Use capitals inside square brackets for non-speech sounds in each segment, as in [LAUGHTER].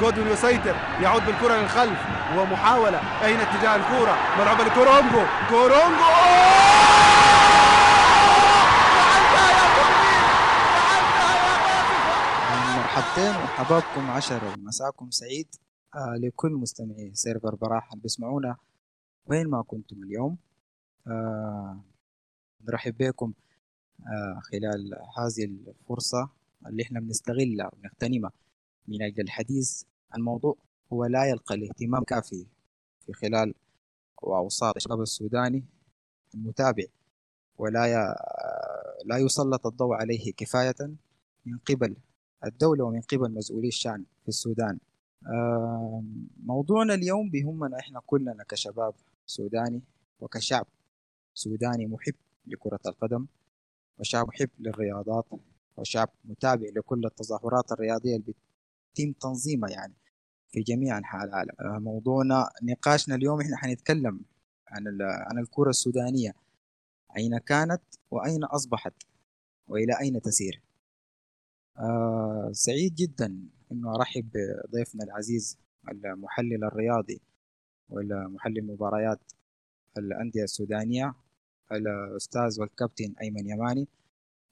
جودوين يسيطر يعود بالكرة للخلف ومحاولة أين اتجاه الكرة ملعوبة لكورونجو كورونجو مرحبتين وحبابكم عشرة ومساكم سعيد. آه لكل مستمعي سيرفر براح اللي بيسمعونا وين ما كنتم اليوم. آه نرحب بكم آه خلال هذه الفرصة اللي إحنا بنستغلها ونغتنمها من أجل الحديث. عن موضوع هو لا يلقى الاهتمام كافي في خلال وأوساط الشباب السوداني المتابع ولا ي... لا يسلط الضوء عليه كفاية من قبل الدولة ومن قبل مسؤولي الشأن في السودان. موضوعنا اليوم بيهمنا إحنا كلنا كشباب سوداني وكشعب سوداني محب لكرة القدم وشعب محب للرياضات وشعب متابع لكل التظاهرات الرياضية اللي بيتم تنظيمها يعني. في جميع أنحاء العالم. موضوعنا نقاشنا اليوم إحنا حنتكلم عن عن الكرة السودانية. أين كانت وأين أصبحت وإلى أين تسير؟ آه سعيد جدا إنه أرحب بضيفنا العزيز المحلل الرياضي والمحلل مباريات الأندية السودانية الأستاذ والكابتن أيمن يماني.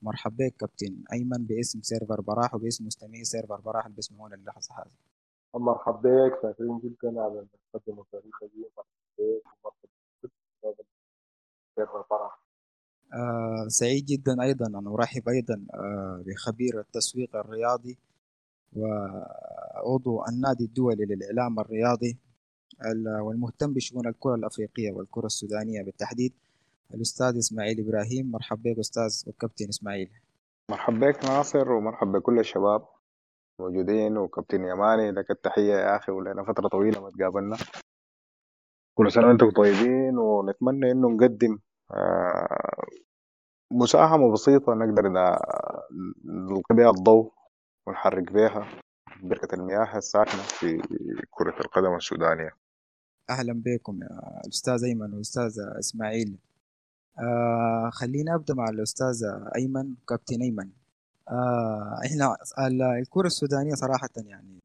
مرحبا بك كابتن أيمن باسم سيرفر براح وباسم مستمعي سيرفر براح اللي بيسمعونا اللحظة هذه. مرحبا بك شاكرين جدا على المقدمه الظريفه دي مرحبا بك ومرحبا سيرفر براح آه سعيد جدا أيضا ان أرحب أيضا آه بخبير التسويق الرياضي وعضو النادي الدولي للإعلام الرياضي والمهتم بشؤون الكرة الأفريقية والكرة السودانية بالتحديد الأستاذ إسماعيل إبراهيم. مرحبا بك أستاذ والكابتن إسماعيل. مرحبا بك ناصر ومرحبا بكل الشباب. موجودين وكابتن يماني لك التحية يا أخي ولنا فترة طويلة ما تقابلنا. كل سنة وأنتم طيبين ونتمنى إنه نقدم مساهمة بسيطة نقدر نلقي بها الضوء ونحرك بها بركة المياه الساكنة في كرة القدم السودانية. أهلا بكم يا الأستاذ أيمن والأستاذ إسماعيل. آه خلينا أبدأ مع الأستاذ أيمن كابتن أيمن. آه إحنا الكرة السودانية صراحة يعني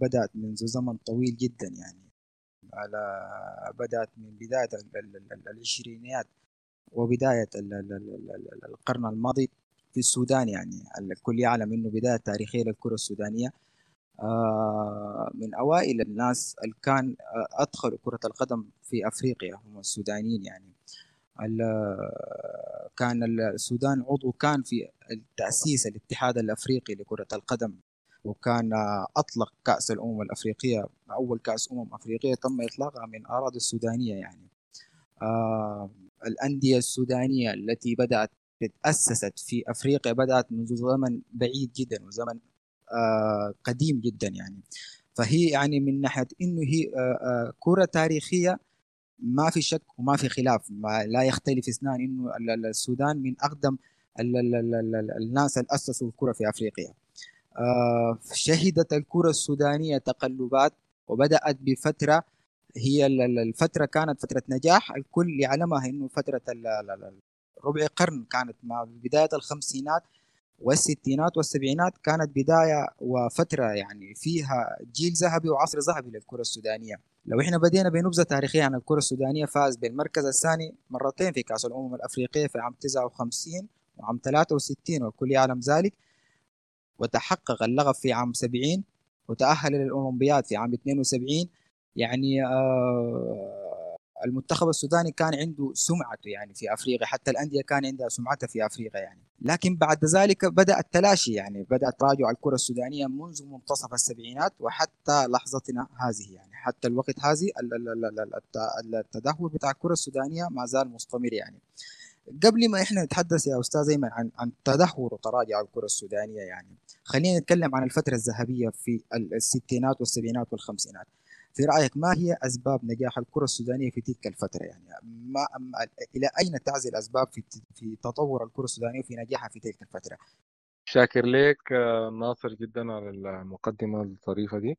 بدأت منذ زمن طويل جدا يعني. على بدأت من بداية العشرينيات وبداية القرن الماضي في السودان يعني. الكل يعلم إنه بداية تاريخية للكرة السودانية. من أوائل الناس اللي كان أدخلوا كرة القدم في أفريقيا هم السودانيين يعني. كان السودان عضو كان في تأسيس الاتحاد الأفريقي لكرة القدم وكان أطلق كأس الأمم الأفريقية أول كأس أمم أفريقية تم إطلاقها من أراضي السودانية يعني. الأندية السودانية التي بدأت تأسست في أفريقيا بدأت منذ زمن بعيد جدا وزمن آه قديم جدا يعني. فهي يعني من ناحية إنه هي آه آه كرة تاريخية ما في شك وما في خلاف. ما لا يختلف اثنان إنه السودان من ال الناس اللي أسسوا الكرة في أفريقيا. شهدت الكرة السودانية تقلبات وبدأت بفترة هي الفترة كانت فترة نجاح. الكل يعلمها إنه فترة ربع قرن كانت مع بداية الخمسينات والستينات والسبعينات كانت بداية وفترة يعني فيها جيل ذهبي وعصر ذهبي للكرة السودانية. لو إحنا بدينا بنبذة تاريخية عن الكرة السودانية فاز بالمركز الثاني مرتين في كأس الأمم الأفريقية في عام 59 وعام 63 والكل يعلم ذلك. وتحقق اللغب في عام 70 وتأهل للأولمبياد في عام 72 يعني آه المنتخب السوداني كان عنده سمعته يعني في أفريقيا حتى الأندية كان عندها سمعتها في أفريقيا يعني. لكن بعد ذلك بدأ التلاشي يعني بدأ تراجع الكرة السودانية منذ منتصف السبعينات وحتى لحظتنا هذه يعني. حتى الوقت هذه التدهور بتاع الكرة السودانية ما زال مستمر يعني. قبل ما إحنا نتحدث يا أستاذ ايمن عن عن تدهور وتراجع الكرة السودانية يعني خلينا نتكلم عن الفترة الذهبية في الستينات والسبعينات والخمسينات. في رأيك ما هي أسباب نجاح الكرة السودانية في تلك الفترة؟ يعني ما إلى أين تعزي الأسباب في في تطور الكرة السودانية وفي نجاحها في تلك الفترة؟ شاكر لك ناصر جدا على المقدمة الظريفه دي.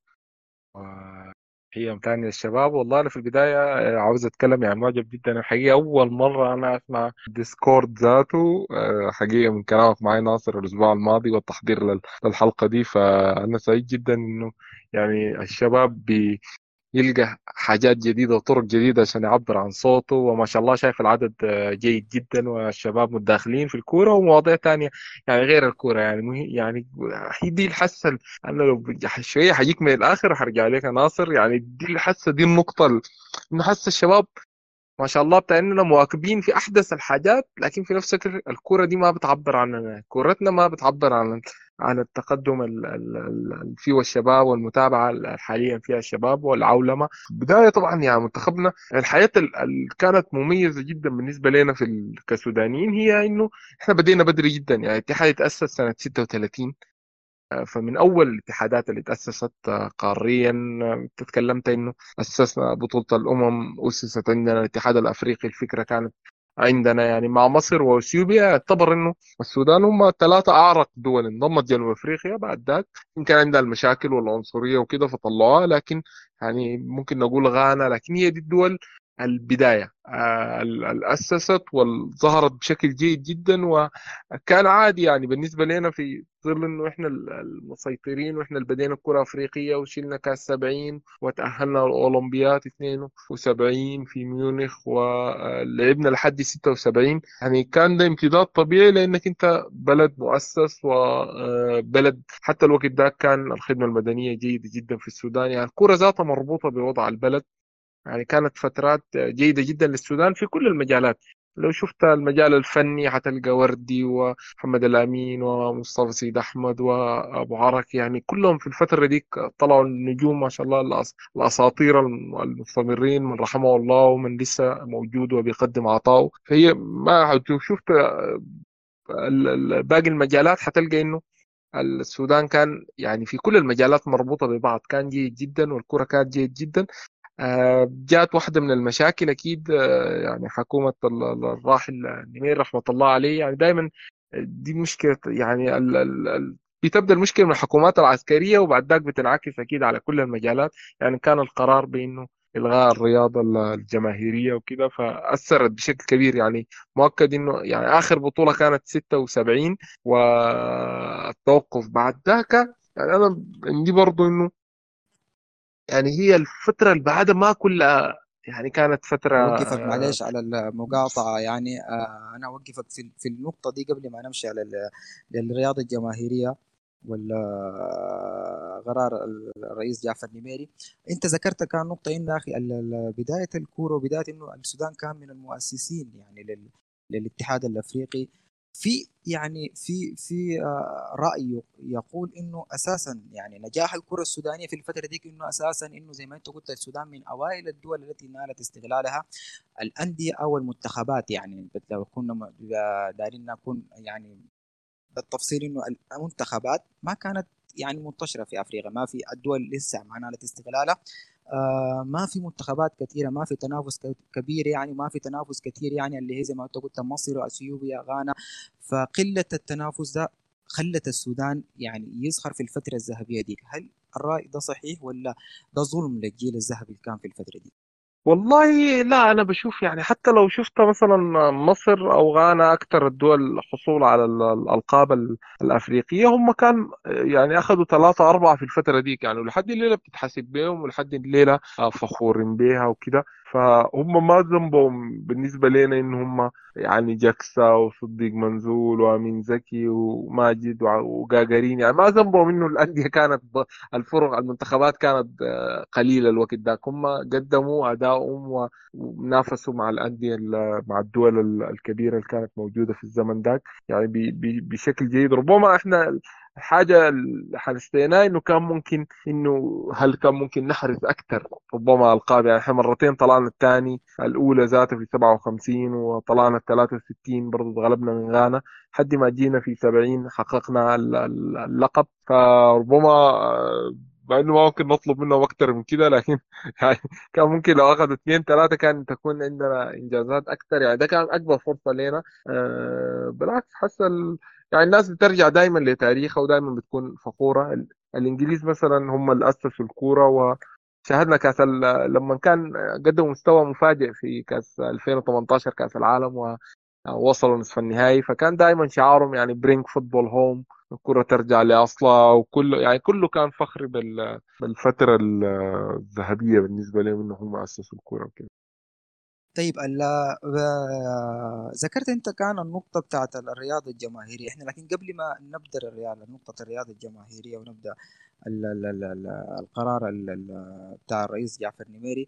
هي تاني الشباب. والله أنا في البداية آه، عاوز أتكلم يعني معجب جدا. الحقيقة أول مرة أنا أسمع ديسكورد ذاته آه، حقيقة من كلامك معي ناصر الأسبوع الماضي والتحضير لل- للحلقة دي. فأنا سعيد جدا إنه يعني الشباب بي يلقى حاجات جديدة وطرق جديدة عشان يعبر عن صوته. وما شاء الله شايف العدد آه، جيد جدا والشباب متداخلين في الكورة ومواضيع تانية يعني غير الكورة. يعني مه... يعني هي دي الحاسة ال- أنا لو شوية حجيك من الآخر وحرجع لك يا ناصر. يعني دي الحاسة دي النقطة ال- إنه حاسة الشباب ما شاء الله بتاع إننا مواكبين في أحدث الحاجات لكن في نفس الوقت الكورة دي ما بتعبر عننا كورتنا ما بتعبر عن عن التقدم ال- ال- ال- ال- فيه الشباب والمتابعة ال- حاليا فيها الشباب والعولمة. بداية طبعا يعني منتخبنا الحياة ال- ال- كانت مميزة جدا بالنسبة لنا في كسودانيين هي إنه إحنا بدينا بدري جدا يعني الاتحاد اتاسس سنة 36 فمن أول الاتحادات اللي تأسست قاريا تتكلمت إنه أسسنا بطولة الأمم أسست عندنا الاتحاد الأفريقي. الفكرة كانت عندنا يعني مع مصر وأثيوبيا. يعتبر إنه السودان هم ثلاثة أعرق دول انضمت جنوب أفريقيا. بعد ذاك كان عندها المشاكل والعنصرية وكده فطلعوها لكن يعني ممكن نقول غانا لكن هي دي الدول البداية آه، أسست وظهرت بشكل جيد جدا وكان عادي يعني بالنسبة لنا في ظل إنه إحنا ال- المسيطرين وإحنا اللي بدينا الكرة أفريقية وشلنا كاس 70 وتأهلنا الاولمبياد 72 في ميونخ ولعبنا لحد 76 يعني كان ده امتداد طبيعي لأنك أنت بلد مؤسس وبلد حتى الوقت ده كان الخدمة المدنية جيدة جدا في السودان. يعني الكرة ذاتها مربوطة بوضع البلد يعني كانت فترات جيدة جدا للسودان في كل المجالات. لو شفت المجال الفني حتلقى وردي ومحمد الأمين ومصطفى سيد أحمد وأبو عرك يعني كلهم في الفترة دي طلعوا النجوم ما شاء الله الأس- الأساطير الم- المستمرين من رحمه الله ومن لسه موجود وبيقدم عطاؤه فهي ما شفت باقي المجالات حتلقى إنه السودان كان يعني في كل المجالات مربوطة ببعض كان جيد جدا والكرة كانت جيد جدا. جات واحدة من المشاكل أكيد آه، يعني حكومة ال- ال- الراحل نمير رحمة الله عليه. يعني دائما دي مشكلة يعني ال ال ال بتبدأ المشكلة من الحكومات العسكرية وبعد ذاك بتنعكس أكيد على كل المجالات. يعني كان القرار بأنه إلغاء الرياضة ال- الجماهيرية وكده فأثرت بشكل كبير. يعني مؤكد إنه يعني آخر بطولة كانت 76 والتوقف بعد ذاك يعني أنا عندي برضو إنه يعني هي الفترة اللي بعدها ما كلها يعني كانت فترة أوقفك آه، معلش على المقاطعة. يعني آه، أنا أوقفك في في النقطة دي قبل ما نمشي على للرياضة الجماهيرية ولا قرار الرئيس جعفر نميري أنت ذكرت كان نقطة ال- ال- بداية الكورة وبداية إنه السودان كان من المؤسسين يعني لل للاتحاد الأفريقي. في يعني في في آه، رأي يقول إنه أساسا يعني نجاح الكرة السودانية في الفترة دي إنه أساسا إنه زي ما أنت قلت السودان من أوائل الدول التي نالت استغلالها. الأندية أو المنتخبات يعني لو كنا دارين نكون يعني بالتفصيل إنه المنتخبات ما كانت يعني منتشرة في أفريقيا ما في الدول لسه ما نالت استغلالها. آه ما في منتخبات كثيرة ما في تنافس كبير يعني ما في تنافس كثير يعني اللي هي زي ما انت قلت مصر وأثيوبيا غانا. فقلة التنافس ده خلت السودان يعني يظهر في الفترة الذهبية دي. هل الرأي ده صحيح ولا ده ظلم للجيل الذهبي اللي كان في الفترة دي؟ والله لا أنا بشوف يعني حتى لو شفت مثلا مصر أو غانا أكثر الدول حصول على ال- الألقاب ال- الأفريقية هم كان يعني أخذوا ثلاثة أربعة في الفترة ديك يعني ولحد الليلة بتتحسب بهم ولحد الليلة فخورين بيها وكده. فهم ما ذنبهم بالنسبة لنا إن هم يعني جكسا وصديق منزول وأمين زكي وماجد وجاجرين يعني ما ذنبهم إنه الأندية كانت الفرق المنتخبات كانت قليلة الوقت ذاك. هم قدموا أدائهم و- ونافسوا مع الأندية ال- مع الدول ال- الكبيرة اللي كانت موجودة في الزمن ذاك. يعني بشكل جيد. ربما إحنا الحاجة اللي حنستيناه إنه كان ممكن إنه هل كان ممكن نحرز أكثر ربما ألقاب؟ يعني إحنا مرتين طلعنا الثاني الأولى ذاتها في 57 وطلعنا ال 63 برضه غلبنا من غانا لحد ما جينا في 70 حققنا ال- ال- اللقب. فربما آه، مع إنه ما ممكن نطلب منهم أكثر من كده لكن [LAUGHS] يعني كان ممكن لو اخذوا اثنين ثلاثة كان تكون عندنا إنجازات أكثر يعني ده كان أكبر فرصة لنا آه، بالعكس ال- يعني الناس بترجع دائما لتاريخها ودائما بتكون فخورة. ال- الإنجليز مثلا هم اللي أسسوا الكورة شاهدنا كأس لما كان قدموا مستوى مفاجئ في كأس 2018 كأس العالم ووصلوا نصف النهائي. فكان دائما شعارهم يعني bring football home الكرة ترجع لأصلها وكله يعني كله كان فخر بالفترة الذهبية بالنسبة لهم إنه هم أسسوا الكرة وكده. طيب ذكرت أنت كان النقطة بتاعت الرياضة الجماهيرية. إحنا لكن قبل ما نبدأ الرياضة نقطة الرياضة الجماهيرية ونبدأ ال ال ال ال القرار ال بتاع الرئيس جعفر نميري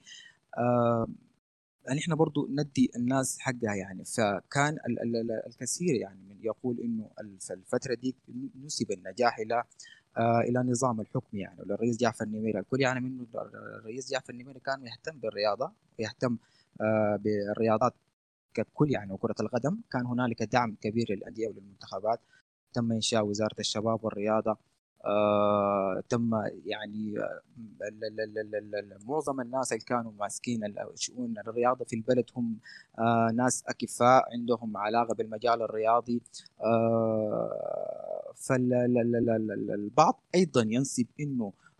آه يعني إحنا برضو ندي الناس حقها يعني. فكان ال ال الكثير يعني من يقول إنه في الفترة دي نسب النجاح إلى آه إلى نظام الحكم يعني. للرئيس جعفر نميري الكل يعني منه الرئيس جعفر نميري كان يهتم بالرياضة ويهتم آه بالرياضات ككل يعني وكرة القدم. كان هنالك دعم كبير للأندية وللمنتخبات. تم إنشاء وزارة الشباب والرياضة آه تم يعني آه معظم الناس اللي كانوا ماسكين شؤون الرياضة في البلد هم آه ناس أكفاء عندهم علاقة بالمجال الرياضي آه فالبعض أيضا ينسب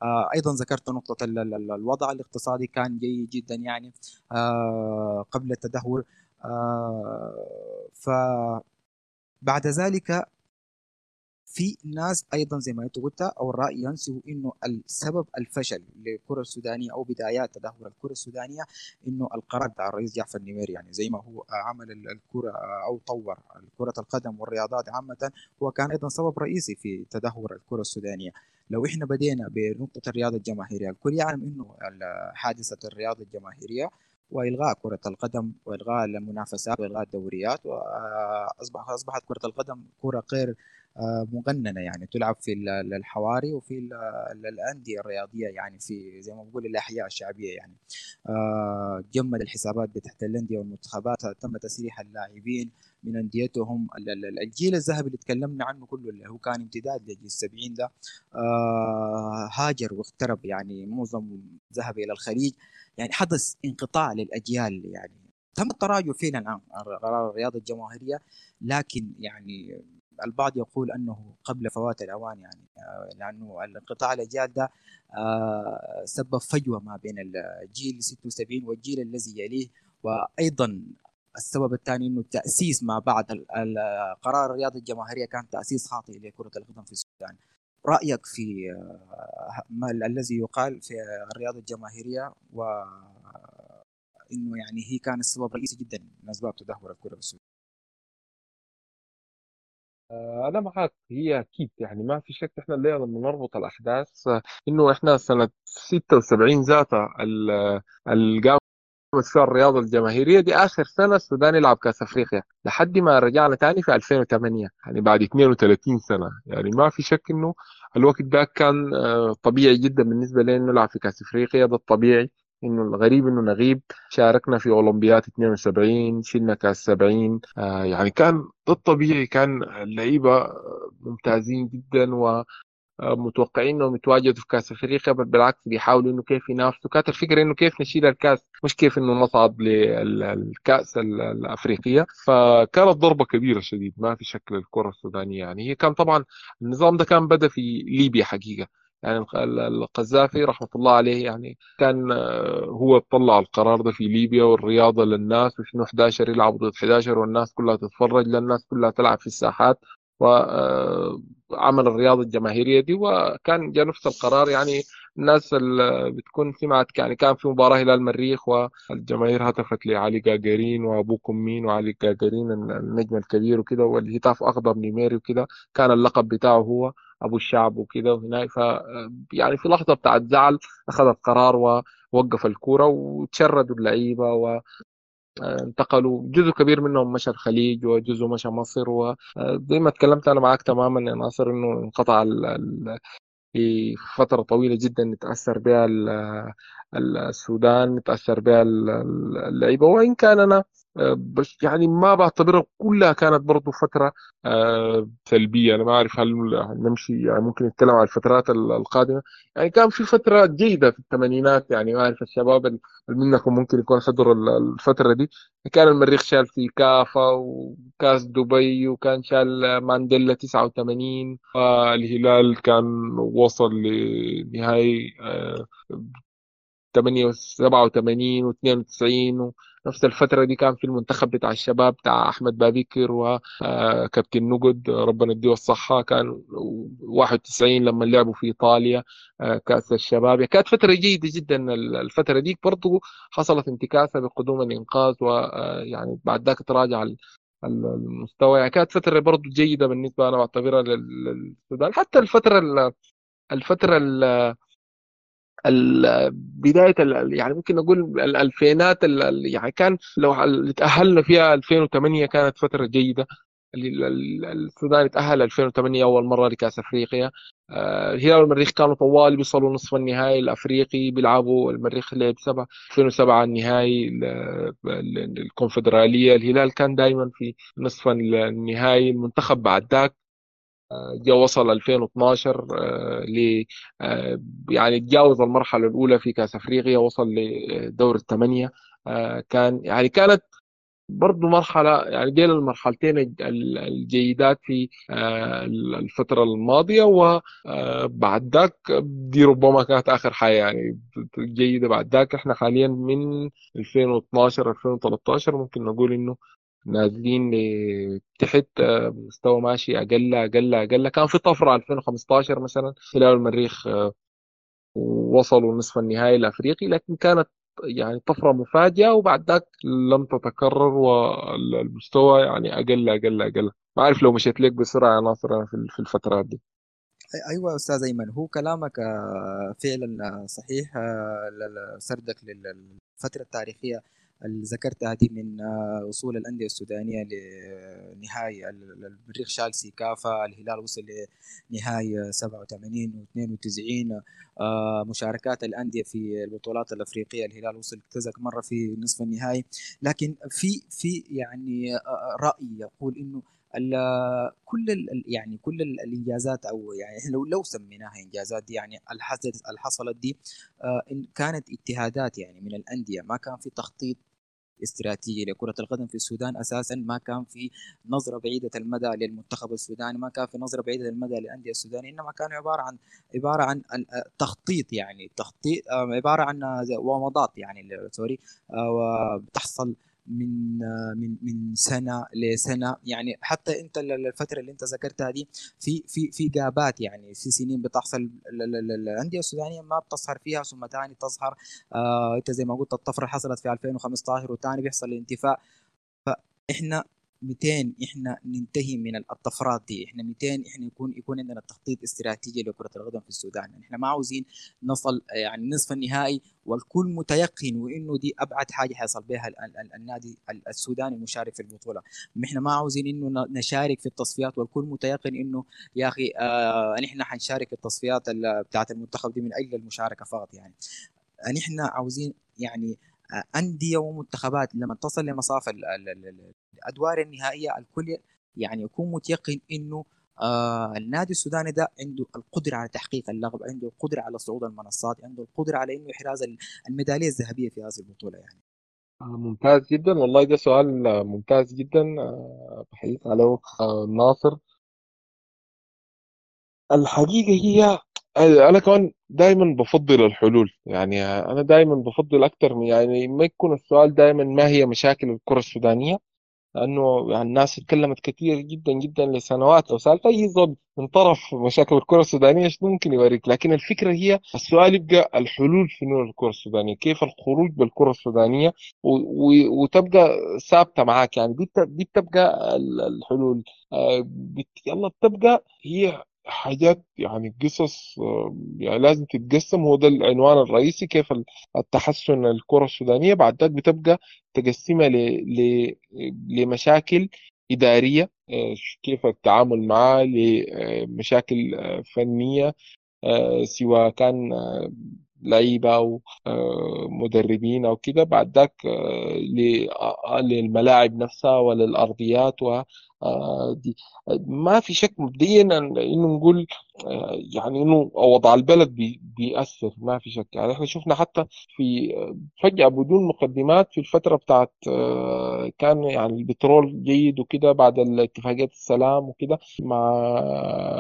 آه أيضا ذكرت نقطه الوضع الاقتصادي كان جيد جدا يعني آه قبل التدهور آه ف بعد ذلك في ناس أيضا زي ما انت قلت أو الرأي ينسب إنه السبب الفشل للكره السودانية أو بدايات تدهور الكرة السودانية إنه القرار بتاع الرئيس جعفر النميري. يعني زي ما هو عمل الكرة أو طور كرة القدم والرياضات عامة هو كان أيضا سبب رئيسي في تدهور الكرة السودانية. لو إحنا بدينا بنقطة الرياضة الجماهيرية الكل يعلم إنه حادثة الرياضة الجماهيرية وإلغاء كرة القدم وإلغاء المنافسات وإلغاء الدوريات واصبح أصبحت كرة القدم كرة غير مقننه يعني تلعب في الحواري وفي الأندية الرياضية يعني في زي ما بقول الأحياء الشعبية يعني. جمد الحسابات بتاعت الأندية والمنتخبات تم تسريح اللاعبين من أنديتهم. الجيل الذهبي اللي تكلمنا عنه كله اللي هو كان امتداد لجيل السبعين ده هاجر واغترب يعني معظم ذهب إلى الخليج. يعني حدث انقطاع للأجيال يعني. تم التراجع فعلا عن قرار الرياضه الجماهيرية لكن يعني البعض يقول أنه قبل فوات الأوان يعني لأنه الانقطاع الأجيال ده سبب فجوة ما بين الجيل 76 والجيل الذي يليه وأيضا السبب الثاني إنه التاسيس ما بعد قرار الرياضه الجماهيرية كان تأسيس خاطئ لكرة القدم في السودان. رأيك في ما الذي يقال في الرياضة الجماهيرية؟ و إنه يعني هي كان السبب الرئيسي جدا من أسباب تدهور الكرة في السودان. أنا معك هي أكيد يعني ما في شك. إحنا الليلة لما نربط الأحداث إنه إحنا سنة 76 ذاتها اللي قامت فيها الرياضة الجماهيرية دي آخر سنة السودان يلعب كأس أفريقيا. لحد ما رجعنا تاني في 2008 يعني بعد 32 سنة. يعني ما في شك إنه الوقت ده كان طبيعي جدا بالنسبة لنا نلعب في كأس أفريقيا ده الطبيعي. إنه الغريب إنه نغيب. شاركنا في اولمبياد 72 شلنا كأس 70 آه يعني كان الطبيعي كان اللعيبة ممتازين جدا و متوقعين إنهم يتواجدوا في كأس أفريقيا بل بالعكس بيحاولوا إنه كيف ينافسوا. كانت الفكرة إنه كيف نشيل الكأس؟ مش كيف إنه نصعد للكأس الأفريقية. فكانت ضربة كبيرة شديد ما في شك للكره السودانية يعني. هي كان طبعا النظام ده كان بدأ في ليبيا حقيقة. يعني القذافي رحمة الله عليه يعني كان هو طلع القرار ده في ليبيا والرياضة للناس وشنو 11 يلعبوا ضد 11 والناس كلها تتفرج للناس كلها تلعب في الساحات. وعمل الرياضة الجماهيرية دي وكان جاء نفس القرار يعني الناس اللي بتكون سمعت يعني كان في مباراة هلال المريخ والجماهير هتفت لعلي جاجرين وابوكم مين وعلي جاجرين النجم الكبير وكده والهتاف اخضر نيميري وكده كان اللقب بتاعه هو أبو الشعب وكده وهناك. ف يعني في لحظة بتاعت زعل اخذ القرار ووقف الكورة وتشردوا اللعيبة و انتقلوا. جزء كبير منهم مشى الخليج وجزء مشى مصر وزي ما تكلمت أنا معاك تماما يا ناصر إنه انقطع ال ال في فترة طويلة جدا تأثر بها السودان تأثر بها اللعيبة. وإن كان أنا بس يعني ما بعتبرها كلها كانت برضو فترة سلبية. أنا ما أعرف هل نمشي يعني ممكن نتكلم عن الفترات القادمة. يعني كان في فترة جيدة في الثمانينات يعني ما أعرف الشباب اللي منكم ممكن يكون حضروا الفترة دي. كان المريخ شال في كافا وكاس دبي وكان شال مانديلا 89 والهلال كان وصل لنهائي 87 و92 نفس الفترة دي كان في المنتخب بتاع الشباب بتاع أحمد بابكر وكابتن نقد ربنا يديه الصحة كان 91 لما لعبوا في إيطاليا آه، كأس الشباب. كانت فترة جيدة جدا الفترة دي. برضو حصلت انتكاسة بقدوم الإنقاذ ويعني بعد ذاك تراجع المستوى. يعني كانت فترة برضو جيدة بالنسبة أنا بعتبرها للسودان. حتى الفترة الفترة بداية يعني ممكن نقول الألفينات يعني كان لو تأهلنا فيها 2008 كانت فترة جيدة. السودان تاهل 2008 أول مرة لكأس أفريقيا. آه، الهلال والمريخ كانوا طوال بيوصلوا نصف النهائي الأفريقي بيلعبوا المريخ لعب 7 2007 النهائي الكونفدراليه الهلال كان دائما في نصف النهائي المنتخب بعد ذاك جاء وصل 2012 آه، ل آه، يعني تجاوز المرحلة الأولى في كأس أفريقيا وصل لدور الثمانية آه، كان يعني كانت برضو مرحلة يعني ديل المرحلتين الجيدات في الفترة الماضية وبعد ذاك دي ربما كانت آخر حاجة يعني جيدة بعد ذاك. إحنا حاليا من 2012 2013 ممكن نقول إنه نازلين تحت آه، مستوى ماشي أقل أقل أقل. كان في طفرة 2015 مثلا هلال المريخ آه، وصلوا نصف النهائي الأفريقي لكن كانت يعني طفرة مفاجئة وبعد ذاك لم تتكرر والمستوى يعني أقل أقل أقل. ما أعرف لو مشيت لك بسرعة يا ناصر أنا في الفترات دي. أيوه أستاذ أيمن هو كلامك آه، فعلا صحيح سردك للفترة التاريخية. اللي ذكرتها دي من آه، وصول الأندية السودانية لنهاية المريخ شال سيكافا الهلال وصل لنهاية 87 و 92 مشاركات الأندية في البطولات الأفريقية الهلال وصل كذا مرة في نصف النهائي. لكن في في يعني آه، رأي يقول إنه كل يعني كل الإنجازات أو يعني لو لو سميناها إنجازات دي يعني اللي حصلت دي آه، كانت اجتهادات يعني من الأندية. ما كان في تخطيط استراتيجي لكرة القدم في السودان أساسا ما كان في نظرة بعيدة المدى للمنتخب السوداني ما كان في نظرة بعيدة المدى للأندية السودانية إنما كان عبارة عن عبارة عن تخطيط يعني تخطيط آه، عبارة عن ومضات يعني سوري آه، بتحصل من من من سنة لسنة. يعني حتى أنت الفترة اللي أنت ذكرتها دي في في في جابات يعني في سنين بتحصل الأندية السودانية ما بتظهر فيها ثم ثاني تظهر آه أنت زي ما قلت الطفرة حصلت في 2015 وثاني بيحصل الانتفاء. فإحنا 200 إحنا ننتهي من الطفرات دي. إحنا 200 إحنا يكون يكون عندنا تخطيط استراتيجي لكرة القدم في السودان. يعني إحنا ما عاوزين نصل يعني نصف النهائي والكل متيقن وإنه دي أبعد حاجة حيصل بها النادي السوداني المشارك في البطولة. إحنا ما عاوزين إنه نشارك في التصفيات والكل متيقن إنه يا أخي آه نحن حنشارك في التصفيات بتاعت المنتخب دي من أجل المشاركة فقط يعني. نحن عاوزين يعني أندية ومنتخبات لما تصل لمصاف الأدوار النهائية الكل يعني يكون متيقن إنه آه النادي السوداني ده عنده القدرة على تحقيق اللقب عنده القدرة على صعود المنصات عنده القدرة على إنه احراز الميدالية الذهبية في هذه البطولة يعني. آه، ممتاز جدا. والله ده سؤال ممتاز جدا. آه، بحيث عليه آه، ناصر. الحقيقة هي أنا كمان دايما بفضل الحلول. يعني أنا دايما بفضل أكثر من يعني ما يكون السؤال دايما ما هي مشاكل الكرة السودانية؟ لأنه يعني الناس تكلمت كثير جدا جدا لسنوات لو سالت اي زول من طرف مشاكل الكرة السودانية إيش ممكن يوريك؟ لكن الفكرة هي السؤال يبقى الحلول شنو الكرة السودانية. كيف الخروج بالكرة السودانية وتبقى ثابتة معاك؟ يعني دي دي بتبقى الحلول. آه، يلا بتبقى هي حاجات يعني قصص يعني لازم تتقسم. هو ده العنوان الرئيسي كيف التحسن الكرة السودانية. بعد ذلك بتبقى تقسمها لمشاكل إدارية كيف التعامل معها لمشاكل فنية سواء كان لعيبة أو مدربين أو كده. بعد ذاك للملاعب نفسها وللأرضيات آه، دي ما في شك مبدئيا إنه نقول آه، يعني إنه وضع البلد بي- بيأثر ما في شك. يعني إحنا شفنا حتى في فجأة بدون مقدمات في الفترة بتاعت آه، كان يعني البترول جيد وكده بعد اتفاقية السلام وكده مع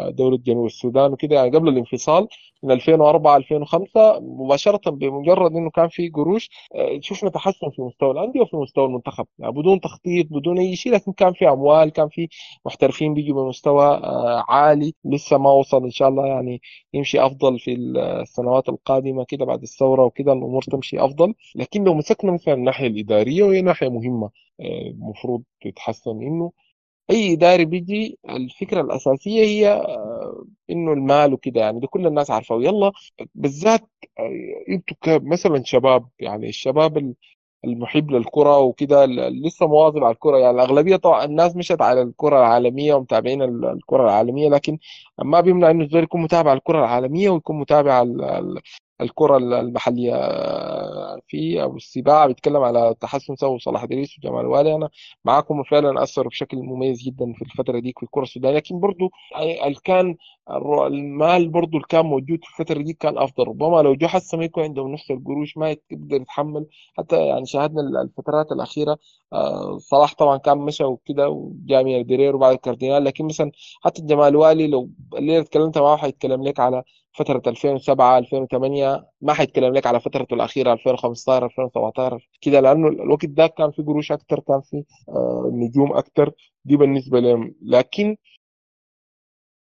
دولة جنوب السودان وكده. يعني قبل الانفصال من 2004 2005 مباشرة بمجرد إنه كان في قروش آه، شفنا تحسن في مستوى الأندية وفي مستوى المنتخب. يعني بدون تخطيط بدون أي شيء لكن كان في أموال كان في محترفين بيجوا بمستوى آه، عالي. لسه ما وصل إن شاء الله يعني يمشي أفضل في السنوات القادمة كده بعد الثورة وكده الأمور تمشي أفضل. لكن لو مسكنا مثلا الناحية الإدارية وهي ناحية مهمة آه، المفروض تتحسن إنه أي إداري بيجي الفكرة الأساسية هي آه، إنه المال وكده يعني ده كل الناس عارفة. ويلا بالذات أنتوا مثلا شباب يعني الشباب ال- المحب للكرة وكده لسه مواظب على الكرة. يعني الأغلبية طبعا الناس مشت على الكرة العالمية ومتابعين ال- الكرة العالمية لكن ما بيمنع إنه الزول يكون متابع الكرة العالمية ويكون متابع ال- الكرة ال- المحلية آه، في أبو السباع بيتكلم على تحسن سوى صلاح ادريس وجمال والي. أنا معاكم فعلا أثروا بشكل مميز جدا في الفترة دي في الكرة السودانيه لكن برضو كان المال برضو اللي كان موجود في الفترة دي كان أفضل. ربما لو جو ما يكون عندهم نفس القروش ما يقدر يتحمل. حتى يعني شاهدنا ال- الفترات الأخيرة آه، صلاح طبعا كان مشى وكده وجاء من البرير وبعد الكاردينال لكن مثلا حتى جمال والي لو الليلة اتكلمت معاه حيتكلم لك على فترة 2007 2008 ما حيتكلم لك على فترته الأخيرة 2015 2017 كده لأنه الوقت ده كان في قروش أكتر كان في آه، نجوم أكتر. دي بالنسبة لهم. لكن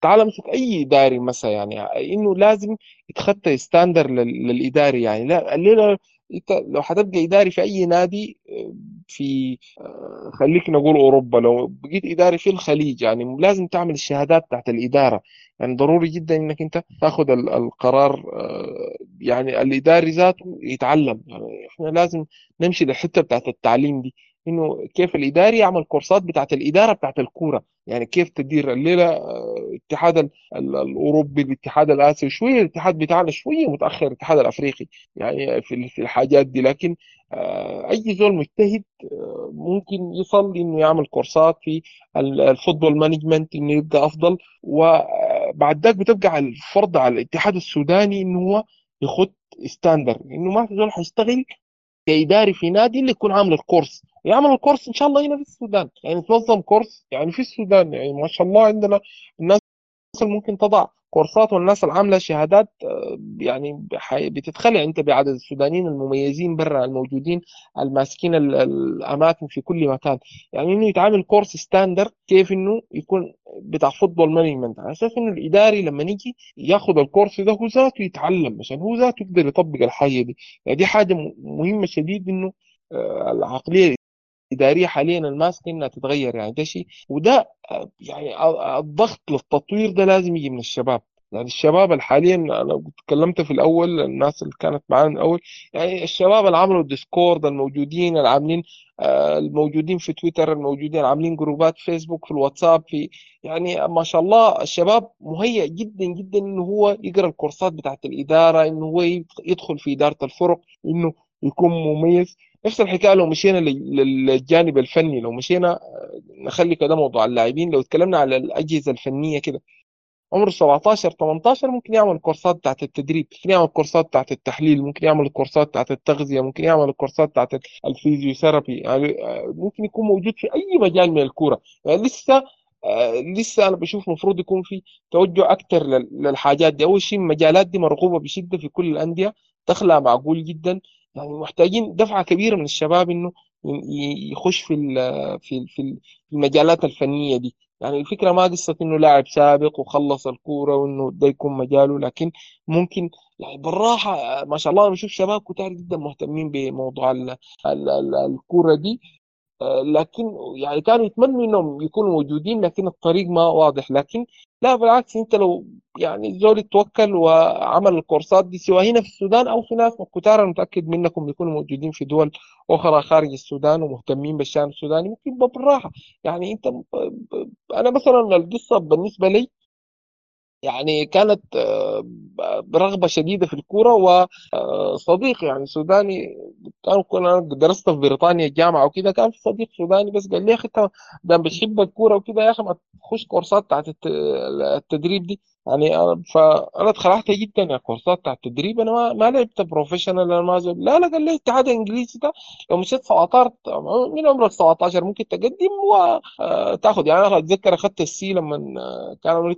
تعال أمسك أي اداري مثلا يعني إنه لازم يتخطى ستاندر لل- للاداري يعني. لا الليلة انت لو حتبقى إداري في أي نادي آه، في آه، خليك نقول أوروبا لو بقيت إداري في الخليج يعني لازم تعمل الشهادات تحت الإدارة. يعني ضروري جدا إنك أنت تأخذ ال- القرار آه، يعني الإداري ذاته يتعلم. يعني إحنا لازم نمشي للحتة بتاعت التعليم دي. إنه كيف الاداري يعمل كورسات بتاعت الإدارة بتاعت الكورة. يعني كيف تدير الليلة آه، الاتحاد ال- ال- الأوروبي الاتحاد الاسيوي شوية الاتحاد بتاعنا شوية متأخر الاتحاد الأفريقي. يعني في الحاجات دي. لكن آه، أي زول مجتهد آه، ممكن يصل إنه يعمل كورسات في ال- ال football management إنه يبقى أفضل. وبعد ذاك بتبقى الفرض على الاتحاد السوداني إنه هو يخط standard إنه ما في زول حيشتغل كإداري في نادي اللي يكون عامل الكورس. يعمل الكورس إن شاء الله هنا في السودان. يعني تنظم كورس يعني في السودان يعني ما شاء الله عندنا الناس اللي ممكن تضع كورسات والناس اللي عامله شهادات آه، يعني بتتخلع أنت بعدد السودانيين المميزين برا الموجودين الماسكين ال- الأماكن في كل مكان. يعني إنه يتعمل كورس standard كيف إنه يكون بتاع football management على أساس إنه الإداري لما يجي ياخذ الكورس ده هو ذاته يتعلم عشان هو ذاته يقدر يطبق الحاجة دي. يعني دي حاجة مهمة شديد إنه آه، العقلية الاداريه حاليا الماسكه إنها تتغير يعني ده شيء وده يعني ال- الضغط للتطوير ده لازم يجي من الشباب. يعني الشباب حاليا أنا تكلمت في الأول الناس اللي كانت معانا من الأول يعني الشباب اللي عملوا الديسكورد الموجودين اللي عاملين آه، الموجودين في تويتر الموجودين عاملين جروبات فيسبوك في الواتساب في يعني ما شاء الله الشباب مهيئ جدا جدا إنه هو يقرأ الكورسات بتاعت الإدارة إنه هو يدخل في إدارة الفرق إنه يكون مميز. نفس الحكاية لو مشينا لل- للجانب الفني لو مشينا آه، نخلي كده موضوع اللاعبين لو اتكلمنا على الأجهزة الفنية كده. عمره 17 18 ممكن يعمل كورسات بتاعت التدريب ممكن يعمل كورسات بتاعت التحليل ممكن يعمل كورسات بتاعت التغذية ممكن يعمل الكورسات بتاعت الفيزيوثيرابي. يعني آه، ممكن يكون موجود في أي مجال من الكورة. يعني لسه آه، لسه أنا بشوف المفروض يكون في توجه أكثر للحاجات دي. أول شيء المجالات دي مرغوبة بشدة في كل الأندية دخلها معقول جدا. يعني محتاجين دفعة كبيرة من الشباب إنه يخش في في في المجالات الفنية دي. يعني الفكرة ما قصة إنه لاعب سابق وخلص الكورة وإنه ده يكون مجاله لكن ممكن يعني بالراحة ما شاء الله بشوف شباب كتار جدا مهتمين بموضوع ال- ال- ال- الكورة دي. لكن يعني كانوا يتمنوا إنهم يكونوا موجودين لكن الطريق ما واضح. لكن لا بالعكس أنت لو يعني زول توكل وعمل الكورسات دي سواء هنا في السودان أو في ناس كتار أنا متأكد منكم يكونوا موجودين في دول أخرى خارج السودان ومهتمين بالشان السوداني ممكن بالراحة. يعني أنت أنا مثلا القصة بالنسبة لي يعني كانت آه، برغبة شديدة في الكورة وصديق يعني سوداني كان كنا درست في بريطانيا الجامعة وكده كان في صديق سوداني بس قال لي يا أخي أنت دام بتحب الكورة وكده يا أخي ما تخش كورسات بتاعت الت- التدريب دي. يعني أنا- فأنا اتخلعت جدا يا كورسات بتاعت التدريب. أنا ما, ما لعبت professional أنا ما زول. لا لا قال لي الاتحاد الانجليزي ده. لو مشيت 17 من عمرك 17 ممكن تقدم وتاخذ يعني أنا أتذكر أخذت ال C لما آه، كان عمري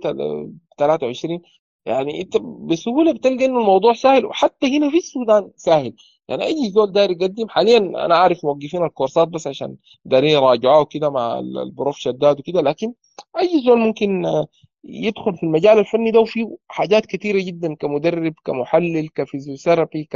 23 يعني أنت بسهولة بتلقى إنه الموضوع سهل وحتى هنا في السودان سهل. يعني أي زول داير يقدم حاليا أنا عارف موقفين الكورسات بس عشان دارين يراجعوها وكده مع ال- البروف شداد وكده. لكن أي زول ممكن آه، يدخل في المجال الفني ده وفيه حاجات كثيره جدا كمدرب كمحلل ك physiotherapy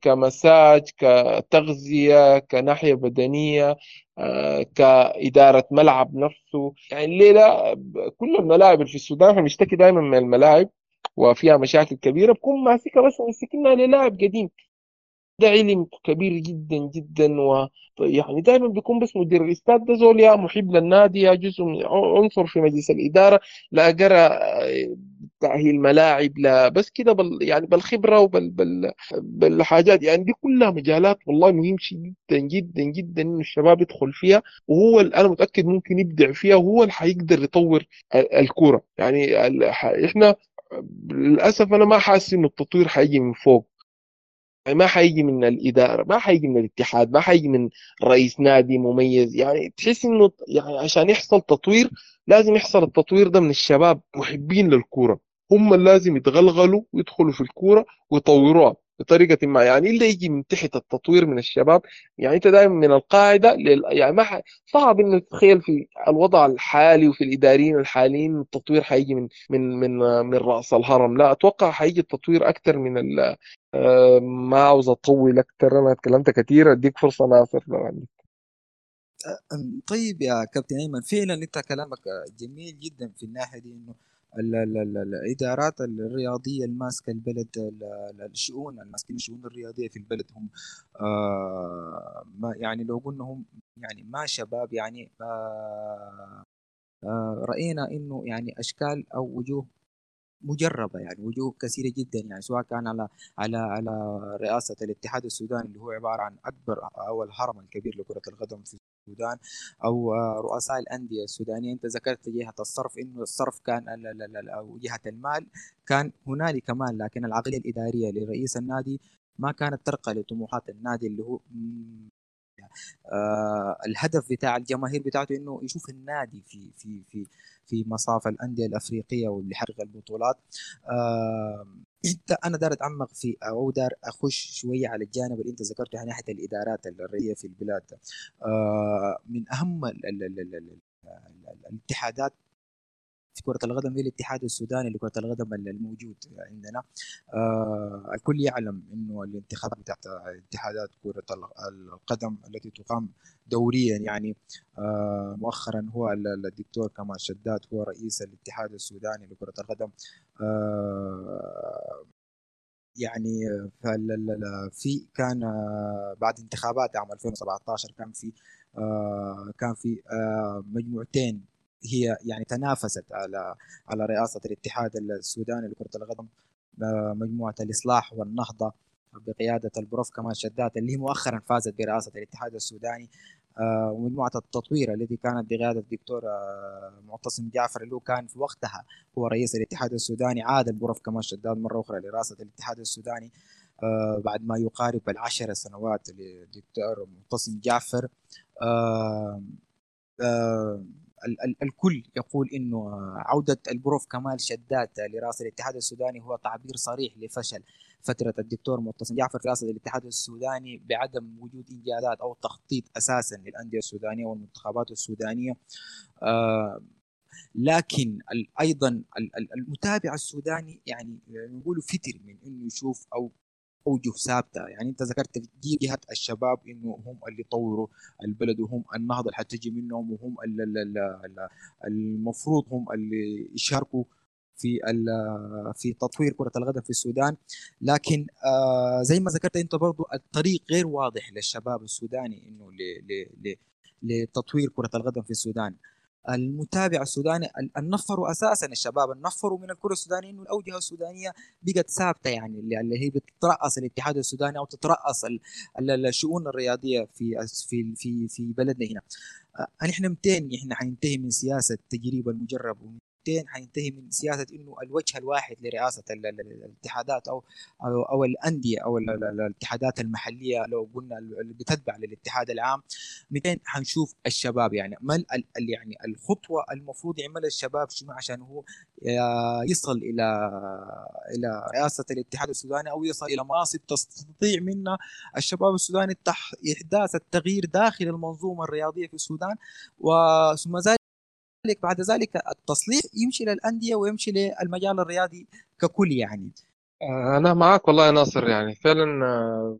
كمساج كتغذية كناحية بدنية آه، كإدارة ملعب نفسه. يعني الليلة كل الملاعب اللي في السودان إحنا بنشتكي دائما من الملاعب وفيها مشاكل كبيرة. بكون ماسكها بس ماسكينها للاعب قديم. ده علم كبير جدا جدا و يعني دائما بيكون بس مدير الاستاد ده زول يا محب للنادي يا جزء من عنصر في مجلس الإدارة. لا قرا تأهيل ملاعب لا بس كده بال يعني بالخبرة وبال بال بالحاجات. يعني دي كلها مجالات والله مهم جدا جدا جدا إنه الشباب يدخل فيها. وهو أنا متأكد ممكن يبدع فيها وهو اللي حيقدر يطور ال- الكورة. يعني إحنا للأسف أنا ما حاسس إنه التطوير حيجي من فوق. يعني ما حيجي من الإدارة ما حيجي من الاتحاد ما حيجي من رئيس نادي مميز. يعني تحس إنه يعني عشان يحصل تطوير لازم يحصل التطوير ده من الشباب محبين للكورة. هم اللي لازم يتغلغلوا ويدخلوا في الكورة ويطوروها. بطريقة ما. يعني إلا يجي من تحت التطوير من الشباب يعني أنت دائما من القاعدة لل... يعني ما ح... صعب إنه تتخيل في الوضع الحالي وفي الإداريين الحاليين التطوير حيجي من من من من رأس الهرم. لا أتوقع حيجي التطوير أكثر من ال... آه، ما عاوز أطول أكتر. أنا اتكلمت كثير أديك فرصة ناصر لو عندك. طيب يا كابتن أيمن فعلا أنت كلامك جميل جدا في الناحية دي إنه الإدارات الرياضية الماسكة البلد ال- ال- الشؤون الماسكين الشؤون الرياضية في البلد هم آه ما يعني لو قلنا هم يعني ما شباب يعني آه آه رأينا إنه يعني أشكال أو وجوه مجربة يعني وجوه كثيرة جدا يعني سواء كان على على على رئاسة الاتحاد السوداني اللي هو عبارة عن أكبر أو الهرم الكبير لكرة القدم في السودان أو رؤساء الأندية السودانية. أنت ذكرت جهة الصرف إنه الصرف كان أو جهة المال كان هنالك مال لكن العقلية الإدارية لرئيس النادي ما كانت ترقى لطموحات النادي اللي هو آه الهدف بتاع الجماهير بتاعته إنه يشوف النادي في في في في مصاف الأندية الأفريقية واللي حقق البطولات. إنت أنا دار أتعمق في أو دار أخش شوية على الجانب اللي إنت ذكرته ناحية الإدارات الرئيسيه في البلاد. آه من أهم ال ال ال ال ال ال الاتحادات كرة القدم هي الاتحاد السوداني لكرة القدم الموجود عندنا. آه الكل يعلم إنه الانتخابات بتاعت اتحادات كرة القدم التي تقام دوريا يعني آه مؤخرا هو ال- ال- الدكتور كمال شداد هو رئيس الاتحاد السوداني لكرة القدم. آه يعني في كان بعد انتخابات عام 2017 كان في كان في مجموعتين هي يعني تنافست على على رئاسة الاتحاد السوداني لكرة القدم آه، مجموعة الإصلاح والنهضة بقيادة البروف كمال شداد اللي مؤخرا فازت برئاسة الاتحاد السوداني آه، ومجموعة التطوير التي كانت بقيادة الدكتور آه، معتصم جعفر اللي هو كان في وقتها هو رئيس الاتحاد السوداني عاد البروف كمال شداد مرة أخرى لرئاسة الاتحاد السوداني بعد ما يقارب العشر سنوات للدكتور معتصم جعفر الكل يقول إنه عودة البروف كمال شداد لرئاسة الاتحاد السوداني هو تعبير صريح لفشل فترة الدكتور معتصم جعفر في رئاسة الاتحاد السوداني بعدم وجود إنجازات أو تخطيط أساسا للأندية السودانية والمنتخبات السودانية. آه، لكن أيضا ال- ال- المتابع السوداني يعني نقول فتر من إنه يشوف أو أوجه ثابتة. يعني أنت ذكرت دي جهة الشباب إنه هم اللي يطوروا البلد وهم النهضة اللي حتجي منهم وهم ال- ال- ال- ال- المفروض هم اللي يشاركوا في في تطوير كرة القدم في السودان. لكن آه زي ما ذكرت أنت برضو الطريق غير واضح للشباب السوداني إنه لتطوير كرة القدم في السودان. المتابع السوداني النفروا أساسا الشباب. النفروا من الكرة السودانية إنه الاوجه السودانية بقت ثابتة يعني اللي هي بتترأس الاتحاد السوداني أو تترأس الشؤون الرياضية في في في في بلدنا هنا. نحن 200 إحنا حننتهي من سياسة تجريب المجرب. نقطتين حينتهي من سياسة إنه الوجه الواحد لرئاسة الاتحادات أو أو, الأندية أو الاتحادات المحلية لو قلنا اللي بتتبع للاتحاد العام. 200 حنشوف الشباب يعني ما يعني الخطوة المفروض يعملها الشباب شنو؟ عشان هو يصل إلى إلى رئاسة الاتحاد السوداني أو يصل إلى مناصب تستطيع منها الشباب السوداني إحداث التغيير داخل المنظومة الرياضية في السودان. وثم ذلك بعد ذلك التصليح يمشي للأندية ويمشي للمجال الرياضي ككل يعني. آه، أنا معك والله يا ناصر يعني فعلا آه،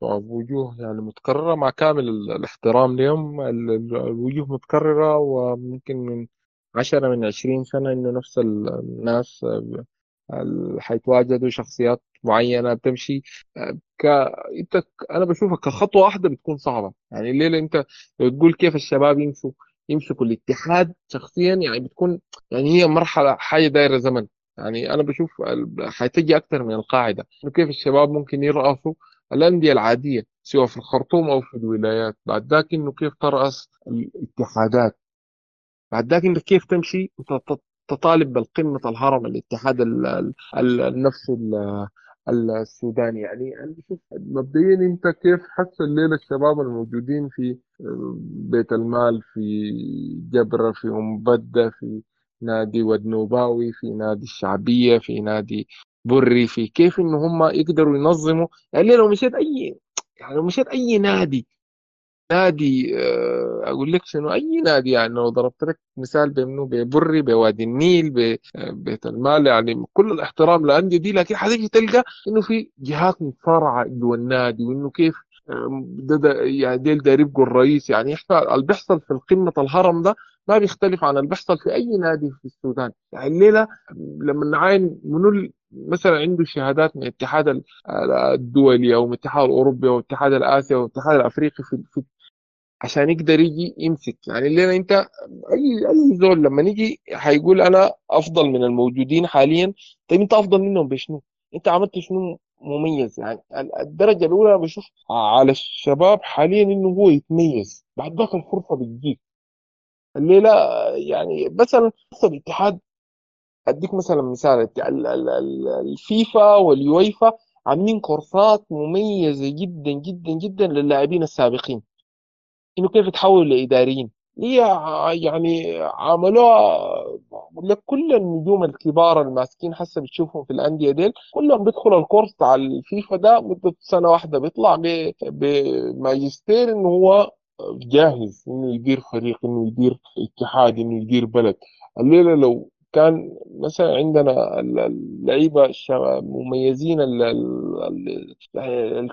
وجوه يعني متكررة مع كامل الاحترام لهم الوجوه متكررة وممكن من عشرة من عشرين سنة إنه نفس الناس آه، حيتواجدوا شخصيات معينة بتمشي. ك... أنت أنا بشوفها كخطوة واحدة بتكون صعبة. يعني الليلة أنت لو تقول كيف الشباب يمشوا يمسكوا الاتحاد شخصيا يعني بتكون يعني هي مرحلة حاجة دايرة زمن. يعني أنا بشوف حتجي أكثر من القاعدة. إنه كيف الشباب ممكن يرأسوا الأندية العادية سواء في الخرطوم أو في الولايات. بعد ذاك إنه كيف ترأس الاتحادات؟ بعد ذاك انه كيف تمشي وتطالب بالقمة الهرم الاتحاد النفس السوداني يعني. أنا بشوف مبدئيا أنت كيف حس الليلة الشباب الموجودين في آه، بيت المال في جبرة في ام بدة في نادي ودنوباوي في نادي الشعبية في نادي بري في كيف انه هم يقدروا ينظموا. يعني لو مشيت أي يعني لو مشيت أي نادي نادي آه، أقول لك شنو؟ أي نادي يعني لو ضربت لك مثال بمنو ببري بوادي النيل ببيت المال يعني كل الاحترام للانديه دي لكن حتيجي تلقى إنه في جهات متصارعه جوا النادي وإنه كيف ده, ده يعني ديل داير يبقوا الرئيس. يعني إحنا اللي بيحصل في القمه الهرم ده ما بيختلف عن اللي بيحصل في أي نادي في السودان. يعني الليلة لما نعاين منو مثلا عنده شهادات من الاتحاد الدولي أو من الاتحاد الأوروبي أو الاتحاد الاسيوي أو الاتحاد الأفريقي في عشان يقدر يجي يمسك. يعني الليلة أنت اي أي زول لما نيجي هيقول أنا أفضل من الموجودين حاليا. طيب أنت أفضل منهم بشنو؟ أنت عملت شنو مميز؟ يعني الدرجة الأولى بشوف على الشباب حاليا إنه هو يتميز. بعد ذاك الفرصة بتجيك. الليلة يعني مثلا الاتحاد أديك مثلا مثال. الفيفا واليويفا عاملين كورسات مميزة جدا جدا جدا للاعبين السابقين. إنه كيف تحولوا لإداريين؟ هي يعني عملوها لك كل النجوم الكبار الماسكين حسب بتشوفهم في الأندية ديل كلهم بيدخلوا الكورس على الفيفا ده مدة سنة واحدة بيطلع بماجستير إنه هو جاهز إنه يدير فريق إنه يدير اتحاد إنه يدير بلد. الليلة لو كان مثلا عندنا اللعيبة المميزين اللي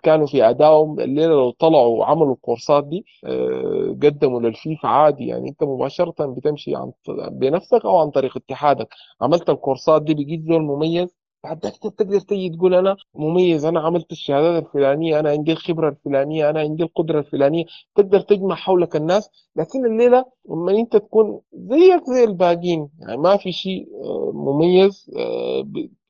كانوا في أدائهم الليلة لو طلعوا وعملوا الكورسات دي آه، قدموا للفيفا عادي. يعني أنت مباشرة بتمشي عن بنفسك أو عن طريق اتحادك. عملت الكورسات دي بقيت زول مميز. بعد ذاك تقدر تيجي تقول أنا مميز أنا عملت الشهادات الفلانية أنا عندي الخبرة الفلانية أنا عندي القدرة الفلانية. تقدر تجمع حولك الناس لكن الليلة لما أنت تكون زيك زي الباقيين يعني ما في شيء آه، مميز آه،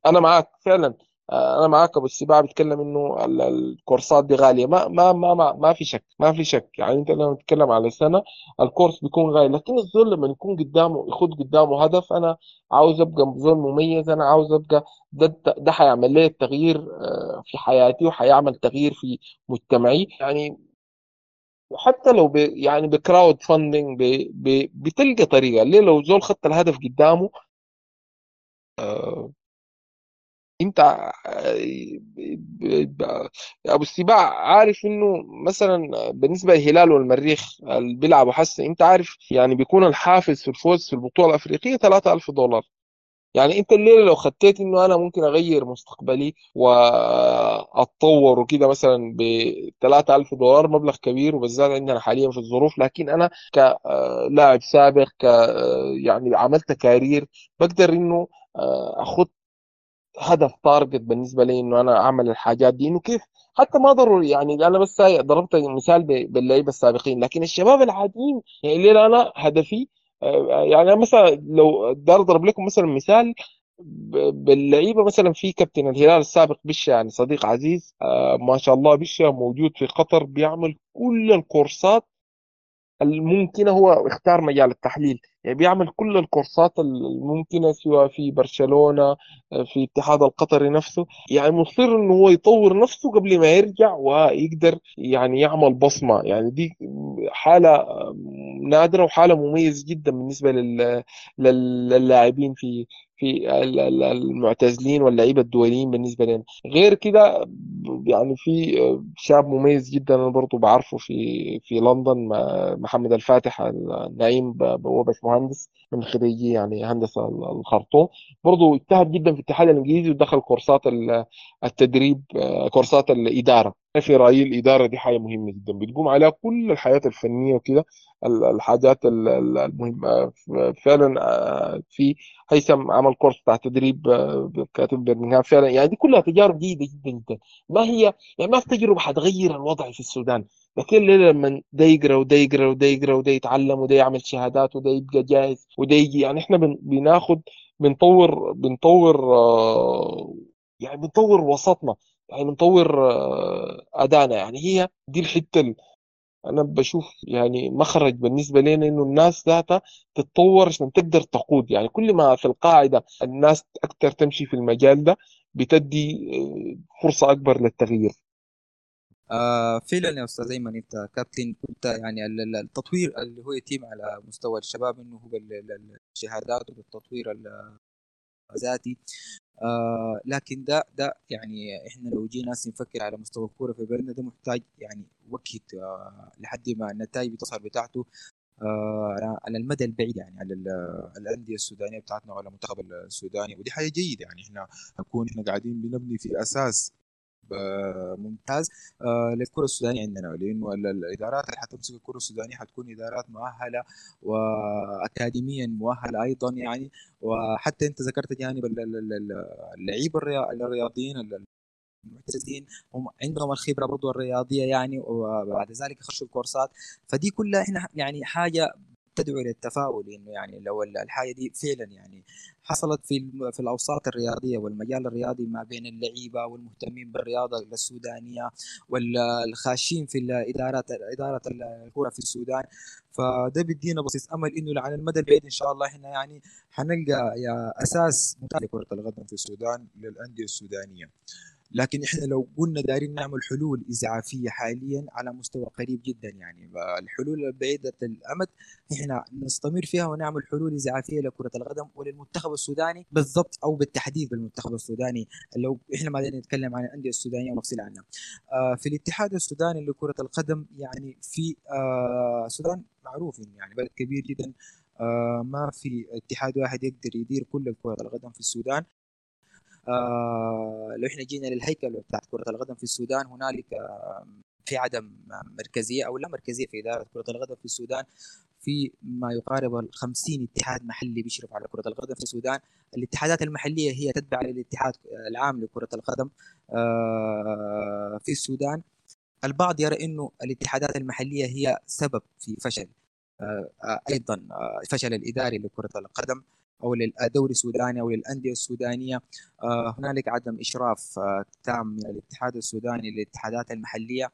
أنا معك فعلا. أنا معاك أبو السباع بيتكلم إنه الكورسات دي غالية. ما ما ما ما, ما في شك. ما في شك. يعني أنت لما تتكلم على سنة الكورس بيكون غالي. لكن الزول لما يكون قدامه يخد قدامه هدف أنا عاوز أبقى زول مميز أنا عاوز أبقى ده ده حيعمل لي التغيير آه، في حياتي وحيعمل تغيير في مجتمعي. يعني حتى لو ب يعني بكراود فاندنج بتلقى طريقة. ليه؟ لو زول خدت الهدف قدامه آه، انت ابو السباع عارف انه مثلا بالنسبة للهلال والمريخ اللي بيلعبوا حسن انت عارف يعني بيكون الحافز في الفوز في البطولة الأفريقية 3000 دولار. يعني انت الليلة لو خطيت انه أنا ممكن اغير مستقبلي واتطور وكده مثلا ب 3000 دولار مبلغ كبير وبالذات عندنا حاليا في الظروف لكن أنا كلاعب سابق ك يعني عملت career بقدر انه اخذ هدف target بالنسبة لي إنه أنا أعمل الحاجات دي. إنه كيف؟ حتى ما ضروري يعني أنا بس ضربت مثال باللعيبة السابقين. لكن الشباب العاديين يعني الليلة أنا هدفي آه، يعني مثلا لو دار أضرب لكم مثلا مثال باللعيبة مثلا في كابتن الهلال السابق بشا يعني صديق عزيز آه، ما شاء الله بشا موجود في قطر بيعمل كل الكورسات الممكنة هو اختار مجال التحليل. يعني بيعمل كل الكورسات الممكنة سواء في برشلونة في اتحاد القطري نفسه. يعني مصر إنه هو يطور نفسه قبل ما يرجع ويقدر يعني يعمل بصمة. يعني دي حالة نادرة وحالة مميزة جدا بالنسبة لل- لل- للاعبين في في ال- ال- المعتزلين واللعيبة الدوليين بالنسبة لنا. غير كده يعني في شاب مميز جدا أنا برضه بعرفه في في لندن محمد الفاتح النعيم هو باشمهندس من خريجي يعني هندسة الخرطوم. برضه اجتهد جدا في الاتحاد الإنجليزي ودخل كورسات التدريب آه، كورسات الإدارة. في رايي الإدارة دي حاجة مهمة جدا. بتقوم عليها كل الحياة الفنية وكده ال- الحاجات ال- ال- المهمه فعلا آه، في هيثم عمل كورس بتاع تدريب آه، كاتب برمنغهام فعلا يعني دي كلها تجارب جيدة جدا جدا. ما هي يعني ما في تجربة حتغير الوضع في السودان. لكن الليلة لما ده يقرأ وده يقرأ وده يقرأ وده يتعلم وده يعمل شهادات وده يبقى جاهز وده يجي؟ يعني إحنا بن- بناخد بنطور بنطور آه، يعني بنطور وسطنا يعني بنطور آه، ادائنا يعني هي دي الحتة اللي أنا بشوف يعني مخرج بالنسبة لنا إنه الناس ذاتها تتطور عشان تقدر تقود. يعني كل ما في القاعدة الناس أكثر تمشي في المجال ده بتدي آه، فرصة أكبر للتغيير. آه فعلا يا أستاذ ايمن أنت كابتن كنت يعني ال- ال- التطوير اللي هو يتم على مستوى الشباب إنه هو ال- ال- الذاتي آه لكن ده ده يعني إحنا لو جينا نفكر على مستوى الكورة في بلدنا ده محتاج يعني وقت آه لحد ما النتائج بتظهر بتاعته آه على المدى البعيد يعني على ال- الأندية السودانية بتاعتنا وعلى المنتخب السوداني. ودي حاجة جيدة يعني إحنا نكون إحنا قاعدين بنبني في أساس ممتاز. آه، للكرة السودانية عندنا لأنه ال- الادارات اللي حتمسك الكرة السودانية حتكون إدارات مؤهلة واكاديميا مؤهلة أيضا يعني. وحتى أنت ذكرت جانب ال- ال- ال- اللعيبه الريا- الرياضيين ال- المعتزلين هم عندهم الخبرة برضو الرياضية يعني وبعد ذلك يخشوا الكورسات. فدي كلها إحنا يعني حاجة تدعو للتفاؤل إنه يعني لو ال- الحاجة دي فعلا يعني حصلت في في الأوساط الرياضية والمجال الرياضي ما بين اللعيبة والمهتمين بالرياضة السودانية والخاشين في الادارات إدارة الكرة في السودان. فده بيدينا بصيص أمل إنه على المدى البعيد إن شاء الله إحنا يعني حنلقى أساس ممتاز لكرة القدم في السودان للأندية السودانية. لكن إحنا لو قلنا دايرين نعمل حلول اسعافيه حاليا على مستوى قريب جدا يعني الحلول البعيدة الأمد إحنا نستمر فيها ونعمل حلول اسعافيه لكرة القدم وللمنتخب السوداني بالضبط أو بالتحديد بالمنتخب السوداني. لو إحنا ما نتكلم عن الأندية السودانية ونفصل عنها. آه في الاتحاد السوداني لكرة القدم يعني في آه السودان معروف يعني بلد كبير جدا. آه ما في اتحاد واحد يقدر يدير كل كرة القدم في السودان. آه لو إحنا جينا للهيكل بتاعت كرة القدم في السودان هنالك آه في عدم مركزية أو لا مركزية في إدارة كرة القدم في السودان في ما يقارب ال 50 اتحاد محلي بيشرف على كرة القدم في السودان. الاتحادات المحلية هي تتبع للاتحاد العام لكرة القدم آه في السودان. البعض يرى إنه الاتحادات المحلية هي سبب في فشل أيضا آه فشل الاداري لكرة القدم. أو للدوري السوداني أو للأندية السودانية. آه هنالك عدم إشراف تام من الاتحاد السوداني للاتحادات المحلية.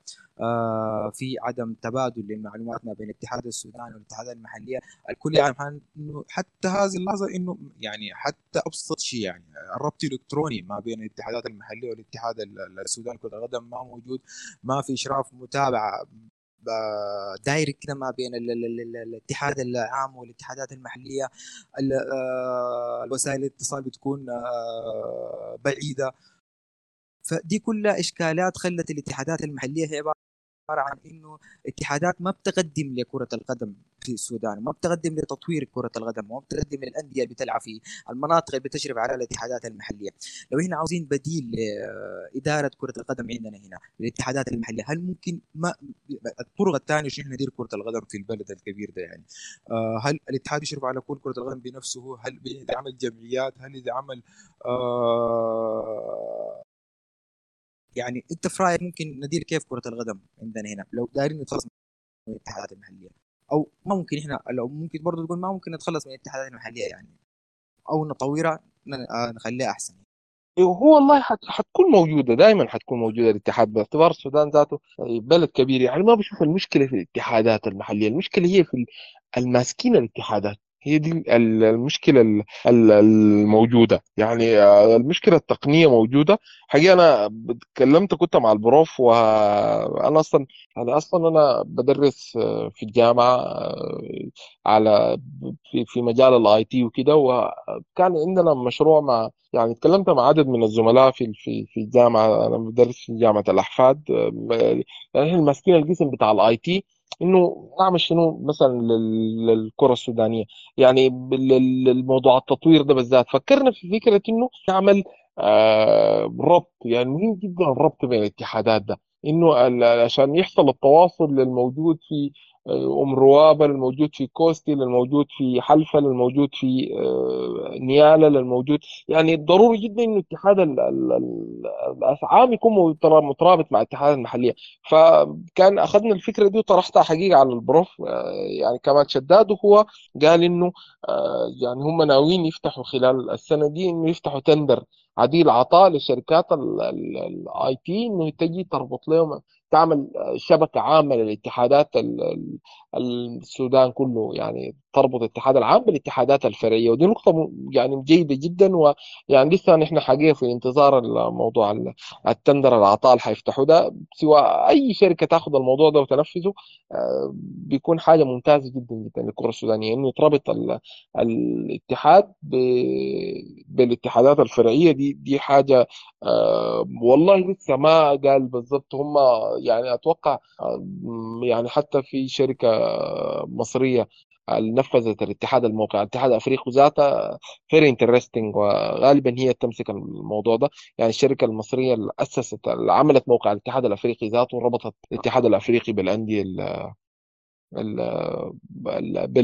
في عدم تبادل للمعلومات ما بين الاتحاد السوداني والاتحادات المحلية. الكل يعلم يعني حتى هذه اللحظة إنه يعني حتى أبسط شيء يعني الربط الإلكتروني ما بين الاتحادات المحلية والاتحاد السوداني كره القدم ما موجود. ما في إشراف متابعة دايركت كده ما بين ال ال ال الاتحاد العام والاتحادات المحلية الوسائل الاتصال بتكون بعيدة. فدي كلها إشكالات خلت الاتحادات المحلية هي عبارة عن إنه اتحادات ما بتقدم لكرة القدم في السودان ما بتقدم لتطوير كرة القدم ما بتقدم للأندية اللي بتلعب في المناطق اللي بتشرف على الاتحادات المحلية. لو إحنا عاوزين بديل لإدارة كرة القدم عندنا هنا الاتحادات المحلية هل ممكن ما الطرق الثانية عشان ندير كرة القدم في البلد الكبير ده يعني؟ هل الاتحاد يشرف على كل كرة القدم بنفسه؟ هل بيعمل جمعيات هل اذا عمل آه يعني انت في رأيك ممكن ندير كيف كرة القدم عندنا هنا؟ لو دايرين نتخلص من الاتحادات المحلية. أو ما ممكن إحنا لو ممكن برضه تقول ما ممكن نتخلص من الاتحادات المحلية يعني. أو نطورها آه، نخليها أحسن. هو والله حت حتكون موجودة دائما حتكون موجودة الاتحاد. باعتبار السودان ذاته بلد كبير يعني. ما بشوف المشكلة في الاتحادات المحلية المشكلة هي في الماسكين الاتحادات. هي دي ال- المشكلة ال- ال- الموجودة. يعني آه، المشكلة التقنية موجودة. حقيقة أنا تكلمت كنت مع البروف وأنا أصلا يعني أصلا أنا بدرس آه، في الجامعة آه، على في في مجال ال IT وكده وكان عندنا مشروع مع يعني اتكلمت مع عدد من الزملاء في في في الجامعة. أنا بدرس في جامعة الأحفاد إحنا ماسكين القسم بتاع ال IT. إنه نعمل شنو مثلا لل- للكرة السودانية؟ يعني للموضوع التطوير ده بالذات. فكرنا في فكرة إنه نعمل آه ربط يعني مهم جدا الربط بين الاتحادات ده. إنه عشان يحصل التواصل للموجود في أم روابه الموجود في كوستي الموجود في حلفا الموجود في آه، نيالا الموجود يعني ضروري جدا إنه اتحاد ال- ال- ال- الاسعام يكون مترا- مترابط مع الاتحادات المحليه فكان أخذنا الفكرة دي وطرحتها حقيقة على البروف آه، يعني كمان شداد وهو قال إنه آه، يعني هم ناويين يفتحوا خلال السنة دي إنه يفتحوا tender عديل عطاء للشركات ال IT إنه تجي تربط لهم تعمل آه، شبكة عامة للاتحادات السودان كله يعني تربط الاتحاد العام بالاتحادات الفرعية ودي نقطة يعني جيدة جدا ويعني لسه نحن حقيقة في انتظار الموضوع ال- التندر العطاء اللي حيفتحوا ده سواء أي شركة تاخذ الموضوع ده وتنفذه آه، بيكون حاجة ممتازة جدا جدا للكرة السودانية إنه يتربط ال- الاتحاد بالاتحادات الفرعية دي دي حاجة آه، والله لسه ما قال بالضبط هم يعني أتوقع آه، يعني حتى في شركة مصرية اللي نفذت الاتحاد الموقع الاتحاد الافريقي ذاتها very interesting وغالبا هي تمسك الموضوع ده. يعني الشركة المصرية اللي أسست اللي عملت موقع الاتحاد الأفريقي ذاته ربطت الاتحاد الأفريقي بالأندية ال- ال- ال- بال-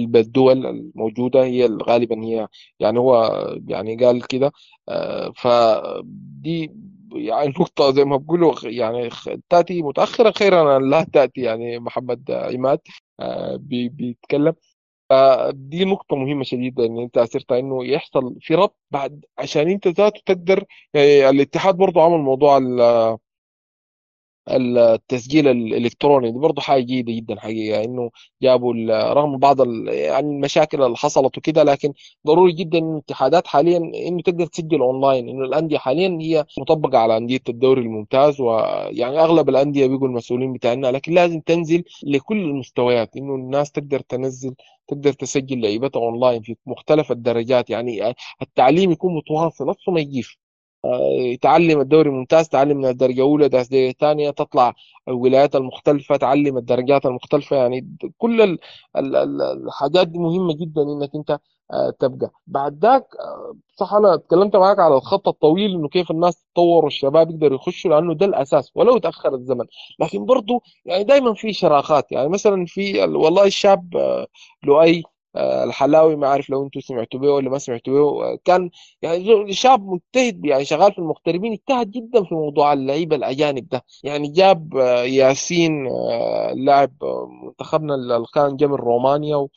بالدول الموجودة هي غالبا هي يعني هو يعني قال كده آه، فدي يعني [LAUGHS] نقطة زي ما بقولوا يعني تأتي متأخرة خيرا لا تأتي يعني محمد عماد آه، بي- بيتكلم. دي نقطة مهمة شديدة إن أنت اثرتها إنه يحصل في ربط بعد عشان أنت ذاته تقدر يعني الاتحاد برضه عمل موضوع التسجيل الإلكتروني. دي برضه حاجة جيدة جدا حقيقة إنه جابوا رغم بعض يعني المشاكل اللي حصلت وكده لكن ضروري جدا ان الاتحادات حاليا إنه تقدر تسجل أونلاين. إنه الأندية حاليا هي مطبقة على أندية الدوري الممتاز ويعني أغلب الأندية بيقوا المسؤولين بتاعنا لكن لازم تنزل لكل المستويات. إنه الناس تقدر تنزل تقدر تسجل لعيبتها أونلاين في مختلف الدرجات. يعني التعليم يكون متواصل أصلا ما يجيش. تعلم الدوري ممتاز تعلم من الدرجة الأولى درجة ثانية تطلع الولايات المختلفة تعلم الدرجات المختلفة. يعني كل ال- ال- ال- الحاجات دي مهمة جدا إنك أنت آه، تبقى. بعد ذاك آه، صح أنا اتكلمت معاك على الخط الطويل إنه كيف الناس تطور والشباب يقدروا يخشوا لأنه ده الأساس ولو تأخر الزمن. لكن برضو يعني دايما في شراخات يعني مثلا في ال- والله الشاب آه، لؤي الحلاوي ما عارف لو أنتم سمعتوا به ولا ما سمعتوا به. آه، كان يعني شاب مجتهد يعني شغال في المغتربين اجتهد جدا في موضوع اللعيبة الأجانب ده. يعني جاب آه، ياسين آه، لاعب آه، منتخبنا اللي كان جاي من رومانيا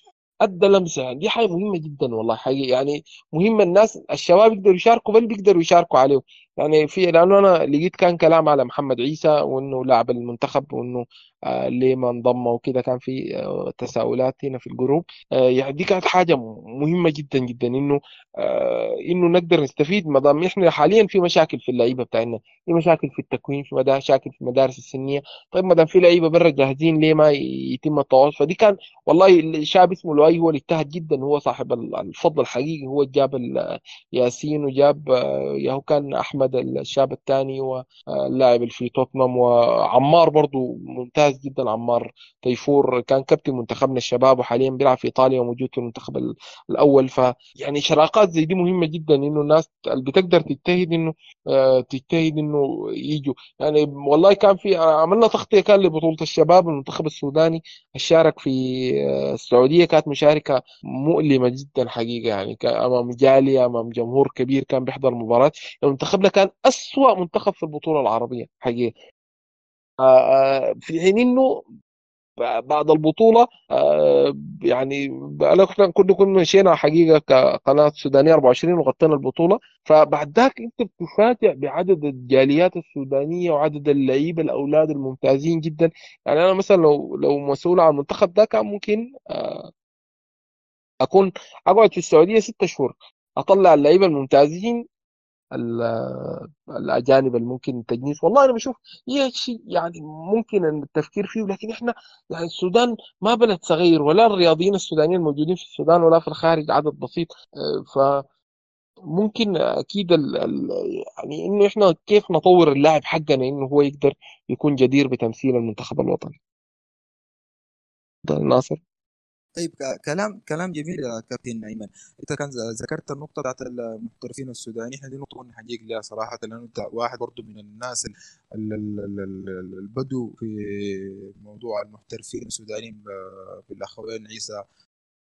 أدى لمسة. يعني دي حاجة مهمة جدا والله. حقيقي يعني مهمة الناس الشباب يقدروا يشاركوا بل بيقدروا يشاركوا عليه يعني في لأنه أنا لقيت كان كلام على محمد عيسى وإنه لاعب المنتخب وإنه آه ليه ما انضم وكده كان في آه تساؤلات هنا في الجروب. آه يعني دي كانت حاجة مهمة جدا جدا إنه إنه نقدر نستفيد ما دام إحنا حاليا في مشاكل في اللعيبة بتاعنا في مشاكل في التكوين في مشاكل في المدارس السنية. طيب ما دام في لعيبة برا جاهزين ليه ما يتم التواصل؟ فدي كان والله الشاب اسمه لؤي هو اللي اجتهد جدا هو صاحب الفضل الحقيقي هو جاب ياسين وجاب ياهو كان أحمد الشاب الثاني واللاعب اللي في توتنهام وعمار برضو ممتاز جدا عمار تيفور كان كابتن منتخبنا الشباب وحاليا بيلعب في إيطاليا وموجود في المنتخب ال- الأول. فيعني شراكات زي دي مهمة جدا إنه الناس اللي بتقدر تجتهد إنه آه، تجتهد إنه يجوا. يعني والله كان في عملنا تغطية كان لبطولة الشباب المنتخب السوداني. شارك في آه، السعودية كانت مشاركة مؤلمة جدا حقيقة يعني كان أمام جالية أمام جمهور كبير كان بيحضر المباراة منتخبنا كان أسوأ منتخب في البطولة العربية حقيقة آه، آه، في حين إنه بعد البطولة آه، يعني انا كنا كنا مشينا حقيقة كقناة سودانية 24 وغطينا البطولة. فبعد ذاك أنت بتفاجئ بعدد الجاليات السودانية وعدد اللعيبة الأولاد الممتازين جدا. يعني أنا مثلا لو لو مسؤول عن المنتخب ده كان ممكن أكون أقعد في السعودية ستة شهور أطلع اللعيبة الممتازين ال- الأجانب اللي ممكن التجنيس والله أنا بشوف هي شيء يعني ممكن التفكير فيه لكن إحنا يعني السودان ما بلد صغير ولا الرياضيين السودانيين الموجودين في السودان ولا في الخارج عدد بسيط. آه، فممكن أكيد ال ال يعني إنه إحنا كيف نطور اللاعب حقنا إنه هو يقدر يكون جدير بتمثيل المنتخب الوطني. ناصر؟ طيب كلام كلام جميل يا كابتن ايمن انت كان ذكرت النقطة بتاعت المحترفين السودانيين إحنا دي نقطة كنا حنجيك لها صراحة لأنه أنت واحد برضه من الناس ال- ال- ال- ال- ال- البدو في موضوع المحترفين السودانيين بالاخوين عيسى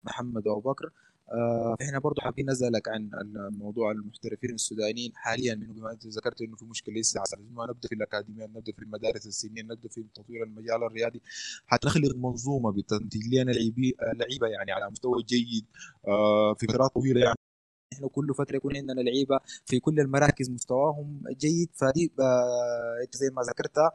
محمد ابو بكر. آه، فاحنا برضه حابين نسألك عن موضوع المحترفين السودانيين حاليا بما أنت ذكرت إنه في مشكلة لسه ما نبدأ في الاكاديميات نبدأ في المدارس السنية نبدأ في تطوير المجال الرياضي. حتخلق منظومه بتنتج لنا لعيبة يعني على مستوى جيد آه، في فترات طويلة يعني. إحنا كل فترة يكون عندنا لعيبة في كل المراكز مستواهم جيد. فدي آه، أنت زي ما ذكرتها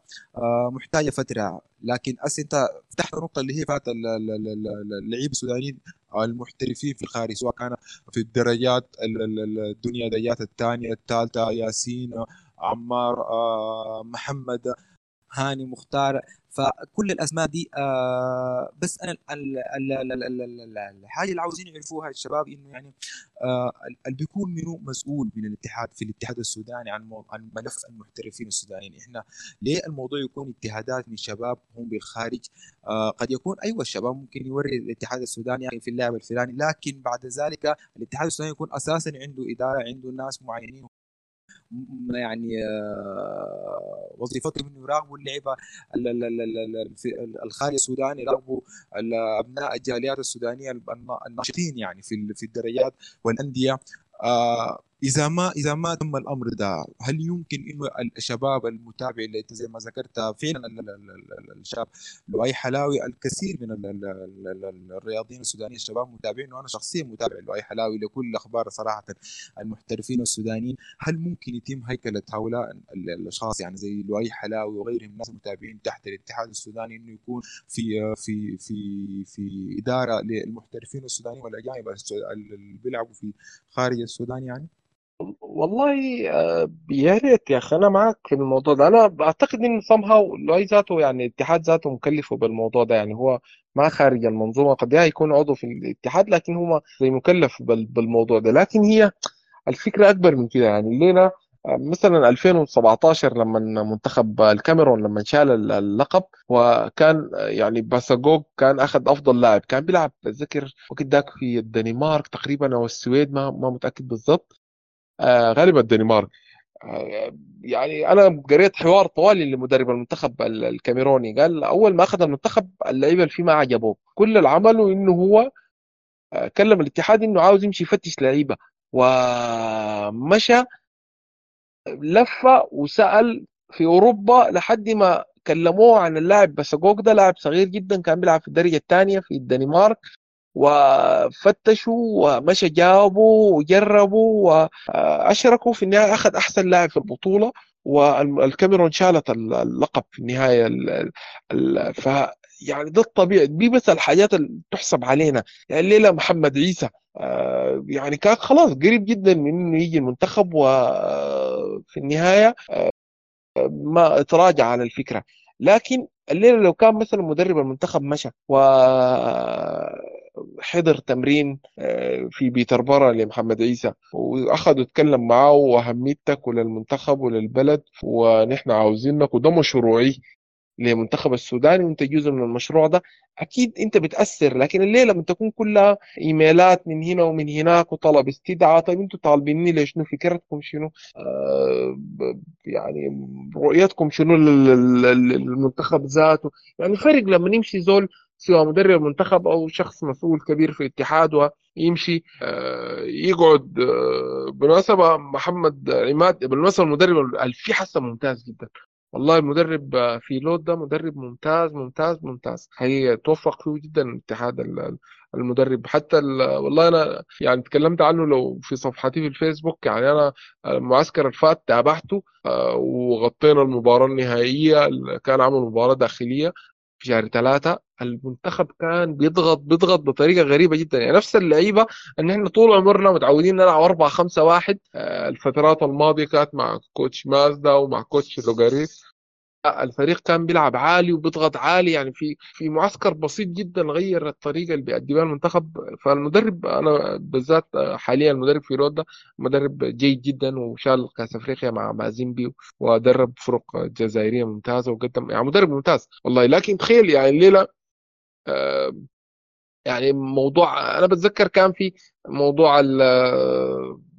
محتاجة فترة. لكن أس أنت فتحت نقطة اللي هي فات ال- ال- ال- ال- اللعيبه السودانيين المحترفين في الخارج سواء كان في الدرجات ال- ال- ال- الدنيا ديات الثانية الثالثة ياسين عمار آه، محمد هاني مختار. فكل الأسماء دي آه بس أنا ال- ال- ال- ال- ال- ال- ال- الحاجة اللي عاوزين يعرفوها الشباب إنه يعني آه اللي بيكون منه مسؤول من الاتحاد في الاتحاد السوداني عن عن ملف المحترفين السودانيين. إحنا ليه الموضوع يكون اجتهادات من شباب هم بالخارج آه قد يكون أيوه الشباب ممكن يوري الاتحاد السوداني يعني في اللاعب الفلاني. لكن بعد ذلك الاتحاد السوداني يكون أساسا عنده إدارة عنده ناس معينين يعني وظيفتهم انه يراقبوا اللعيبه ال- ال- ال- ال- ال- في- الخارج السوداني يراقبوا ابناء الجاليات السودانيه الن- الناشطين يعني في ال- في الدرجات والانديه اذا ما اذا ما تم الامر ده هل يمكن انه الشباب المتابع اللي انت زي ما ذكرت فعلا ال- ال- ال- ال- الشاب لؤي حلاوي الكثير من ال- ال- ال- ال- الرياضيين السودانيين الشباب متابعين وأنا شخصيا متابع لؤي حلاوي لكل الاخبار صراحة المحترفين السودانيين هل ممكن يتم هيكله هؤلاء ال- الاشخاص يعني زي لؤي حلاوي وغيرهم الناس المتابعين تحت الاتحاد السوداني انه يكون في في في في اداره للمحترفين السودانيين والاجانب اللي بيلعبوا في خارج السودان يعني والله آه، يا ريت يا أخي أنا معك في الموضوع ده. أنا بعتقد إن somehow لوي ذاته يعني الاتحاد ذاته مكلفه بالموضوع ده يعني هو ما خارج المنظومة. قد يكون عضو في الاتحاد لكن هو زي مكلف بال- بالموضوع ده. لكن هي الفكرة أكبر من كده. يعني لينا آه، مثلا 2017 لما منتخب الكاميرون لما شال ال- اللقب وكان آه، يعني باساجوج كان أخذ أفضل لاعب. كان بيلعب بتذكر وقت ذاك في الدنمارك تقريبا أو السويد ما ما متأكد بالضبط. غالبا الدنمارك. آه يعني أنا قريت حوار طوالي لمدرب المنتخب ال- الكاميروني. قال أول ما أخذ المنتخب اللعيبة اللي فيه ما عجبوه. كل اللي عمله إنه هو آه كلم الاتحاد إنه عاوز يمشي يفتش لعيبة. ومشى لفه وسأل في أوروبا لحد ما كلموه عن اللاعب بساجوك ده لاعب صغير جدا كان بيلعب في الدرجة الثانية في الدنمارك. وفتشوا ومشى جابوا وجربوا وأشركوا في النهايه أخذ أحسن لاعب في البطولة والكاميرون شالت اللقب في النهاية ال ال ف يعني ده الطبيعي. دي بس الحاجات اللي تحسب علينا. يعني الليلة محمد عيسى آه، يعني كان خلاص قريب جدا من إنه يجي المنتخب وفي النهاية آه، ما تراجع على الفكرة. لكن الليلة لو كان مثلا مدرب المنتخب مشى وحضر تمرين آه، في بيتربرا لمحمد عيسى واخذوا اتكلم معاه وأهميتك وللمنتخب وللبلد ونحن عاوزينك وده مشروعي لمنتخب السوداني وأنت جزء من المشروع ده. أكيد أنت بتأثر لكن الليلة لما تكون كلها إيميلات من هنا ومن هناك وطلب استدعاء طيب أنتوا طالبيني ليش؟ شنو فكرتكم شنو؟ آه يعني رؤيتكم شنو لل- لل- للمنتخب ذاته؟ يعني فرق لما يمشي زول سواء مدرب منتخب أو شخص مسؤول كبير في اتحاد ويمشي. آه، يقعد آه، بالمناسبة محمد عماد بالمناسبة المدرب فيه حسن ممتاز جدا. والله المدرب آه، في لود ده مدرب ممتاز ممتاز ممتاز. حقيقة توفق فيه جدا الاتحاد ال- ال- المدرب. حتى ال- والله أنا يعني تكلمت عنه لو في صفحتي في الفيسبوك. يعني أنا المعسكر الفات تابعته وغطينا المباراة النهائية كان عمل مباراة داخلية. في شهر ثلاثة المنتخب كان بيضغط بيضغط بطريقة غريبة جدا. يعني نفس اللعيبة إن إحنا طول عمرنا متعودين نلعب 4 5 1 آه، الفترات الماضية كانت مع كوتش مازدا ومع كوتش لوغاريس. لا، الفريق كان بيلعب عالي وبيضغط عالي يعني في في معسكر بسيط جدا غير الطريقة اللي بيأدي بها المنتخب. فالمدرب أنا بالذات حاليا المدرب في رودا مدرب جيد جدا وشال كأس أفريقيا مع مع زيمبي ودرب فرق جزائرية ممتازة وقدم يعني مدرب ممتاز والله. لكن تخيل يعني الليلة آه، يعني موضوع أنا بتذكر كان في موضوع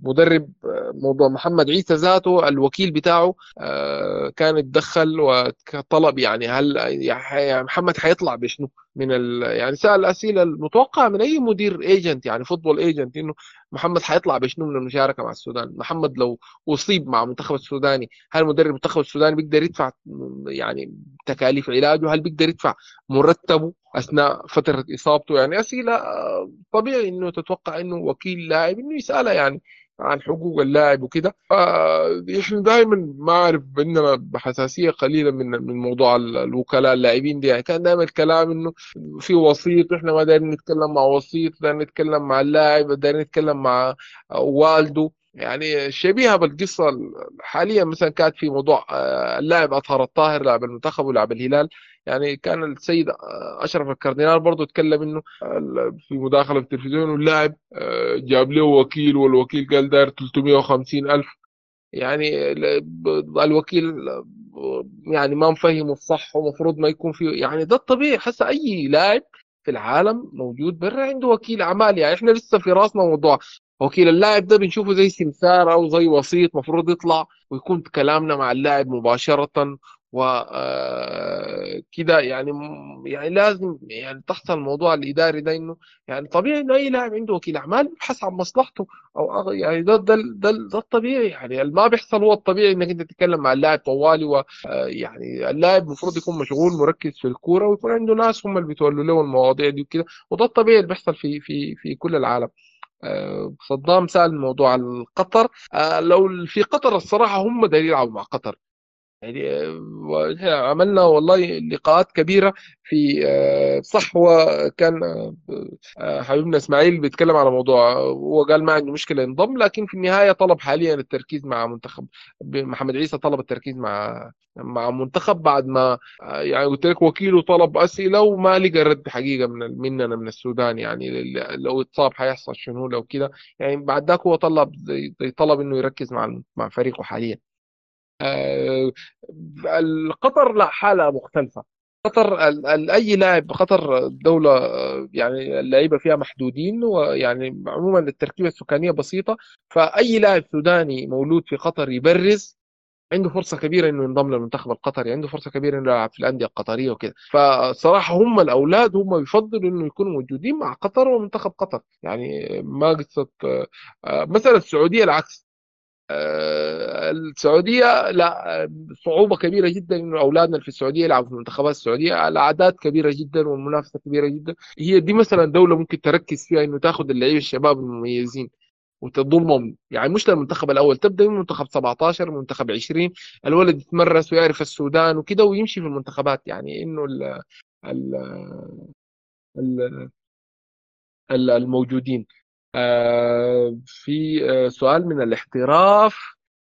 المدرب موضوع محمد عيسى ذاته الوكيل بتاعه آه، كان اتدخل وطلب يعني هل يعني محمد حيطلع بشنو؟ من ال يعني سأل أسئلة المتوقعة من أي مدير agent يعني football agent إنه محمد حيطلع بشنو من المشاركة مع السودان؟ محمد لو أصيب مع المنتخب السوداني هل مدرب المنتخب السوداني بيقدر يدفع يعني تكاليف علاجه؟ هل بيقدر يدفع مرتبه أثناء فترة إصابته؟ يعني أسئلة آه، طبيعي إنه تتوقع إنه وكيل لاعب إنه يسالها يعني عن حقوق اللاعب وكده. فاحنا دائما ما اعرف عندنا حساسيه قليلة من من موضوع ال- الوكلاء اللاعبين دي. يعني كان دائما الكلام إنه في وسيط إحنا ما دايرين نتكلم مع وسيط دايرين نتكلم مع اللاعب دايرين نتكلم مع والده. يعني شبيهة بالقصة حاليا مثلا كانت في موضوع آه، اللاعب أطهر الطاهر لاعب المنتخب ولاعب الهلال. يعني كان السيد أشرف الكاردينال برضه اتكلم إنه في مداخلة في التلفزيون واللاعب آه، جاب له وكيل والوكيل قال داير 350 ألف. يعني الوكيل يعني ما مفهمه الصح ومفروض ما يكون فيه يعني ده الطبيعي. حتى أي لاعب في العالم موجود برا عنده وكيل أعمال. يعني إحنا لسه في رأسنا موضوع وكيل اللاعب ده بنشوفه زي سمسار أو زي وسيط مفروض يطلع ويكون كلامنا مع اللاعب مباشرة. وكده يعني يعني لازم يعني تحصل الموضوع الإداري ده إنه يعني طبيعي إنه أي لاعب عنده وكيل أعمال يبحث عن مصلحته أو يعني ده ده ده, ده الطبيعي يعني اللي ما بيحصل هو الطبيعي إنك أنت تتكلم مع اللاعب طوالي ويعني اللاعب المفروض يكون مشغول مركز في الكورة ويكون عنده ناس هم اللي بيتولوا له المواضيع دي وكده وده الطبيعي اللي بيحصل في في في كل العالم. آه، صدام سأل موضوع آه، لو في قطر الصراحة هم دايرين يلعبوا مع قطر. يعني آه، عملنا والله لقاءات كبيرة في آه، صح هو كان آه، حبيبنا إسماعيل بيتكلم على موضوع هو قال ما عنده مشكلة ينضم لكن في النهاية طلب حاليا التركيز مع منتخب محمد عيسى طلب التركيز مع مع منتخب بعد ما يعني قلت لك وكيله طلب أسئلة وما لقى رد حقيقة من مننا من السودان يعني لو اتصاب حيحصل شنو لو كده. يعني بعد ذاك هو طلب طلب إنه يركز مع مع فريقه حاليا. آه، القطر لا حالة مختلفة. قطر أي لاعب قطر دولة آه، يعني اللعيبة فيها محدودين ويعني عموما التركيبة السكانية بسيطة. فأي لاعب سوداني مولود في قطر يبرز عنده فرصة كبيرة إنه ينضم للمنتخب القطري عنده فرصة كبيرة إنه يلعب في الأندية القطرية وكده. فصراحة هم الأولاد هم بيفضلوا إنه يكونوا موجودين مع قطر ومنتخب قطر. يعني ما قصة آه، مثلا السعودية العكس. السعودية لا آه، صعوبة كبيرة جدا إنه أولادنا في السعودية يلعبوا في المنتخبات السعودية الأعداد كبيرة جدا والمنافسة كبيرة جدا. هي دي مثلا دولة ممكن تركز فيها إنه تاخذ اللعيبة الشباب المميزين وتضمهم. يعني مش للمنتخب الأول تبدأ من منتخب 17 منتخب 20 الولد يتمرس ويعرف السودان وكده ويمشي في المنتخبات. يعني إنه ال ال ال ال- الموجودين. آه، في آه، سؤال من الاحتراف.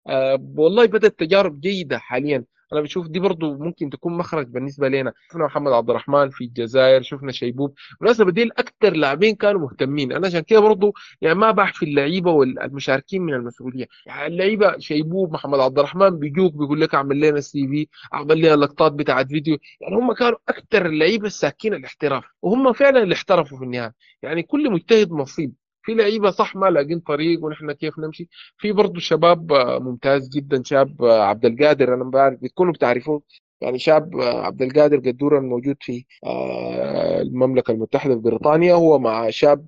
آه، والله بدأت تجارب جيدة حاليا. أنا بشوف دي برضو ممكن تكون مخرج بالنسبة لنا. شفنا محمد عبد الرحمن في الجزائر شفنا شيبوب. بالمناسبة دي الأكثر لاعبين كانوا مهتمين. أنا عشان كده برضو يعني ما بحفي اللعيبة والمشاركين من المسؤولية. يعني اللعيبة شيبوب محمد عبد الرحمن بيجوك بيقول لك أعمل لنا ال CV أعمل لنا لقطات بتاعت فيديو. يعني هم كانوا أكثر اللعيبة الساكين الاحتراف وهم فعلا اللي احترفوا في النهاية. يعني كل مجتهد نصيب في لعيبة صح ما لاقين طريق ونحن كيف نمشي. في برضه شباب آه، ممتاز جدا شاب آه، عبد القادر. أنا بعرف بتكونوا بتعرفوه. يعني شاب آه، عبد القادر قدورا موجود في المملكة المتحدة في بريطانيا. هو مع شاب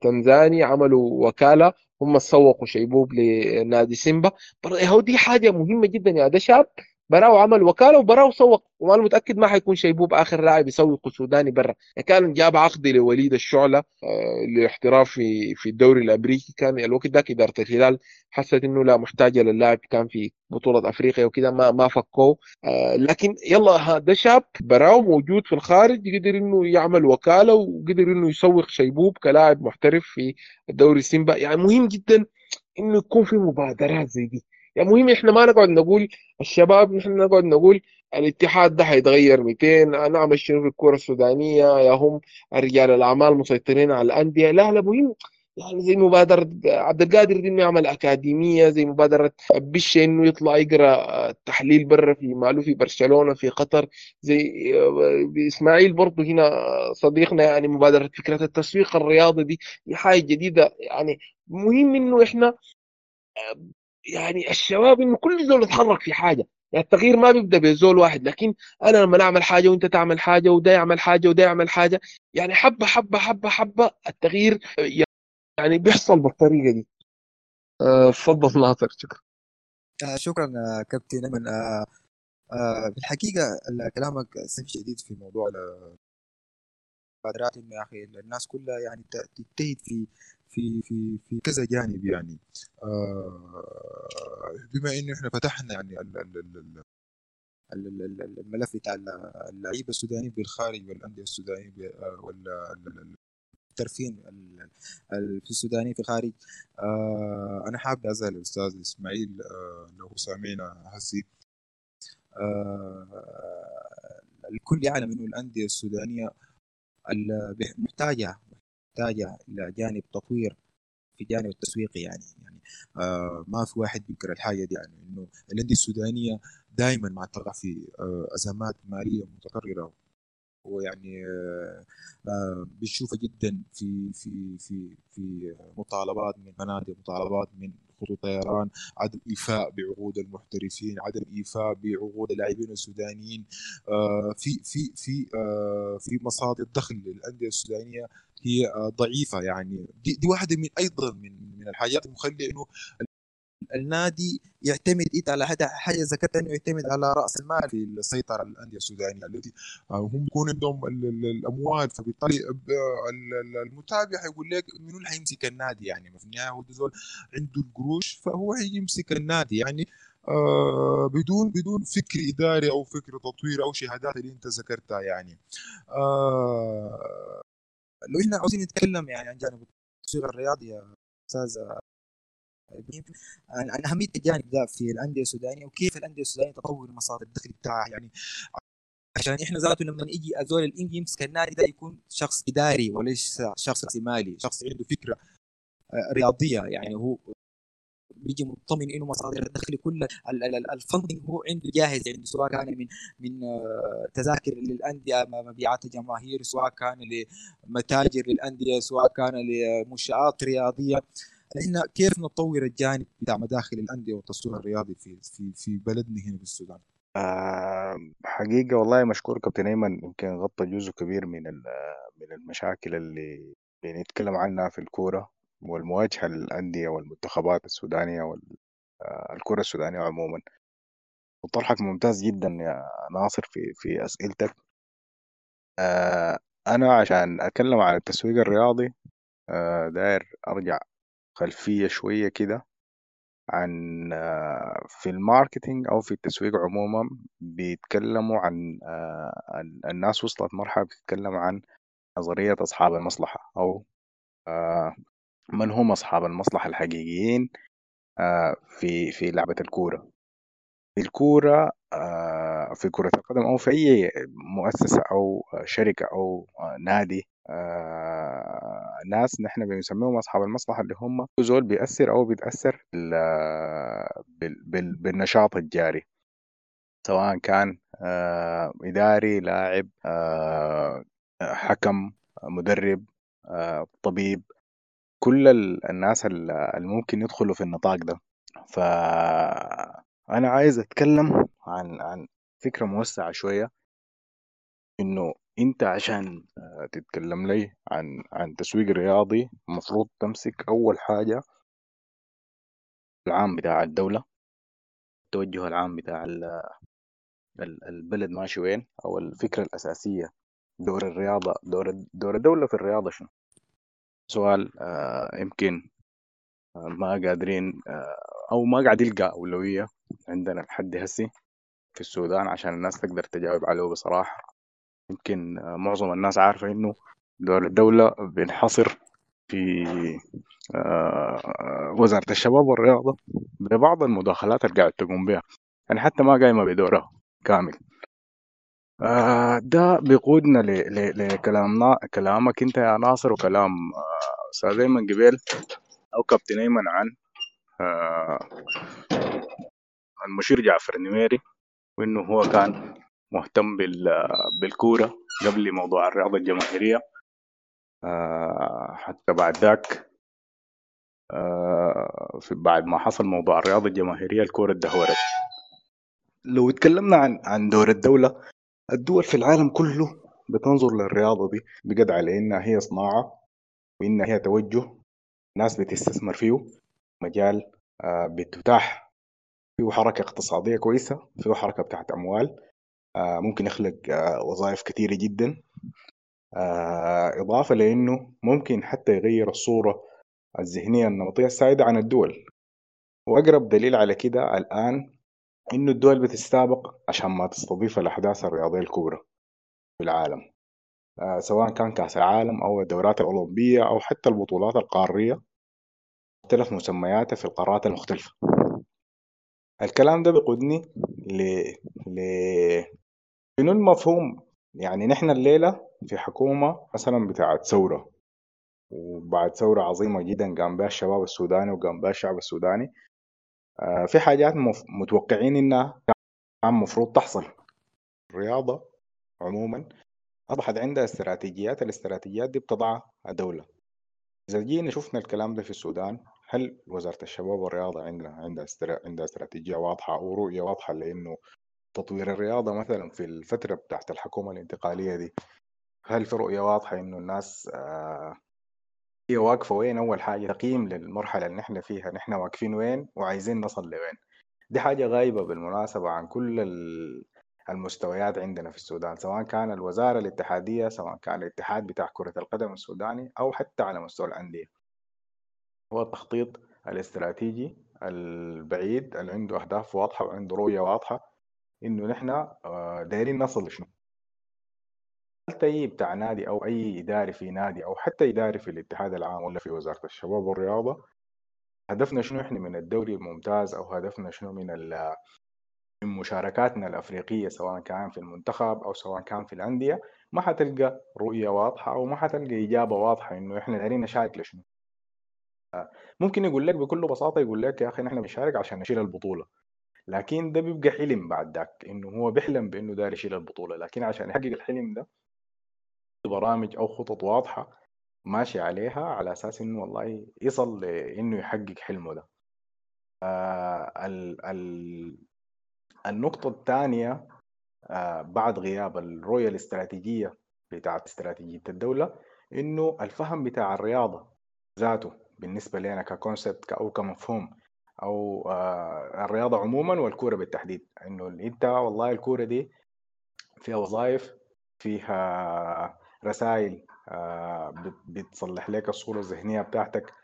تنزاني عملوا وكالة. هم سوقوا شيبوب لنادي سيمبا. هو دي حاجة مهمة جدا يا ده شاب. براو عمل وكاله وبراو سوق. وأنا متأكد ما حيكون شيبوب آخر لاعب يسوق سوداني برا. كان جاب عقد لوليد الشعلة آه، لاحتراف في في الدوري الأمريكي. كان الوقت ذاك إدارة الهلال حست إنه لا محتاجه للاعب كان في بطولة أفريقيا وكذا ما ما فكوه. آه، لكن يلا هذا شاب براو موجود في الخارج قدر إنه يعمل وكالة وقدر إنه يسوق شيبوب كلاعب محترف في الدوري السيمبا يعني مهم جدا إنه يكون في مبادرات زي دي. يعني مهم إحنا ما نقعد نقول الشباب نحن نقعد نقول الاتحاد ده حيتغير 200 نعمل شنو في الكرة السودانية يا هم رجال الأعمال مسيطرين على الأندية. لا لا مهم. يعني زي مبادرة عبد القادر دي انه يعمل أكاديمية زي مبادرة بش إنه يطلع يقرأ تحليل برا في ماله في برشلونة في قطر. زي إسماعيل برضه هنا صديقنا يعني مبادرة فكرة التسويق الرياضي دي دي حاجة جديدة. يعني مهم إنه إحنا يعني الشباب إنه كل زول يتحرك في حاجة. يعني التغيير ما بيبدأ بزول واحد لكن أنا لما اعمل حاجة وأنت تعمل حاجة وده يعمل حاجة وده يعمل حاجة يعني حبة حبة حبة حبة التغيير يعني بيحصل بالطريقة دي. تفضل آه ناصر شكرا. آه شكرا آه كابتن ايمن آه آه بالحقيقة كلامك سهل شديد في موضوع إنه يا أخي الناس كلها يعني تجتهد في في في في كذا جانب يعني. آه بما إنه إحنا فتحنا يعني الملف بتاع اللعيبة السودانيين بالخارج والأندية السودانية والترفين في السوداني في الخارج. آه أنا حابب اسال الأستاذ إسماعيل آه لو سامعنا هسي. الكل يعلم إنه الأندية السودانية محتاجة محتاجة إلى جانب تطوير في جانب التسويقي يعني يعني آه ما في واحد بينكر الحاجة دي يعني إنه الانديه السودانية دائما ما تقع في آه أزمات مالية متكررة. ويعني آه بنشوفها جدا في في في في مطالبات من مناطق مطالبات من خطوط طيران عدم إيفاء بعقود المحترفين عدم إيفاء بعقود اللاعبين السودانيين آه في في في آه في مصادر دخل للأندية السودانية هي ضعيفة يعني. دي, دي واحدة من أيضا من من الحاجات المخلية إنه النادي يعتمد إيه على هذا حاجة ذكرت انه يعتمد على رأس المال في السيطرة على الأندية السودانية التي هم بيكون عندهم الأموال فبالتالي المتابع حيقول لك منو اللي حيمسك النادي يعني. في النهاية هو زول عنده القروش فهو حيمسك النادي يعني آه بدون بدون فكر إداري أو فكر تطوير أو شهادات اللي أنت ذكرتها يعني. آه لو إحنا عاوزين نتكلم يعني عن جانب التسويق الرياضي يا أستاذ عن أهمية الجانب ده في الأندية السودانية وكيف الأندية السودانية تطور مصادر الدخل بتاعها. يعني عشان إحنا ذاته لما يجي أزول الانجي يمسك النادي ده يكون شخص إداري وليس شخص مالي شخص عنده فكرة رياضية. يعني هو بيجي مطمن إنه مصادر الدخل كلها الفندنج هو عنده جاهز. عنده سواء كان من من آه، تذاكر للأندية مبيعات جماهير سواء كان لمتاجر للأندية سواء كان لمنشآت رياضية. إحنا كيف نطور الجانب بتاع مداخل الأندية والتسويق الرياضي في في في بلدنا هنا في السودان؟ آه حقيقة والله مشكور كابتن أيمن يمكن غطى جزء كبير من من المشاكل اللي بنتكلم عنها في الكورة والمواجهة للأندية والمنتخبات السودانية والكرة السودانية عموما وطرحك ممتاز جدا يا ناصر في في أسئلتك آه، أنا عشان أتكلم عن التسويق الرياضي آه، داير أرجع خلفية شوية كده عن آه، في الماركتينج أو في التسويق عموما بيتكلموا عن الناس وصلت مرحلة بتتكلم عن نظرية أصحاب المصلحة أو من هم أصحاب المصلحة الحقيقيين آه، في في لعبة الكورة. الكورة آه، في كرة القدم أو في أي مؤسسة أو شركة أو نادي آه، ناس نحن بنسميهم أصحاب المصلحة اللي هم زول بيأثر أو بيتأثر بالنشاط الجاري. سواء كان إداري لاعب حكم مدرب طبيب كل الناس اللي ممكن يدخلوا في النطاق ده. فأنا عايز أتكلم عن عن فكرة موسعة شوية. إنه أنت عشان تتكلم لي عن عن تسويق رياضي المفروض تمسك أول حاجة العام بتاع الدولة. التوجه العام بتاع ال- البلد ماشي وين أو الفكرة الأساسية. دور الرياضة دور دور الدولة في الرياضة شنو؟ سؤال آه، يمكن آه، ما قادرين آه، أو ما قاعد يلقى أولوية عندنا لحد هسي في السودان عشان الناس تقدر تجاوب عليه بصراحة. يمكن آه، معظم الناس عارفة إنه دور الدولة بينحصر في آه، وزارة الشباب والرياضة ببعض المداخلات اللي قاعد تقوم بها يعني حتى ما قايمة بدورها كامل. ده بيقودنا لكلامنا كلامك أنت يا ناصر وكلام أستاذ أيمن قبيل. أو كابتن ايمن عن آه، المشير جعفر النميري وإنه هو كان مهتم بال- بالكورة قبل موضوع الرياضة الجماهيرية. آه، حتى بعد ذاك آه، بعد ما حصل موضوع الرياضة الجماهيرية الكورة اتدهورت. لو اتكلمنا عن عن دور الدولة الدول في العالم كله بتنظر للرياضة دي بقد على إنها هي صناعة وإنها هي توجه ناس بتستثمر فيه مجال آه، بتتاح فيه حركة اقتصادية كويسة فيه حركة بتاعت أموال آه، ممكن يخلق آه، وظائف كثيرة جدا إضافة لإنه ممكن حتى يغير الصورة الذهنية النمطيه السائده عن الدول. وأقرب دليل على كده الآن إنه الدول بتستابق عشان ما تستضيف الأحداث الرياضية الكبرى في العالم سواء كان كأس العالم أو الدورات الأولمبية أو حتى البطولات القارية. مختلف مسمياتها في القارات المختلفة. الكلام ده بيقودني ل ل شنو المفهوم؟ يعني نحن الليلة في حكومة مثلا بتاعت ثورة وبعد ثورة عظيمة جدا قام بها الشباب السوداني وقام بها الشعب السوداني آه، في حاجات مف- متوقعين إنها كان مفروض تحصل. الرياضة عموما أصبحت عندها استراتيجيات الاستراتيجيات دي بتضعها الدولة. إذا جينا شفنا الكلام ده في السودان هل وزارة الشباب والرياضة عندها عندها. عندها استراتيجية واضحة أو رؤية واضحة لأنه تطوير الرياضة مثلا في الفترة بتاعت الحكومة الانتقالية دي هل في رؤية واضحة إنه الناس آه، هي واقفة وين؟ أول حاجة تقييم للمرحلة اللي نحن فيها نحن واقفين وين؟ وعايزين نصل لوين؟ دي حاجة غايبة بالمناسبة عن كل ال- المستويات عندنا في السودان سواء كان الوزارة الاتحادية سواء كان الاتحاد بتاع كرة القدم السوداني أو حتى على مستوى الأندية. هو التخطيط الاستراتيجي البعيد اللي عنده أهداف واضحة وعنده رؤية واضحة إنه نحن آه، دايرين نصل لشنو؟ اي بتاع نادي أو أي إداري في نادي أو حتى إداري في الاتحاد العام ولا في وزارة الشباب والرياضة هدفنا شنو إحنا من الدوري الممتاز أو هدفنا شنو من من مشاركاتنا الأفريقية سواء كان في المنتخب أو سواء كان في الأندية ما حتلقى رؤية واضحة أو ما حتلقى إجابة واضحة إنه إحنا دايرين نشارك لشنو؟ ممكن يقول لك بكل بساطة يقول لك يا أخي نحن بنشارك عشان نشيل البطولة. لكن ده بيبقى حلم بعد ذاك إنه هو بيحلم بإنه داير يشيل البطولة. لكن عشان يحقق الحلم ده برامج أو خطط واضحة ماشي عليها على أساس إنه والله يصل لأنه يحقق حلمه ده. آه ال ال النقطة الثانية آه بعد غياب الرؤية الاستراتيجية بتاعت استراتيجية الدولة إنه الفهم بتاع الرياضة ذاته بالنسبة لنا ككونسبت أو كمفهوم أو آه الرياضة عموما والكورة بالتحديد. إنه أنت والله الكورة دي فيها وظائف فيها رسائل آه بت- بتصلح لك الصورة الذهنية بتاعتك.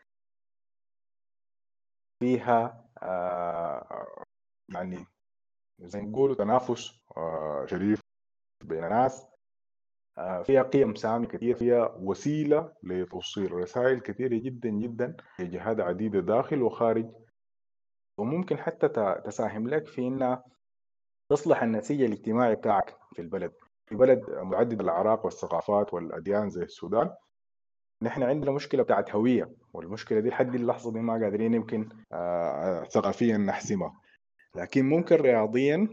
فيها آه يعني زي ما نقولوا تنافس شريف بين الناس. فيها قيم سامية كثير فيها وسيلة لتوصيل رسائل كثيرة جدا جدا لجهات عديدة داخل وخارج. وممكن حتى تساهم لك في إنها تصلح النسيج الاجتماعي بتاعك في البلد. في بلد معدد الأعراق والثقافات والأديان زي السودان نحن عندنا مشكلة بتاعت هوية والمشكلة دي لحد اللحظة دي ما قادرين يمكن آه، ثقافيا نحسمها. لكن ممكن رياضيا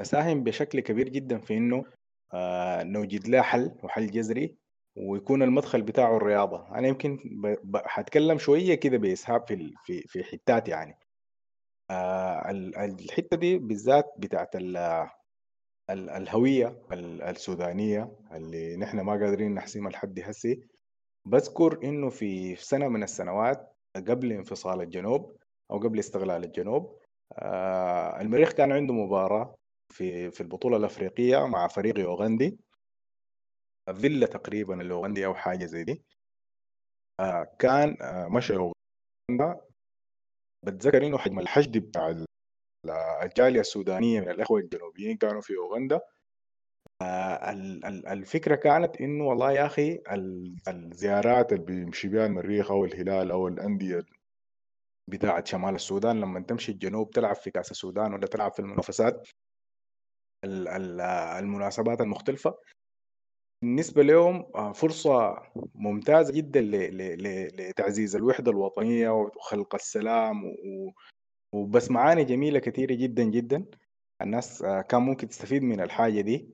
نساهم بشكل كبير جدا في آه، نوجد له حل وحل جذري ويكون المدخل بتاعه الرياضة. أنا يمكن ب- حتكلم شوية كده بإسهاب في في في حتات يعني. آه، ال- الحتة دي بالذات بتاعت ال- ال- الهوية ال- السودانية اللي نحن ما قادرين نحسمها لحد هسي. بذكر إنه في سنة من السنوات قبل انفصال الجنوب أو قبل استقلال الجنوب آه، المريخ كان عنده مباراة في في البطولة الأفريقية مع فريق يوغندي فيلا تقريبا اليوغندي أو حاجة زي دي. آه، كان آه، مشى يوغندا بتذكر إنه حجم الحشد بتاع ال- الجالية السودانية من الأخوة الجنوبيين كانوا في يوغندا آه، ال- ال- الفكرة كانت إنه والله يا ال- الزيارات اللي بيمشي بها المريخ أو الهلال أو الأندية بتاعت شمال السودان لما تمشي الجنوب تلعب في كأس السودان ولا تلعب في المنافسات. ال- ال- المناسبات المختلفة. بالنسبة لهم آه، فرصة ممتازة جدا لتعزيز الوحدة الوطنية وخلق السلام وبس معاني جميلة كثيرة جدا جدا. الناس آه، كان ممكن تستفيد من الحاجة دي.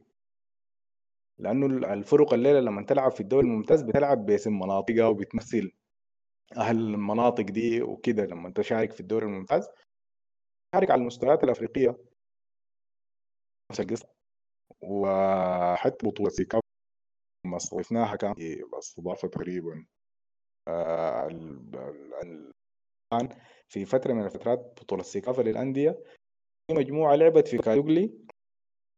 لأنه ال- الفرق الليلة لما تلعب في الدوري الممتاز بتلعب باسم مناطقها وبتمثل أهل المناطق دي وكده. لما تشارك في الدوري الممتاز تشارك على المستويات الأفريقية. القصة وحتى بطولة سيكافا لما استضفناها كان استضافة تقريبا آه، ال- ال- ال- الآن في فترة من الفترات بطولة سيكافا للأندية. في مجموعة لعبت في كادوغلي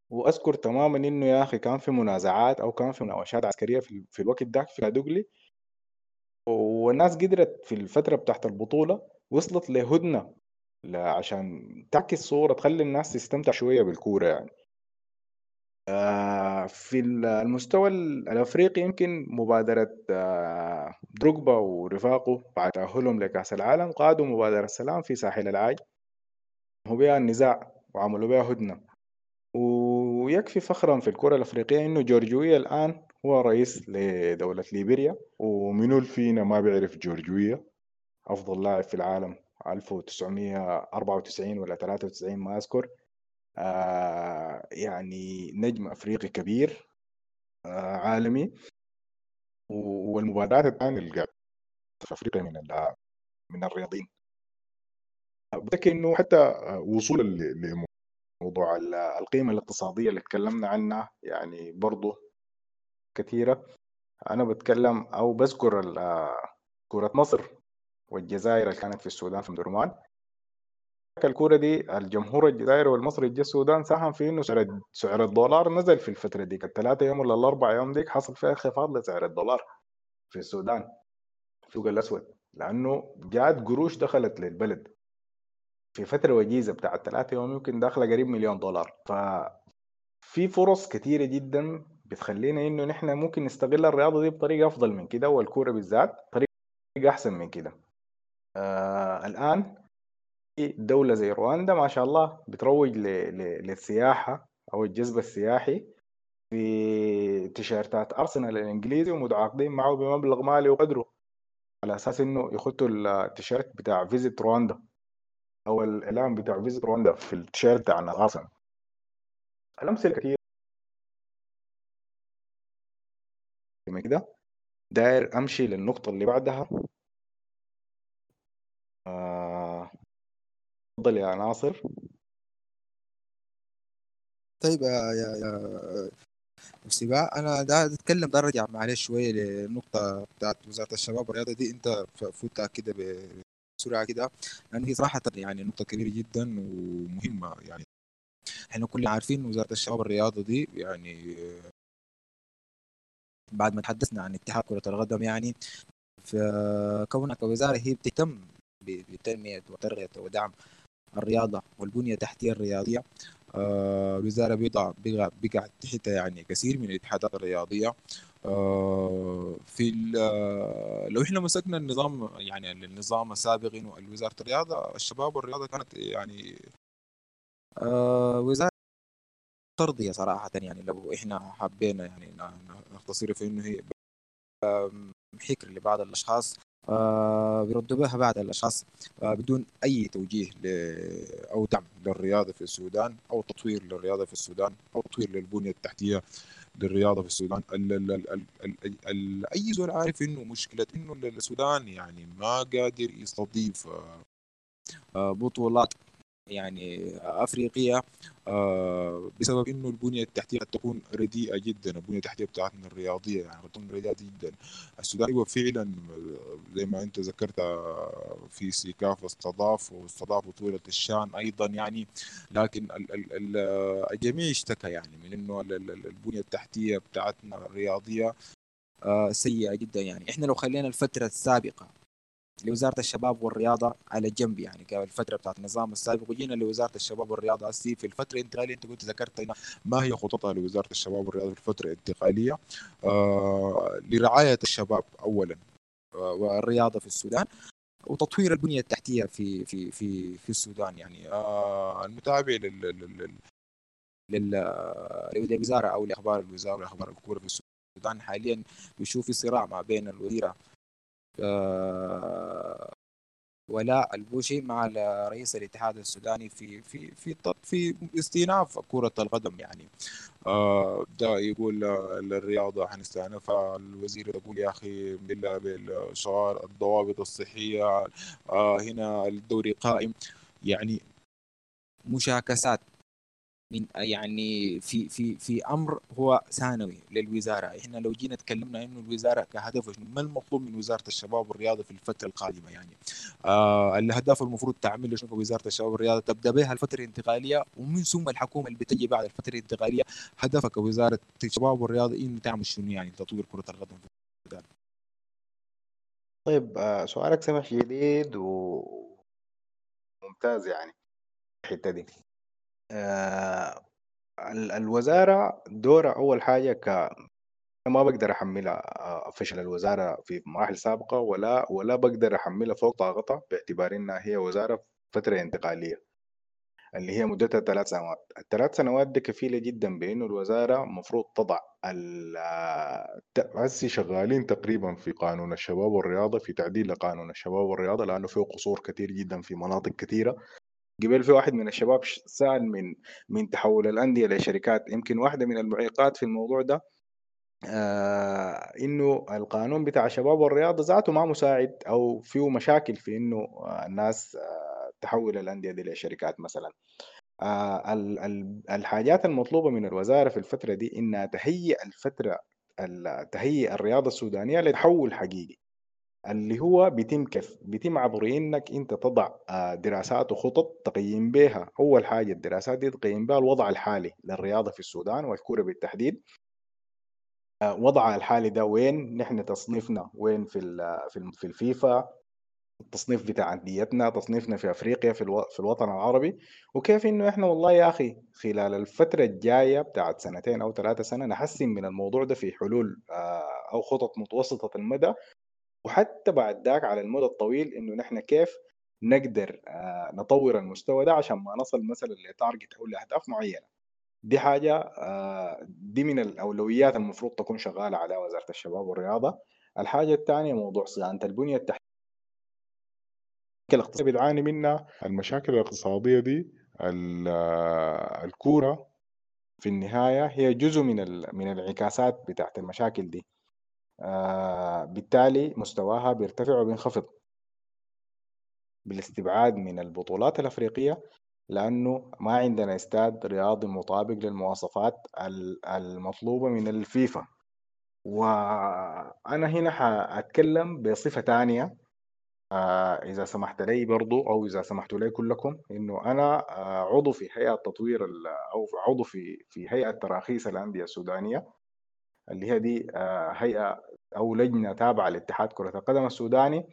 وأذكر تماما إنه يا أخي كان في منازعات أو كان في مناوشات عسكرية في, الوقت ده في كادوغلي والناس قدرت في الفترة بتاعت البطولة وصلت لهدنة عشان تعكس صورة تخلي الناس تستمتع شوية بالكورة يعني. آه، في ال- المستوى ال- الأفريقي يمكن مبادرة آه، دروجبا ورفاقه بعد تأهلهم لكأس العالم قادوا مبادرة سلام في ساحل العاج. هو بها النزاع وعملوا بها هدنة. ويكفي فخرا في الكرة الأفريقية إنه جورجوية الآن هو رئيس لدولة ليبيريا. ومنو فينا ما بيعرف جورجوية أفضل لاعب في العالم. 1994 ولا 93 ما أذكر. آه يعني نجم أفريقي كبير آه عالمي. و- والمباريات الثانية اللي قاعد في أفريقيا من من الرياضيين. بتذكر إنه حتى آه، وصولا ل- لموضوع ال- القيمة الاقتصادية اللي تكلمنا عنها يعني برضو كثيرة. أنا بتكلم أو بذكر كرة مصر. والجزائر اللي كانت في السودان في درمان. الكورة دي الجمهور الجزائري والمصري جه السودان ساهم في إنه سعر سعر الدولار نزل في الفترة ديك الثلاثة يوم ولا الأربع يوم ديك حصل فيها انخفاض لسعر الدولار في السودان السوق الأسود. لأنه جات قروش دخلت للبلد. في فترة وجيزة بتاعت ثلاثة يوم يمكن داخلة قريب مليون دولار. ففي فرص كثيرة جدا بتخلينا إنه نحن ممكن نستغل الرياضة دي بطريقة أفضل من كده والكورة بالذات بطريقة أحسن من كده. آه الآن في دولة زي رواندا ما شاء الله بتروج ل... ل... للسياحة أو الجذب السياحي في تيشيرتات أرسنال الإنجليزي ومتعاقدين معه بمبلغ مالي وقدره على أساس إنه يخطوا التيشيرت بتاع Visit Rwanda أو الإعلان بتاع Visit Rwanda في التيشيرت بتاع أرسنال الأمثلة كثير كده. داير أمشي للنقطة اللي بعدها. تفضل يا ناصر. طيب يا يا يا سباع أنا دا أتكلم ده أرجع معلش شوية للنقطه بتاعت وزارة الشباب والرياضة دي. أنت فوتها كده بسرعة كده لأن هي صراحة يعني نقطة كبيرة جدا ومهمة يعني. إحنا كلنا عارفين وزارة الشباب والرياضة دي يعني بعد ما تحدثنا عن اتحاد كرة القدم يعني فكونها كوزارة هي بتهتم بتنمية وترغية ودعم الرياضة والبنية التحتيه الرياضية. آه، الوزارة بيضع بيقع تحتها يعني كثير من الاتحادات الرياضية. آه، في آه، لو إحنا مسكنا النظام يعني النظام السابق وزارة الرياضة الشباب والرياضة كانت يعني وزارة ترضيه صراحة يعني لو إحنا حبينا يعني نختصر في إنه هي حكر لبعض الأشخاص. بيردوا بها بعض الأشخاص آه، بدون أي توجيه. أو دعم للرياضة في السودان أو تطوير للرياضة في السودان أو تطوير للبنية التحتية للرياضة في السودان ال... ال... ال... ال... ال... ال... أي زول عارف إنه مشكلة إنه السودان يعني ما قادر يستضيف آه، آه، بطولات يعني أفريقية آه، بسبب إنه البنية التحتية قد تكون رديئة جدا البنية التحتية بتاعتنا الرياضية يعني قد تكون رديئة جدا. السودان هو فعلا زي ما أنت ذكرت آه، في سيكاف استضاف واستضاف بطوله الشان أيضا يعني. لكن آه، الجميع اشتكى يعني من إنه ال- ال- البنية التحتية بتاعتنا الرياضية سيئة جدا يعني. إحنا لو خلينا الفترة السابقة لوزارة الشباب والرياضة على جنب يعني كالفتره بتاعت النظام السابق. وجينا لوزارة الشباب والرياضة هسي في الفترة الانتقالية. انت قلت ذكرت ما هي خططها لوزارة الشباب والرياضة في الفترة الانتقالية. آه لرعاية الشباب اولا آه والرياضة في السودان وتطوير البنية التحتية في في في في السودان يعني. آه المتابع لل لل لل للوزاره أو لأخبار الوزارة واخبار الكوره في السودان حاليا بيشوف في صراع ما بين الوزيرة ولاء البوشي مع رئيس الاتحاد السوداني في في في في استئناف كرة القدم يعني. آه، ده يقول الرياضة حنستأنفها الوزير يقول يا أخي بالله بالشغال الضوابط الصحية آه، هنا الدوري قائم. يعني مشاكسات من يعني في في في أمر هو ثانوي للوزارة. إحنا لو جينا تكلمنا إنه الوزارة كهدف ما المطلوب من وزارة الشباب والرياضة في الفترة القادمة يعني؟ آه الأهداف المفروض تعمله شنو وزارة الشباب والرياضة؟ تبدأ بها الفترة الانتقالية ومن ثم الحكومة اللي بتجي بعد الفترة الانتقالية. هدفك كوزارة الشباب والرياضة إنه تعمل شنو يعني؟ تطوير كرة القدم في طيب آه، سؤالك سمح جديد وممتاز يعني الحتة دي. آه، ال- الوزارة دورها أول حاجة ك ما بقدر أحملها آه، فشل الوزارة في مراحل سابقة ولا ولا بقدر أحملها فوق طاقتها باعتبار إنها هي وزارة فترة انتقالية اللي هي مدتها ثلاث سنوات. الثلاث سنوات دي كفيلة جدا بأنه الوزارة مفروض تضع ال- آه، هسي شغالين تقريبا في قانون الشباب والرياضة في تعديل لقانون الشباب والرياضة لأنه فيه قصور كتير جدا في مناطق كثيرة قبل في واحد من الشباب سأل من من تحول الأندية لشركات يمكن واحدة من المعيقات في الموضوع ده آه إنه القانون بتاع الشباب والرياضة ذاته ما مساعد أو فيه مشاكل في إنه آه الناس آه تحول الأندية دي لشركات مثلا. آه ال- ال- الحاجات المطلوبة من الوزارة في الفترة دي إنها تهيئ الفترة ال- تهيئ الرياضة السودانية لتحول حقيقي. اللي هو بيتم كيف بيتم عبر إنك أنت تضع آه، دراسات وخطط تقيم بها أول حاجة الدراسات دي تقيم بها الوضع الحالي للرياضة في السودان والكورة بالتحديد. آه، وضعها الحالي ده وين؟ نحن تصنيفنا وين في في في الفيفا التصنيف بتاع أنديتنا تصنيفنا في أفريقيا في ألو... في الوطن العربي. وكيف إنه إحنا والله يا أخي خلال الفترة الجاية بتاعت سنتين أو ثلاثة سنة نحسن من الموضوع ده في حلول آه، أو خطط متوسطة المدى. وحتى بعد ذاك على المدى الطويل إنه نحن كيف نقدر آه، نطور المستوى ده عشان ما نصل مثلا لتارجت أو لأهداف معينة. دي حاجة آه، دي من الأولويات المفروض تكون شغالة على وزارة الشباب والرياضة. الحاجة الثانية موضوع صيانه البنية التحتية الاقتصادية بتعاني منها. المشاكل الاقتصادية دي آه، الكورة في النهاية هي جزء من من الانعكاسات بتاعت المشاكل دي. آه، بالتالي مستواها بيرتفع وبينخفض بالاستبعاد من البطولات الأفريقية لأنه ما عندنا استاد رياضي مطابق للمواصفات ال- المطلوبة من الفيفا. وأنا هنا حأتكلم بصفة تانية آه، إذا سمحت لي برضو أو إذا سمحتوا لي كلكم إنه أنا آه، عضو في هيئة تطوير أو عضو في في هيئة تراخيص الأندية السودانية. اللي هي دي آه، هيئة أو لجنة تابعة لاتحاد كرة القدم السوداني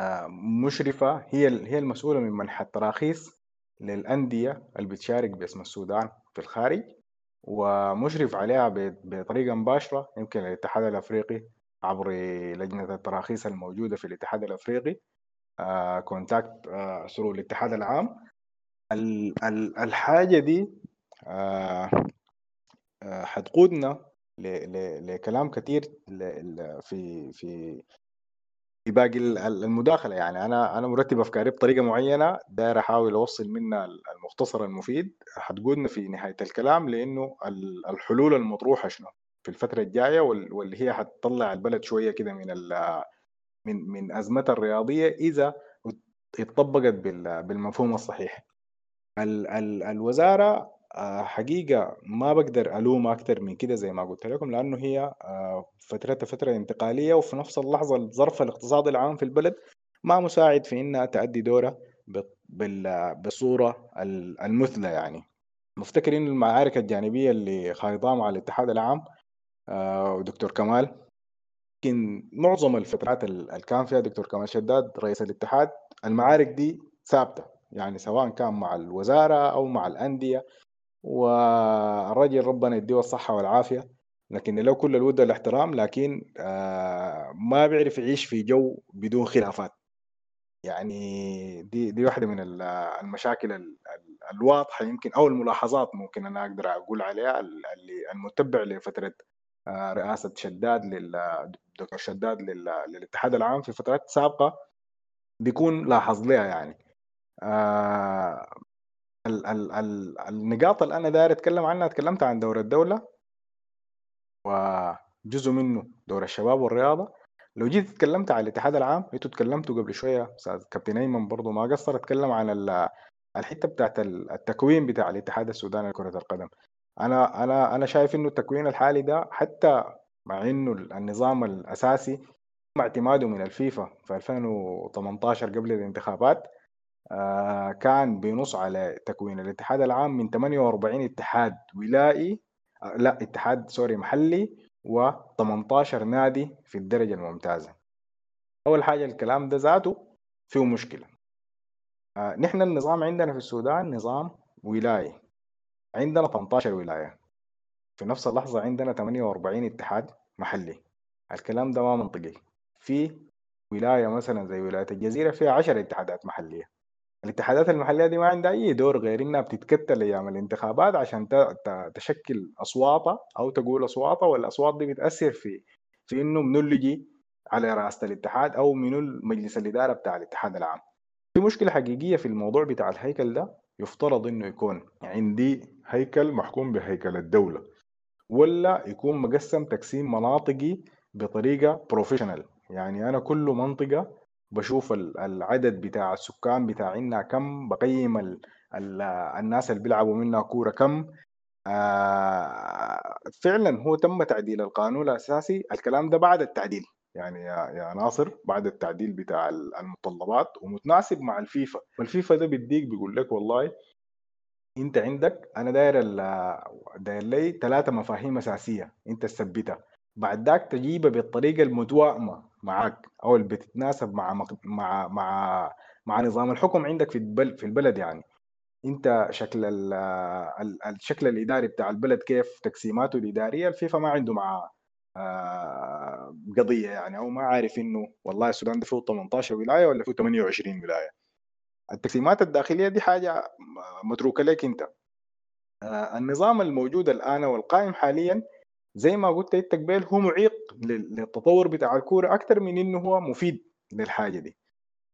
آه، مشرفة هي هي المسؤولة من منح التراخيص للأندية اللي بتشارك باسم السودان في الخارج ومشرف عليها بطريقة مباشرة يمكن الاتحاد الأفريقي عبر لجنة التراخيص الموجودة في الاتحاد الأفريقي contact آه، through الاتحاد العام. ال- ال- الحاجة دي حتقودنا لكلام ل- في في في باقي ال- ال- المداخلة يعني. أنا أنا مرتب أفكاري بطريقة معينة داير أحاول أوصل منها ال- المختصر المفيد. حتقودنا في نهاية الكلام لأنه ال- الحلول المطروحة شنو؟ في الفترة الجاية وال- واللي هي حتطلع البلد شوية كده من من من ازمتها الرياضية إذا اتطبقت بال- بالمفهوم الصحيح. ال ال الوزارة آه، حقيقة ما بقدر الومها أكثر من كده زي ما قلت لكم لأنه هي آه، فترتها فترة انتقالية وفي نفس اللحظة الظرف الاقتصادي العام في البلد ما مساعد في إنها تؤدي دورها ب- بال- بالصورة ال- المثلى يعني. مفتكر انه المعارك الجانبية اللي خايضاها مع الاتحاد العام؟ آه، ودكتور كمال. يمكن معظم الفترات ال- اللي كان فيها دكتور كمال شداد رئيس الاتحاد المعارك دي ثابتة يعني سواء كان مع الوزارة أو مع الأندية. والرجل ربنا يديه الصحة والعافية. لكن له كل الود والاحترام لكن آه، ما بيعرف يعيش في جو بدون خلافات. يعني دي دي واحدة من ال- المشاكل ال- ال- الواضحة يمكن أو الملاحظات ممكن أنا أقدر أقول عليها ال- اللي المتبع لفترة آه، رئاسة شداد لل دكتور شداد لل- للاتحاد العام في فترات سابقة بيكون لاحظ لها يعني. آه، ال ال ال النقاط اللي أنا داير أتكلم عنها تكلمت عن دور الدولة وجزء منه دور الشباب والرياضة. لو جيت اتكلمت عن الاتحاد العام إنتوا اتكلمتوا قبل شوية أستاذ كابتن أيمن برضه ما قصر اتكلم عن ال- الحتة بتاعت ال- التكوين بتاع الاتحاد السوداني لكرة القدم. أنا أنا أنا شايف إنه التكوين الحالي ده حتى مع إنه النظام الأساسي تم اعتماده من الفيفا في 2018 قبل الانتخابات آه، كان بينص على تكوين الاتحاد العام من 48 اتحاد ولائي آه، لا اتحاد سوري محلي و18 نادي في الدرجة الممتازة. أول حاجة الكلام ده ذاته فيه مشكلة. آه، نحن النظام عندنا في السودان نظام ولايي عندنا 18 ولاية. في نفس اللحظة عندنا 48 اتحاد محلي. الكلام ده ما منطقي. في ولاية مثلا زي ولاية الجزيرة فيها 10 اتحادات محلية. الاتحادات المحلية دي ما عندها أي دور غير إنها بتتكتل أيام الانتخابات عشان تشكل أصواتها أو تقول أصواتها والأصوات دي بتأثر في في إنه منو اللي يجي على رئاسة الاتحاد أو منو مجلس الإدارة بتاع الاتحاد العام. في مشكلة حقيقية في الموضوع بتاع الهيكل ده يفترض إنه يكون عندي هيكل محكوم بهيكل الدولة ولا يكون مقسم تقسيم مناطقي بطريقة بروفيشنال يعني أنا كل منطقة بشوف ال- العدد بتاع السكان بتاعنا كم بقيم ال ال الناس اللي بيلعبوا منها كورة كم. آه فعلا هو تم تعديل القانون الأساسي. الكلام ده بعد التعديل. يعني يا, ناصر بعد التعديل بتاع ال- المتطلبات ومتناسب مع الفيفا. والفيفا ده بيديك بيقول لك والله انت عندك أنا داير داير لي ثلاثة مفاهيم أساسية انت تثبتها. بعد ذاك تجيبها بالطريقة المتوائمة معك أو اللي بتتناسب مع مق- مع مع مع نظام الحكم عندك في البلد في البلد يعني. أنت شكل ال- الشكل الإداري بتاع البلد كيف؟ تقسيماته الإدارية الفيفا ما عنده مع آه، قضية يعني أو ما عارف إنه والله السودان ده فيه 18 ولاية ولا فيه 28 ولاية. التقسيمات الداخلية دي حاجة متروكة لك أنت. آه، النظام الموجود الآن والقائم حاليا زي ما قلت إنت قبل هو معيق لل- للتطور بتاع الكورة أكثر من إنه هو مفيد للحاجة دي.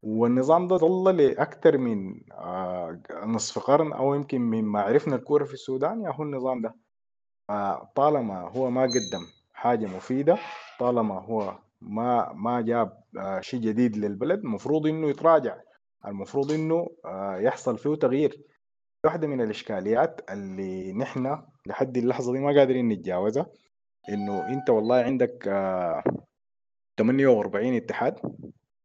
والنظام ده ظل لاكثر من آه، نصف قرن أو يمكن مما عرفنا الكورة في السودان. يا هو النظام ده آه، طالما هو ما قدم حاجة مفيدة طالما هو ما ما جاب آه، شيء جديد للبلد المفروض إنه يتراجع. المفروض إنه يحصل فيه تغيير. واحدة من الإشكاليات اللي نحن لحد اللحظة دي ما قادرين نتجاوزها إنه أنت والله عندك آه، 48 اتحاد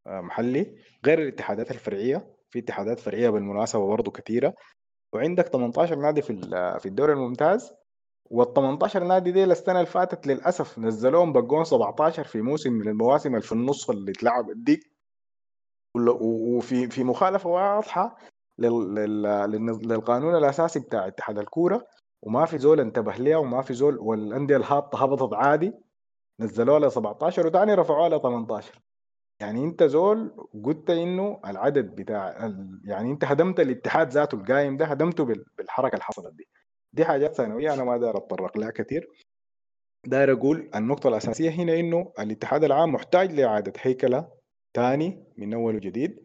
آه، محلي غير الاتحادات الفرعية. في اتحادات فرعية بالمناسبة برضه كثيرة وعندك 18 نادي في ال- في الدوري الممتاز. وال 18 نادي دي السنة اللي فاتت للأسف نزلوهم بقون 17 في موسم من المواسم اللي في النص اللي اتلعبت دي. وفي في لل- لل- للنظ- للقانون الأساسي بتاع اتحاد الكورة. وما في زول انتبه ليها وما في زول والأندية الهابطة هبطت عادي نزلوها ل 17 وتاني رفعوها ل 18 يعني انت زول قلت إنه العدد بتاع يعني انت هدمت الاتحاد ذاته القايم ده هدمته بال- بالحركة اللي حصلت دي. دي حاجات ثانوية أنا ما داير أتطرق لها كثير داير أقول النقطة الأساسية هنا إنه الاتحاد العام محتاج لإعادة هيكلة ثاني من أول وجديد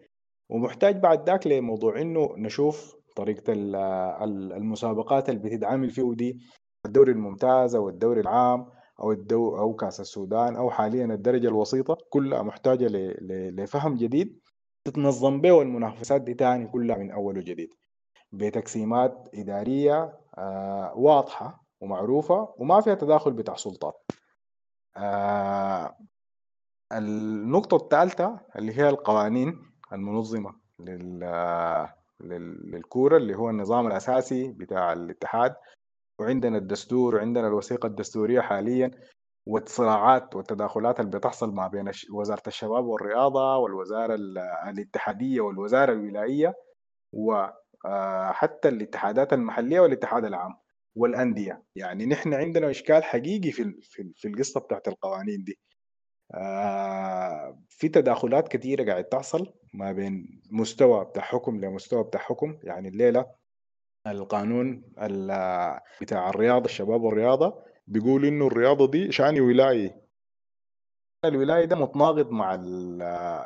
ومحتاج بعد ذاك لموضوع إنه نشوف طريقة ال- ال- المسابقات اللي بتتعامل فيه دي الدوري الممتاز أو الدوري العام أو الدو أو كأس السودان أو حاليا الدرجة الوسيطة كلها محتاجة لفهم جديد تتنظم به المنافسات دي تاني كلها من أول وجديد. بتقسيمات إدارية آه، واضحة ومعروفة وما فيها تداخل بتاع سلطات. آه، النقطة الثالثة اللي هي القوانين المنظمة لل لل- للكورة اللي هو النظام الأساسي بتاع الاتحاد. وعندنا الدستور وعندنا الوثيقة الدستورية حاليا والصراعات والتداخلات اللي بتحصل ما بين وزارة الشباب والرياضة والوزارة ال- الاتحادية والوزارة الولائية وحتى الاتحادات المحلية والاتحاد العام والأندية. يعني نحن عندنا إشكال حقيقي في في ال- في القصة بتاعت القوانين دي. آه، في تداخلات كثيرة قاعد تحصل. ما بين مستوى بتاع حكم لمستوى بتاع حكم. يعني الليلة القانون ال- بتاع الرياضة الشباب والرياضة بيقول إنه الرياضة دي شأن ولايي الولاية ده متناقض مع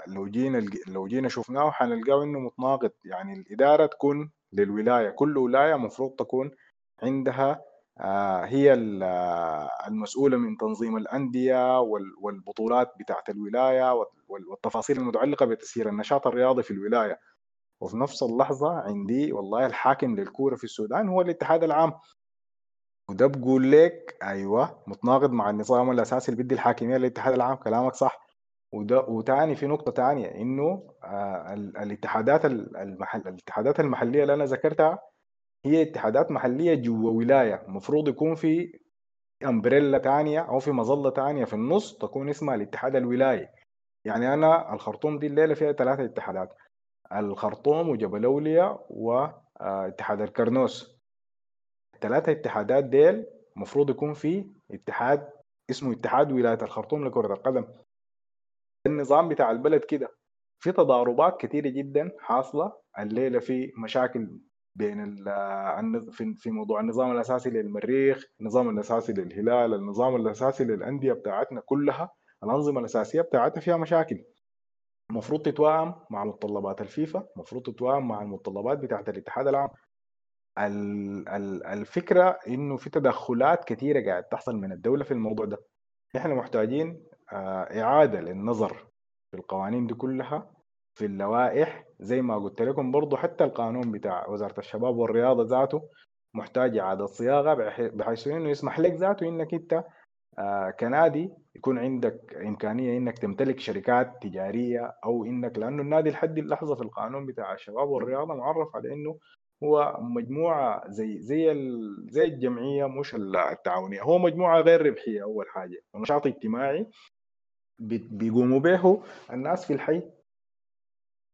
لو جينا لو جينا شفناه حنلقاه إنه متناقض. يعني الإدارة تكون للولاية كل ولاية مفروض تكون عندها آه، هي آه، المسؤولة من تنظيم الأندية وال- والبطولات بتاعت الولاية وال- وال- والتفاصيل المتعلقة بتسيير النشاط الرياضي في الولاية. وفي نفس اللحظة عندي والله الحاكم للكورة في السودان هو الاتحاد العام. وده بقول لك أيوه متناقض مع النظام الأساسي اللي بدي الحاكمية للاتحاد العام كلامك صح. وده وتاني في نقطة تانية إنه آه ال- الاتحادات ال- المحل الاتحادات المحلية اللي أنا ذكرتها هي اتحادات محلية جوا ولاية. المفروض يكون في امبريلا تانية أو في مظلة تانية في النص تكون اسمها الاتحاد الولايي يعني أنا الخرطوم دي الليلة فيها ثلاثة اتحادات. الخرطوم وجبل اولياء واتحاد الكرنوس. الثلاثة اتحادات ديل المفروض يكون في اتحاد اسمه اتحاد ولاية الخرطوم لكرة القدم. النظام بتاع البلد كده. في تضاربات كثيرة جدا حاصلة. الليلة في مشاكل بين في موضوع النظام الأساسي للمريخ النظام الأساسي للهلال النظام الأساسي للأندية بتاعتنا كلها الأنظمة الأساسية بتاعتها فيها مشاكل. المفروض تتوائم مع متطلبات الفيفا المفروض تتوائم مع المتطلبات بتاعت الاتحاد العام. ال- ال- الفكرة إنه في تدخلات كثيرة قاعد تحصل من الدولة في الموضوع ده. نحن محتاجين آه، إعادة للنظر في القوانين دي كلها في اللوائح زي ما قلت لكم برضو حتى القانون بتاع وزارة الشباب والرياضة ذاته محتاج إعادة صياغة بحي- بحيث إنه يسمح لك ذاته إنك أنت آه، كنادي يكون عندك إمكانية إنك تمتلك شركات تجارية أو إنك لأنه النادي لحد اللحظة في القانون بتاع الشباب والرياضة معرف على إنه هو مجموعة زي زي زي الجمعية مش التعاونية. هو مجموعة غير ربحية أول حاجة. ونشاط اجتماعي بيقوموا به الناس في الحي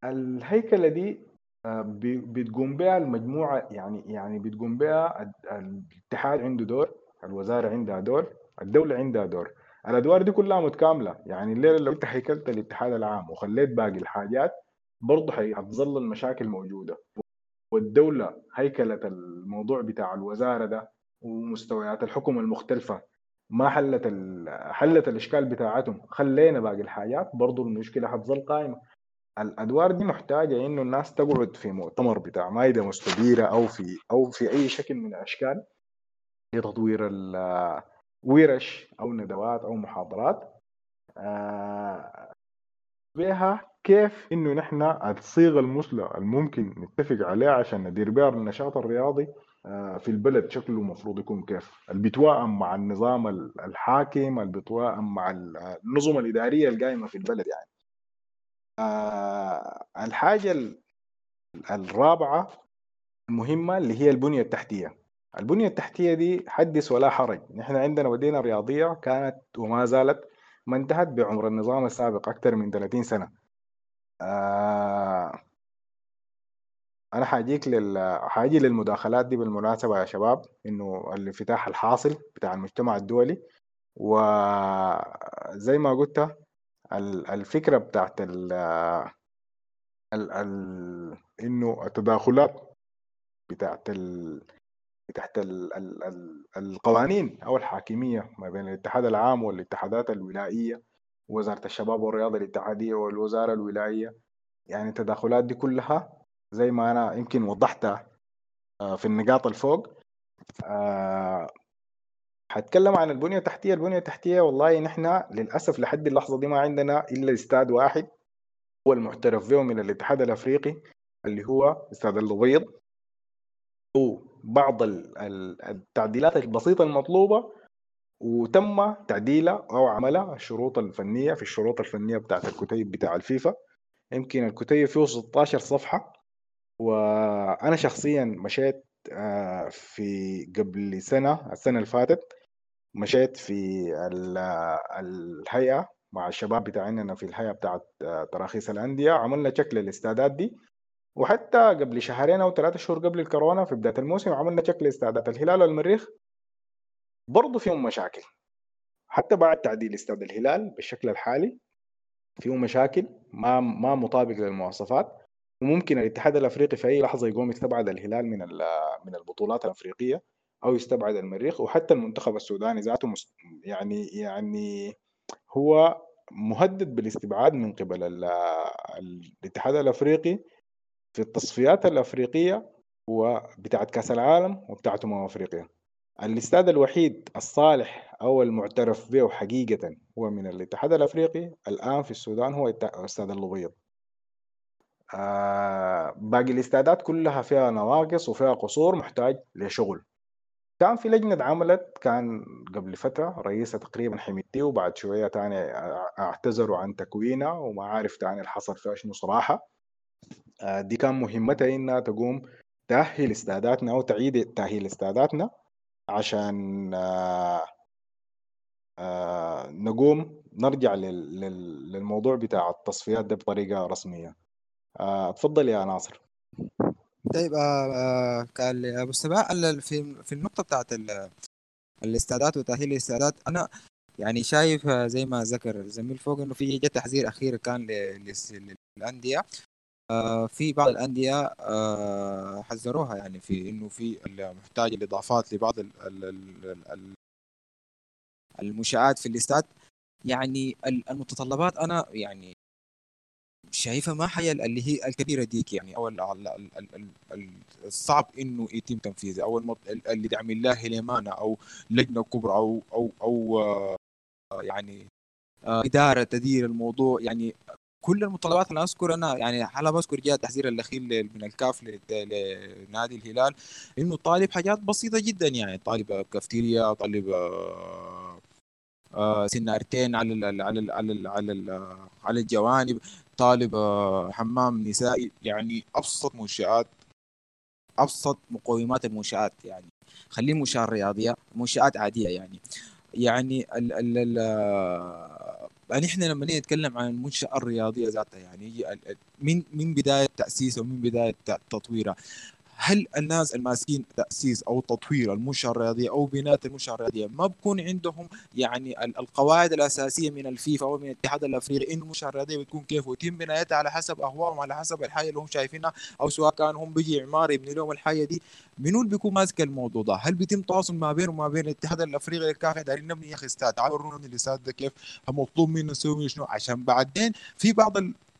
الهيكلة دي آه، بتقوم بها المجموعة يعني يعني بتقوم بها ال- الاتحاد عنده دور الوزارة عندها دور الدولة عندها دور. الأدوار دي كلها متكاملة. يعني الليلة لو أنت هيكلت الاتحاد العام وخليت باقي الحاجات برضه هتظل المشاكل موجودة. والدولة هيكلت الموضوع بتاع الوزارة ده ومستويات الحكم المختلفة ما حلت. حلت الإشكال بتاعتهم خلينا باقي الحاجات برضو المشكلة حتظل قائمة. الأدوار دي محتاجة إنه الناس تقعد في مؤتمر بتاع مائدة مستديرة أو في أو في أي شكل من الأشكال لتطوير الورش أو ندوات أو محاضرات آه، بها كيف إنه نحن الصيغه المثلى الممكن نتفق عليها عشان ندير بها النشاط الرياضي آه، في البلد شكله المفروض يكون كيف. اللي مع النظام ال- الحاكم اللي مع ال- النظم الإدارية القائمة في البلد يعني. آه، الحاجة ال- الرابعة المهمة اللي هي البنية التحتية. البنية التحتية دي حدث ولا حرج. نحن عندنا مدينه رياضية كانت وما زالت ما انتهت بعمر النظام السابق أكثر من 30 سنة. آه أنا حاجيك لل حاجي للمداخلات دي بالمناسبة يا شباب إنه الانفتاح الحاصل بتاع المجتمع الدولي. وزي ما قلت ال- الفكرة بتاعت ال ال إنه التداخلات بتاعت ال بتاعت ال ال ال القوانين أو الحاكمية ما بين الاتحاد العام والاتحادات الولائية وزارة الشباب والرياضة الاتحادية والوزارة الولائية. يعني التداخلات دي كلها زي ما أنا يمكن وضحتها آه، في النقاط الفوق هتكلم عن البنية التحتية. البنية التحتية والله نحن للأسف لحد اللحظة دي ما عندنا إلا استاد واحد هو المعترف به من الاتحاد الأفريقي اللي هو استاد اللبيض بعض ال- ال- التعديلات البسيطة المطلوبة وتم تعديلها أو عملها الشروط الفنية في الشروط الفنية بتاعت الكتيب بتاع الفيفا. يمكن الكتيب فيه 16 صفحة. وأنا شخصيا مشيت آه، في قبل سنة السنة اللي فاتت مشيت في ال- الهيئة مع الشباب بتاعنا في الهيئة بتاعت آه، تراخيص الأندية. عملنا شكل الاستعداد دي وحتى قبل شهرين أو ثلاثة شهور قبل الكورونا في بداية الموسم عملنا شكل استعداد الهلال والمريخ برضه فيهم مشاكل. حتى بعد تعديل استاد الهلال بالشكل الحالي فيه مشاكل ما ما مطابق للمواصفات. وممكن الاتحاد الأفريقي في أي لحظة يقوم يستبعد الهلال من من البطولات الأفريقية. أو يستبعد المريخ وحتى المنتخب السوداني ذاته يعني يعني هو مهدد بالاستبعاد من قبل ال- الاتحاد الأفريقي في التصفيات الأفريقية وبتاعت كأس العالم وبتاعت أمم أفريقيا. الاستاد الوحيد الصالح أو المعترف به حقيقة هو من الاتحاد الأفريقي الآن في السودان هو استاد الأبيض. آه باقي الاستادات كلها فيها نواقص وفيها قصور محتاج لشغل. كان في لجنة عملت كان قبل فترة رئيسها تقريبا حميدتي وبعد شوية تاني اعتذروا عن تكوينها وما عارف تاني الحصل فيها شنو صراحة. آه، دي كان مهمتها إنها تقوم تأهل استاداتنا أو تعيد تأهيل استاداتنا عشان آه، آه، نقوم نرجع لل- لل- للموضوع بتاع التصفيات ده بطريقة رسمية. اتفضل يا ناصر. طيب آه آه أبو السباع ال- في في النقطة بتاعت ال- الاستادات وتأهيل الاستادات أنا يعني شايف آه، زي ما ذكر الزميل فوق إنه في جاء تحذير أخير كان للأندية آه في بعض الأندية آه حذروها يعني في إنه في محتاج الإضافات لبعض ال- ال- ال- ال- المنشآت في الاستاد. يعني ال- المتطلبات أنا يعني شايفها ما هي اللي هي الكبيرة ديك يعني أو ال- ال- ال- ال- ال- ال- الصعب إنه يتم تنفيذها أو اللي تعمل لها هليمانه أو لجنة كبرى أو أو أو آه، يعني آه، إدارة تدير الموضوع. يعني كل المتطلبات اللي أذكر أنا يعني على بذكر جاء التحذير الأخير من الكاف لنادي الهلال إنه طالب حاجات بسيطة جدا يعني. طالب كافتيريا طالب آه، سنارتين على ال على ال على ال على على الجوانب. طالب آه، حمام نسائي يعني أبسط منشآت أبسط مقومات المنشآت يعني. خليه منشاه رياضية منشآت عادية يعني. يعني ال ال ال آه، يعني إحنا لما نتكلم عن المنشاه الرياضية ذاتها يعني من من بداية تاسيسها ومن بداية تطويرها هل الناس الماسكين تأسيس أو تطوير المنشأة الرياضية أو بناء المنشأة الرياضية ما بكون عندهم يعني ال- القواعد الأساسية من الفيفا أو من الاتحاد الأفريقي انه المنشأة الرياضية بتكون كيف ويتم بنايتها على حسب أهوائهم على حسب الحاجة اللي هم شايفينها أو سواء كان هم بيجي عماره يبني لهم الحاجة دي. منو اللي بيكون ماسك الموضوع ده؟ هل بيتم تواصل ما بينه وما بين الاتحاد الأفريقي الكاف دايرين نبني يا أخي استاد تعالوا ورونا نبني الاستاد ده كيف مطلوب منا نسوي منه شنو؟ عشان بعدين في بعض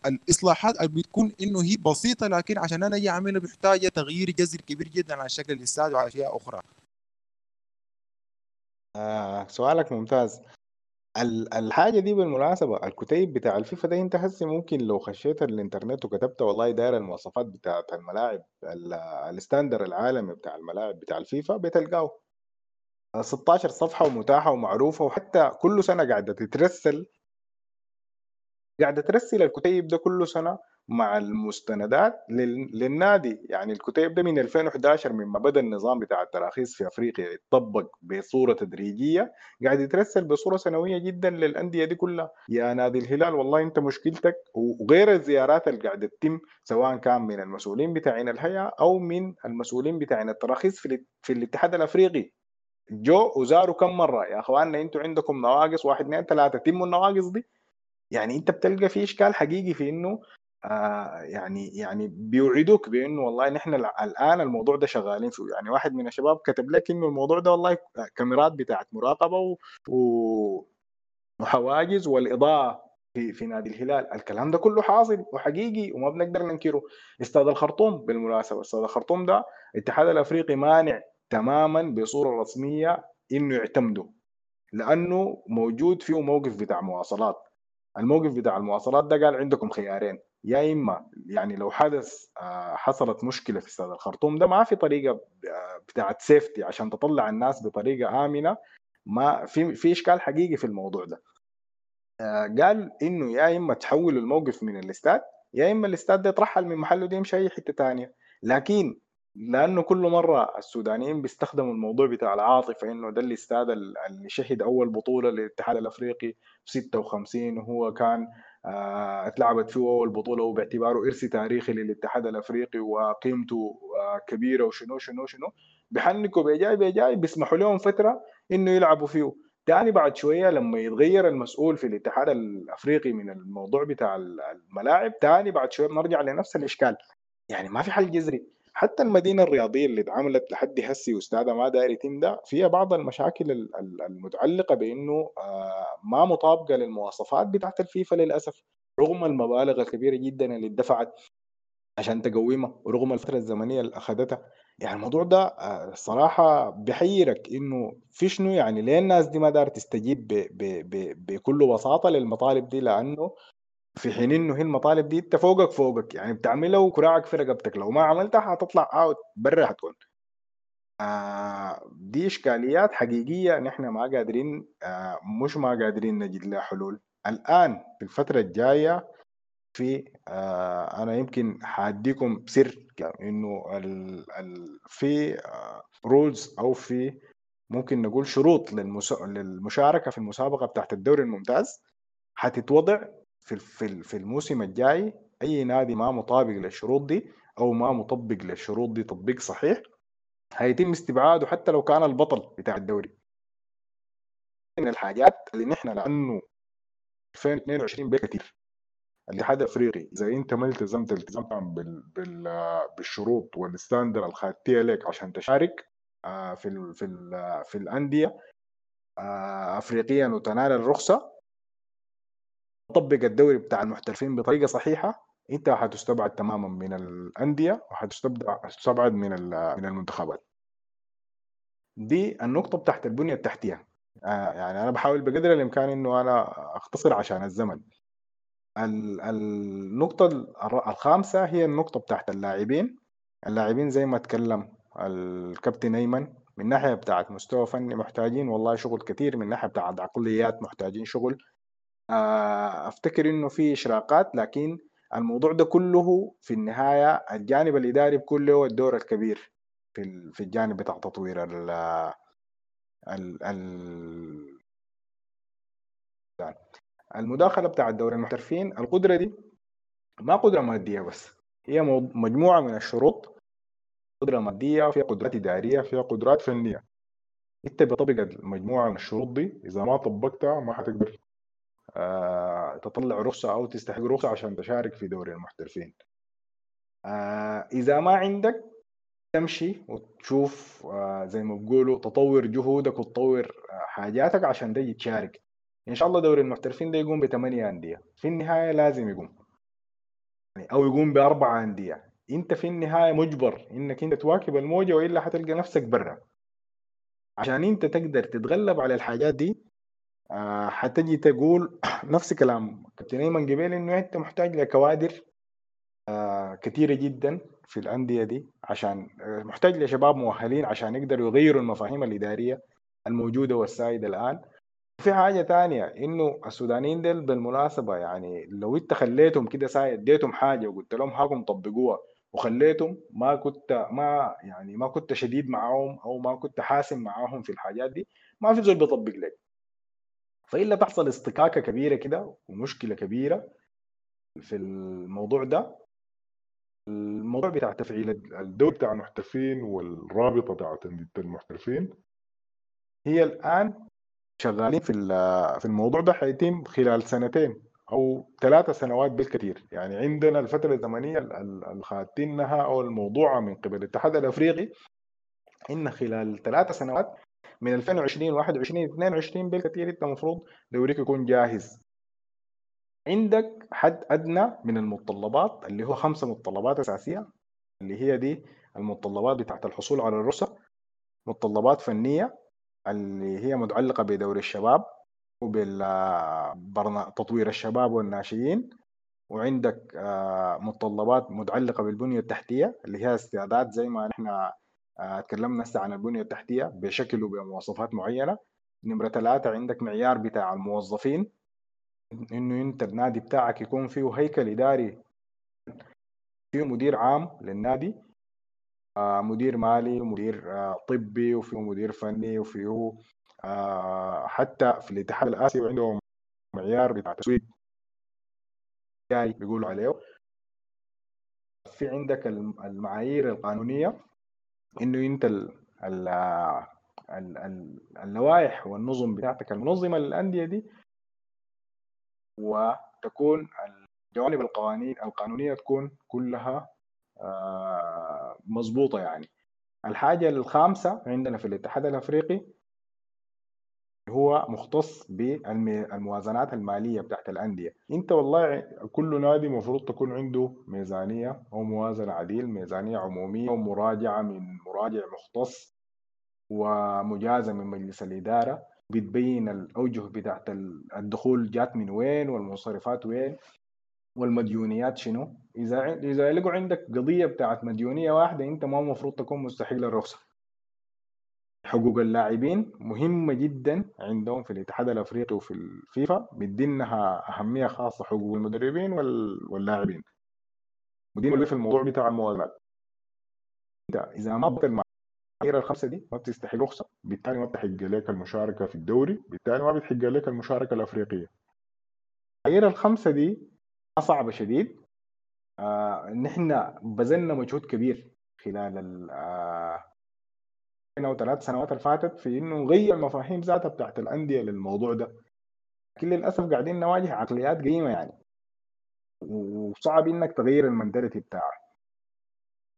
الإصلاحات بتكون إنه هي بسيطة لكن عشان أنا أجي اعملها بيحتاج تغيير جذري كبير جدا على شكل الاستاد وعلى أشياء أخرى. آه سؤالك ممتاز ال- الحاجة دي بالمناسبة الكتيب بتاع الفيفا ده أنت هسه ممكن لو خشيت الإنترنت وكتبت والله داير المواصفات بتاعت الملاعب ال- ال standard العالمي بتاع الملاعب بتاع الفيفا بتلقاه 16 صفحة ومتاحة ومعروفة وحتى كل سنة قاعدة تترسل قاعدة ترسل الكتيب ده كل سنة مع المستندات لل- للنادي. يعني الكتيب ده من 2011 مما بدأ النظام بتاع التراخيص في أفريقيا يتطبق بصورة تدريجية قاعد يترسل بصورة سنوية جدا للأندية دي كلها. يا نادي الهلال والله أنت مشكلتك وغير الزيارات اللي قاعدة تتم سواء كان من المسؤولين بتاعين الهيئة أو من المسؤولين بتاعين التراخيص في, ال- في الاتحاد الأفريقي. جو وزاروا كم مرة؟ يا أخواننا أنتوا عندكم نواقص واحد اثنين ثلاثة تموا النواقص دي. يعني أنت بتلقى في إشكال حقيقي في إنه آه يعني يعني بيوعدوك بإنه والله نحن الآن الموضوع ده شغالين فيه. يعني واحد من الشباب كتب لك إنه الموضوع ده والله كاميرات بتاعت مراقبة و... و... وحواجز والإضاءة في في نادي الهلال. الكلام ده كله حاصل وحقيقي وما بنقدر ننكره. استاد الخرطوم بالمناسبة استاد الخرطوم ده الاتحاد الأفريقي مانع تماما بصورة رسمية إنه يعتمدوا لأنه موجود فيه موقف بتاع مواصلات. الموقف بتاع المواصلات ده قال عندكم خيارين. يا إما يعني لو حدث آه، حصلت مشكلة في استاد الخرطوم ده ما في طريقة آه، بتاعت سيفتي عشان تطلع الناس بطريقة آمنة. ما في في إشكال حقيقي في الموضوع ده. آه، قال إنه يا إما تحولوا الموقف من الاستاد يا إما الاستاد ده يترحل من محله ده يمشي أي حتة ثانية لكن لأنه كل مرة السودانيين بيستخدموا الموضوع بتاع العاطفة إنه ده الاستاد اللي شهد أول بطولة للاتحاد الأفريقي في 56 وهو كان آه، اتلعبت فيه أول بطولة وباعتباره إرث تاريخي للاتحاد الأفريقي وقيمته آه، كبيرة وشنو شنو شنو. بيحنكوا بجاي بجاي بيسمحوا لهم فترة إنه يلعبوا فيه. تاني بعد شوية لما يتغير المسؤول في الاتحاد الأفريقي من الموضوع بتاع الملاعب تاني بعد شوية بنرجع لنفس الإشكال. يعني ما في حل جذري. حتى المدينة الرياضية اللي اتعملت لحد هسي واستاذة ما داير يتم ده فيها بعض المشاكل ال- ال- المتعلقة بإنه آه، ما مطابقة للمواصفات بتاعت الفيفا للأسف رغم المبالغ الكبيرة جدا اللي اتدفعت عشان تقومها ورغم الفترة الزمنية اللي أخذتها. يعني الموضوع ده آه، الصراحه بيحيرك إنه في شنو يعني ليه الناس دي ما دار تستجيب بكل بساطة للمطالب دي؟ لأنه في حين إنه هي المطالب دي أنت فوقك فوقك يعني بتعملها وكراعك في رقبتك لو ما عملتها حتطلع اوت برا حتكون آه دي إشكاليات حقيقية نحن ما قادرين آه مش ما قادرين نجد لها حلول الآن في الفترة الجاية في آه أنا يمكن حأديكم سر يعني إنه ال ال في رولز أو في ممكن نقول شروط. للمشاركة في المسابقة بتاعت الدوري الممتاز حتتوضع في في الموسم الجاي أي نادي ما مطابق للشروط دي أو ما مطبق للشروط دي تطبيق صحيح هيتم استبعاده حتى لو كان البطل بتاع الدوري. من الحاجات اللي نحن لأنه 2022 بقى كتير. الاتحاد الأفريقي إذا أنت ما التزمت التزام بال... بال... بالشروط والستاندر اللي خدتيها لك عشان تشارك آه، في ال... في ال... في الأندية آه، افريقيا وتنال الرخصة تطبق الدوري بتاع المحترفين بطريقة صحيحة انت حتستبعد تماما من الأندية وحتستبعد من من المنتخبات. دي النقطة بتاعت البنية التحتية. آه يعني أنا بحاول بقدر الإمكان إنه أنا أختصر عشان الزمن. النقطة الخامسة هي النقطة بتاعت اللاعبين. اللاعبين زي ما تكلم الكابتن أيمن من ناحية بتاعت مستوى فني محتاجين والله شغل كثير من ناحية بتاعت عقليات محتاجين شغل. أفتكر إنه في إشراقات لكن الموضوع ده كله في النهاية الجانب الاداري بيكون له الدور الكبير في في الجانب بتاع تطوير ال ال ال المداخلة بتاع دوري المحترفين. القدرة دي ما قدرة مادية بس هي مجموعة من الشروط. قدرة مادية فيها قدرات إدارية فيها قدرات فنية. انت بطبق المجموعة من الشروط دي إذا ما طبقتها ما حتقدر. آه تطلع رخصة أو تستحق رخصة عشان تشارك في دوري المحترفين. آه إذا ما عندك تمشي وتشوف آه زي ما بيقولوا تطور جهودك وتطور حاجاتك عشان تجي تشارك. إن شاء الله دوري المحترفين ده يقوم بثمانية أندية. في النهاية لازم يقوم. يعني أو يقوم بأربعة أندية. أنت في النهاية مجبر إنك أنت تواكب الموجة وإلا حتلقى نفسك برا. عشان أنت تقدر تتغلب على الحاجات دي آه حتجي تقول [CLEARS THROAT] نفس كلام. كابتن أيمن قبل إنه أنت محتاج لكوادر آه كثيره جدا في الأندية دي عشان آه محتاج لشباب مؤهلين عشان يقدروا يغيروا المفاهيم الإدارية الموجودة والسائدة الآن. في حاجة تانية إنه السودانيين دول بالمناسبة يعني لو أنت خليتهم كده ساي اديتهم حاجة وقلت لهم هاكم طبقوها وخليتهم ما كنت ما يعني ما كنت شديد معاهم أو ما كنت حاسم معاهم في الحاجات دي ما في زول بيطبق لك. فإلا تحصل اصطكاكة كبيرة كده ومشكلة كبيرة في الموضوع ده الموضوع بتاع تفعيل الدور بتاع المحترفين والرابطة بتاعت المحترفين هي الآن شغالين في في الموضوع ده حيتم خلال سنتين أو ثلاثة سنوات بالكثير. يعني عندنا الفترة الزمنية الخاتينها أو الموضوع من قبل الاتحاد الأفريقي إن خلال ثلاثة سنوات من 2020 21 22 بالكثير انت المفروض دوريك يكون جاهز. عندك حد أدنى من المتطلبات اللي هو خمسة متطلبات أساسية اللي هي دي المتطلبات بتاعت الحصول على الرخصة متطلبات فنية اللي هي متعلقة بدوري الشباب وبالتطوير الشباب والناشئين. وعندك آه، متطلبات متعلقة بالبنية التحتية اللي هي استعداد زي ما نحن آه، تكلمنا هسه عن البنية التحتية بشكل وبمواصفات معينة. نمرة ثلاثة عندك معيار بتاع الموظفين إنه أنت النادي بتاعك يكون فيه هيكل إداري فيه مدير عام للنادي آه، مدير مالي ومدير آه، طبي وفيه مدير فني وفيه آه، حتى في الاتحاد الآسيوي عندهم معيار بتاع تسويق جاي بيقولوا عليه. في عندك الم- المعايير القانونية. إنه أنت ال ال ال ال اللوائح والنظم بتاعتك المنظمة للأندية دي وتكون الجوانب القوانين القانونية تكون كلها آه، مظبوطه يعني. الحاجة الخامسة عندنا في الاتحاد الأفريقي هو مختص بالموازنات المالية بتاعت الأندية. إنت والله كل نادي المفروض تكون عنده ميزانية أو موازنة عديل ميزانية عمومية ومراجعه من مراجع مختص ومجازة من مجلس الإدارة. بتبين الأوجه بتاعت الدخول جات من وين والمصرفات وين والمديونيات شنو. إذا إذا لقوا عندك قضية بتاعت مديونية واحدة إنت ما المفروض تكون مستحيل الرخصة. حقوق اللاعبين مهمة جدا عندهم في الاتحاد الأفريقي وفي الفيفا بيدينها أهمية خاصة حقوق المدربين وال- واللاعبين. ودي في الموضوع بتاع الموازنات إذا ما ضبط المعايير الخمسه دي ما بتستحق رخصة. بالتالي ما بتحق لك المشاركة في الدوري بالتالي ما بتحق لك المشاركة الأفريقية. المعايير الخمسه دي صعبة شديد. آه نحن بذلنا مجهود كبير خلال ال آه أو ثلاث سنوات اللي فاتت في إنه نغير المفاهيم ذاتها بتاعت الأندية للموضوع ده. لكن للأسف قاعدين نواجه عقليات قديمه يعني. وصعب إنك تغير المنتاليتي بتاعها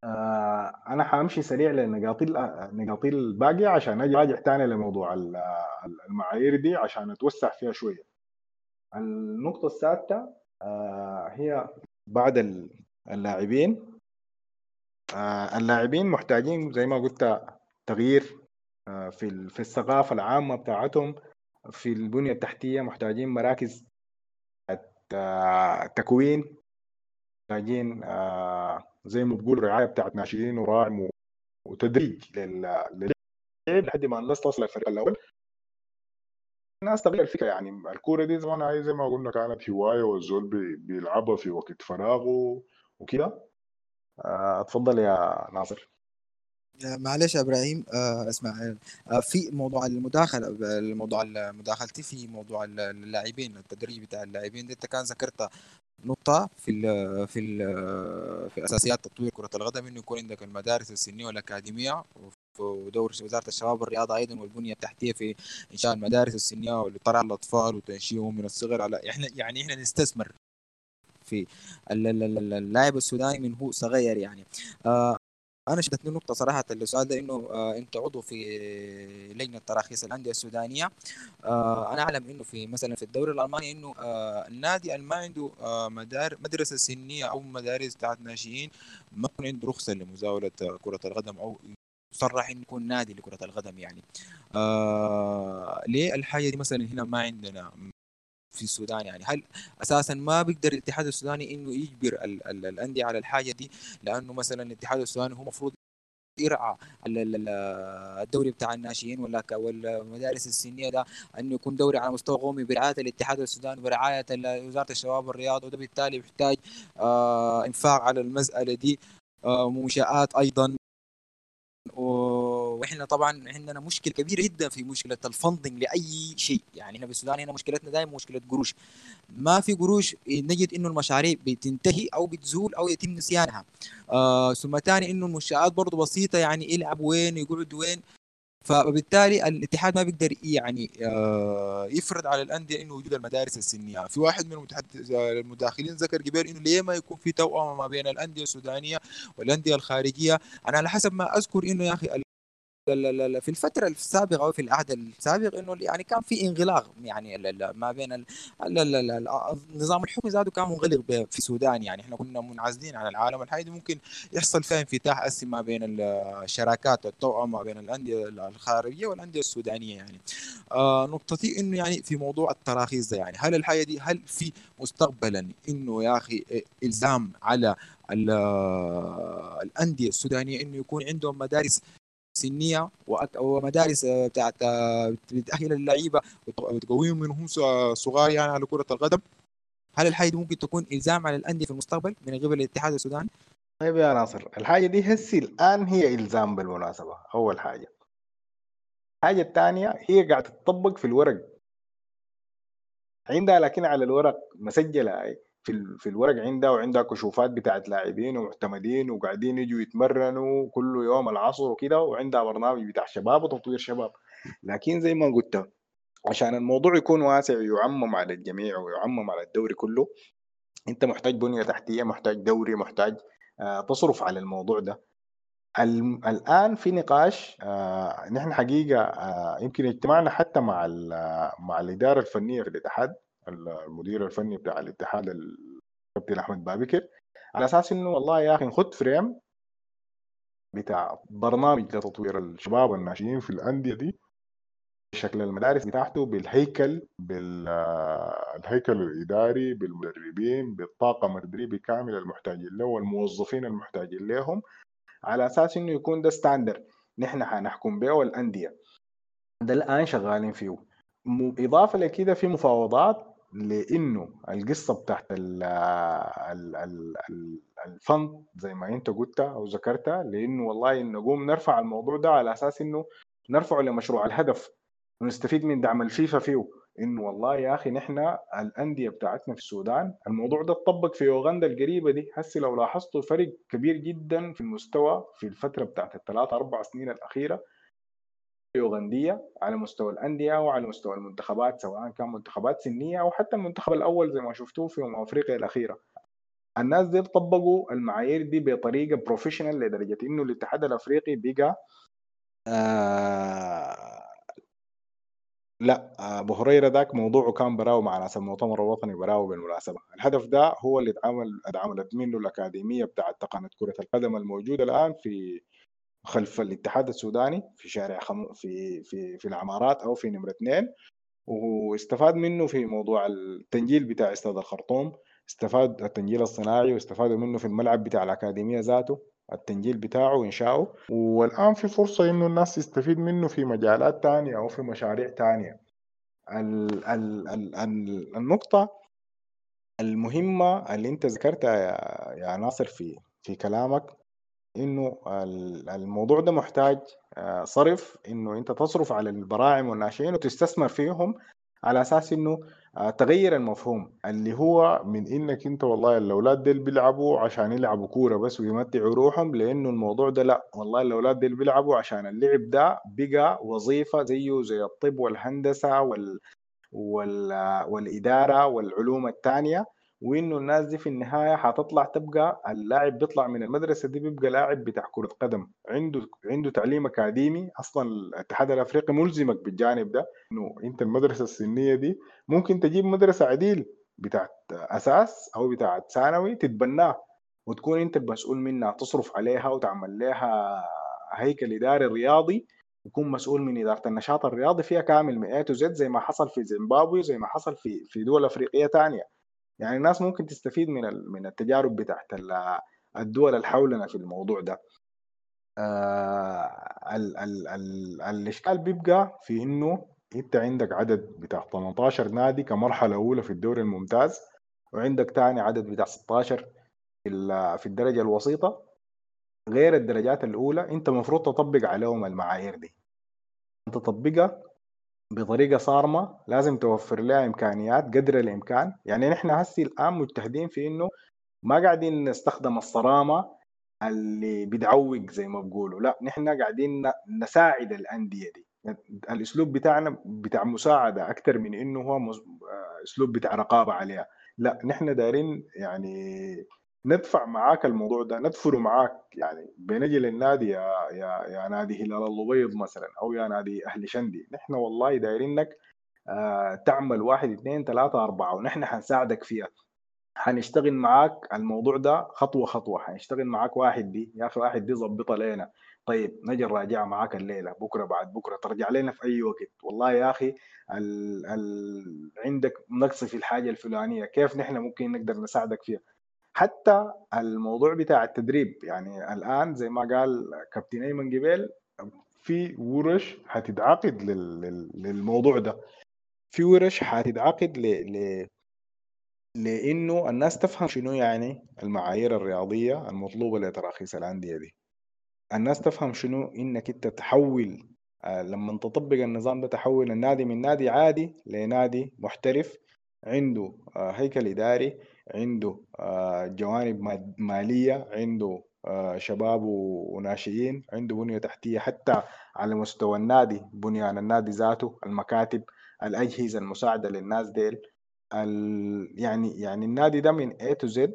آه أنا حأمشي سريع لنقاط النقاط الباقية عشان أجي راجع تاني لموضوع ال- ال- المعايير دي عشان أتوسع فيها شوية. النقطة السادسه آه هي بعد ال- اللاعبين. آه اللاعبين محتاجين زي ما قلت تغيير آه في في الثقافة العامة بتاعتهم في البنية التحتية محتاجين مراكز آه، تكوين محتاجين آه، زي ما بقول رعايه بتاعت ناشئين وراعي و- وتدريج لل- للعب لحد ما الناس تصل الفريق الأول. الناس تغير الفكرة يعني الكورة دي زمان زي ما قلنا كانت هواية والزول بي- بيلعبها في وقت فراغه وكده. اتفضل يا ناصر. معلش يا إبراهيم آه اسمع آه في موضوع المداخله الموضوع مداخلتي في موضوع اللاعبين التدريب بتاع اللاعبين. انت كان ذكرت نقطة في ال في ال في أساسيات تطوير كرة القدم إنه يكون عندك المدارس السنية والأكاديمية ودور وزارة الشباب والرياضة أيضا والبنية التحتية في إنشاء المدارس السنية ولطلع الأطفال وتنشئهم من الصغر على إحنا يعني إحنا نستثمر في ال- ال- ال- اللاعب السوداني من هو صغير يعني. آه أنا شدتني نقطة صراحة السؤال ده إنه آه أنت عضو في لجنة تراخيص الأندية السودانية. آه أنا أعلم إنه في مثلا في الدوري الألماني إنه آه النادي اللي ما عنده آه مدار مدرسة سنية أو مدارس بتاعت ناشئين ما يكون عنده رخصة لمزاولة كرة القدم أو يصرح إنه يكون نادي لكرة القدم يعني. آه ليه الحاجة دي مثلا هنا ما عندنا؟ في السودان يعني. هل أساسا ما بيقدر الاتحاد السوداني إنه يجبر ال- ال- الأندية على الحاجة دي؟ لأنه مثلا الاتحاد السوداني هو المفروض يرعى ال- ال- ال- الدوري بتاع الناشئين ولا والمدارس السنية ده إنه يكون دوري على مستوى قومي برعاية الاتحاد السوداني برعايه وزارة الشباب والرياضة وده بالتالي بيحتاج آه إنفاق على المسألة دي آه منشات أيضا وإحنا طبعا عندنا مشكلة كبيرة جدا في مشكلة الفندنج لأي شيء. يعني إحنا في السودان هنا مشكلتنا دائما مشكلة قروش. ما في قروش نجد إنه المشاريع بتنتهي أو بتزول أو يتم نسيانها. آه ثم ثاني إنه المنشآت برضه بسيطة يعني يلعب وين يقعد وين. فبالتالي الاتحاد ما بيقدر يعني آه، يفرض على الأندية إنه وجود المدارس السنية. في واحد من المتحدث المداخلين ذكر قبل إنه ليه ما يكون في توأمه ما بين الأندية السودانية والأندية الخارجية. أنا على حسب ما أذكر إنه يا أخي في الفترة السابقة أو في العهد السابق إنه يعني كان في انغلاق يعني ما بين النظام الحكمي ذاته كان منغلق في السودان يعني. إحنا كنا منعزلين عن العالم الحالي ممكن يحصل فيها انفتاح أسي ما بين الشراكات التوأم ما بين الأندية الخارجية والأندية السودانية يعني. آه نقطتي إنه يعني في موضوع التراخيص يعني. هل الحاجة دي هل في مستقبلا إنه يا أخي إلزام على الأندية السودانية إنه يكون عندهم مدارس سنية ومدارس آه، بتاعت بتأهل اللعيبة وتقويهم من هم صغار يعني على كرة القدم. هل الحاجة دي ممكن تكون إلزام على الأندية في المستقبل من قبل الاتحاد السوداني؟ طيب يا ناصر الحاجة دي هسي الآن هي إلزام بالمناسبة أول حاجة. الحاجة الثانية هي قاعدة تطبق في الورق. عندها لكن على الورق مسجلة في في الورق عندها وعندها كشوفات بتاعت لاعبين ومعتمدين وقاعدين يجوا يتمرنوا كل يوم العصر وكده وعندها برنامج بتاع شباب وتطوير شباب. لكن زي ما قلت عشان الموضوع يكون واسع ويعمم على الجميع ويعمم على الدوري كله أنت محتاج بنية تحتية محتاج دوري محتاج آه تصرف على الموضوع ده. الآن في نقاش آه نحن حقيقة آه يمكن اجتماعنا حتى مع مع الإدارة الفنية في الاتحاد المدير الفني بتاع الاتحاد الكابتن أحمد بابكر على أساس إنه والله يا أخي نخد فريم بتاع برنامج لتطوير الشباب الناشئين في الأندية دي شكل المدارس بتاعته بالهيكل بالهيكل الإداري بالمدربين بالطاقم التدريبي كامل المحتاجين له والموظفين المحتاجين لهم على أساس إنه يكون ده ستاندر نحن حنحكم به والأندية. ده الآن شغالين فيه. إضافة لكده في مفاوضات لإنه القصة بتاعت الفند زي ما أنت قلت أو ذكرتها لإنه والله نقوم نرفع الموضوع ده على أساس إنه نرفعه لمشروع الهدف ونستفيد من دعم الفيفا فيه. إنه والله يا أخي نحن الأندية بتاعتنا في السودان الموضوع ده اتطبق في أوغندا القريبة دي. هسه لو لاحظتوا فرق كبير جدا في المستوى في الفترة بتاعت الثلاث أربع سنين الأخيرة. يوغنديه على مستوى الأندية وعلى مستوى المنتخبات سواء كان منتخبات سنية أو حتى المنتخب الأول زي ما شفتوه في امم أفريقيا الأخيرة. الناس دي طبقوا المعايير دي بطريقة بروفيشنال لدرجة إنه الاتحاد الأفريقي بقى آه لا أبو هريرة ذاك موضوعه كان براو مع ناس المؤتمر الوطني براو بالمناسبة. الهدف ده هو اللي اتعمل اتعملت منه الأكاديمية بتاعت تقنية كرة القدم الموجودة الآن في خلف الاتحاد السوداني في شارع خم... في في في العمارات أو في نمرة اثنين واستفاد منه في موضوع التنجيل بتاع استاد الخرطوم استفاد التنجيل الصناعي واستفادوا منه في الملعب بتاع الأكاديمية ذاته التنجيل بتاعه وإنشاؤه والآن في فرصة إنه الناس تستفيد منه في مجالات تانية أو في مشاريع تانية. ال ال ال ال النقطة المهمة اللي أنت ذكرتها يا, يا ناصر في في كلامك إنه الموضوع ده محتاج آه، صرف إنه أنت تصرف على البراعم والناشئين وتستثمر فيهم على أساس إنه آه، تغير المفهوم اللي هو من إنك أنت والله الأولاد ديل بيلعبوا عشان يلعبوا كورة بس ويمتعوا روحهم لأنه الموضوع ده لأ والله الأولاد ديل بيلعبوا عشان اللعب ده بقى وظيفة زيه زي الطب والهندسة وال, وال... والإدارة والعلوم الثانية وإنه الناس دي في النهاية حتطلع تبقى اللاعب بيطلع من المدرسة دي بيبقى لاعب بتاع كرة قدم. عنده عنده تعليم أكاديمي أصلا الاتحاد الأفريقي ملزمك بالجانب ده إنه أنت المدرسة السنية دي ممكن تجيب مدرسة عديل بتاعت أساس أو بتاعت ثانوي تتبناه وتكون أنت المسؤول منها تصرف عليها وتعمل لها هيكل إداري رياضي يكون مسؤول من إدارة النشاط الرياضي فيها كامل to Z زي ما حصل في زيمبابوي زي ما حصل في في دول أفريقية ثانية يعني الناس ممكن تستفيد من من التجارب بتاعت الدول اللي حولنا في الموضوع ده. آه ال ال ال الإشكال بيبقى في إنه أنت عندك عدد بتاع 18 نادي كمرحلة أولى في الدوري الممتاز وعندك ثاني عدد بتاع 16 في في الدرجة الوسيطة. غير الدرجات الأولى أنت المفروض تطبق عليهم المعايير دي. تطبقها بطريقة صارمة لازم توفر لها إمكانيات قدر الإمكان. يعني نحن هسي الآن مجتهدين في إنه ما قاعدين نستخدم الصرامة اللي بتعوق زي ما بقولوا. لا نحن قاعدين نساعد الأندية دي. الأسلوب بتاعنا بتاع مساعدة أكثر من إنه هو أسلوب بتاع رقابة عليها. لا نحن دايرين يعني ندفع معاك الموضوع ده ندفله معاك يعني بنجي للنادي يا يا يا نادي هلال الأبيض مثلا أو يا نادي أهل شندي. نحن والله دايرينك آه تعمل واحد اثنين ثلاثة أربعة ونحن حنساعدك فيها. حنشتغل معاك الموضوع ده خطوة خطوة. حنشتغل معاك واحد دي يا أخي واحد دي ظبطها لنا طيب نجي نراجعها معاك الليلة بكرة بعد بكرة ترجع لنا في أي وقت. والله يا أخي ال... ال... عندك نقص في الحاجة الفلانية كيف نحن ممكن نقدر نساعدك فيها؟ حتى الموضوع بتاع التدريب يعني الآن زي ما قال كابتن أيمن جبال في ورش. لل... للموضوع ده في ورش حتتعقد ل... ل... لإنه الناس تفهم شنو يعني المعايير الرياضية المطلوبة لتراخيص الأندية دي الناس تفهم شنو إنك أنت تحول آه، لما تطبق النظام ده تحول النادي من نادي عادي لنادي محترف عنده آه، هيكل إداري عنده آه، جوانب مالية عنده آه، شباب وناشئين عنده بنية تحتية حتى على مستوى النادي بنيان النادي ذاته المكاتب الأجهزة المساعدة للناس ديل. ال... يعني يعني النادي ده من A to Z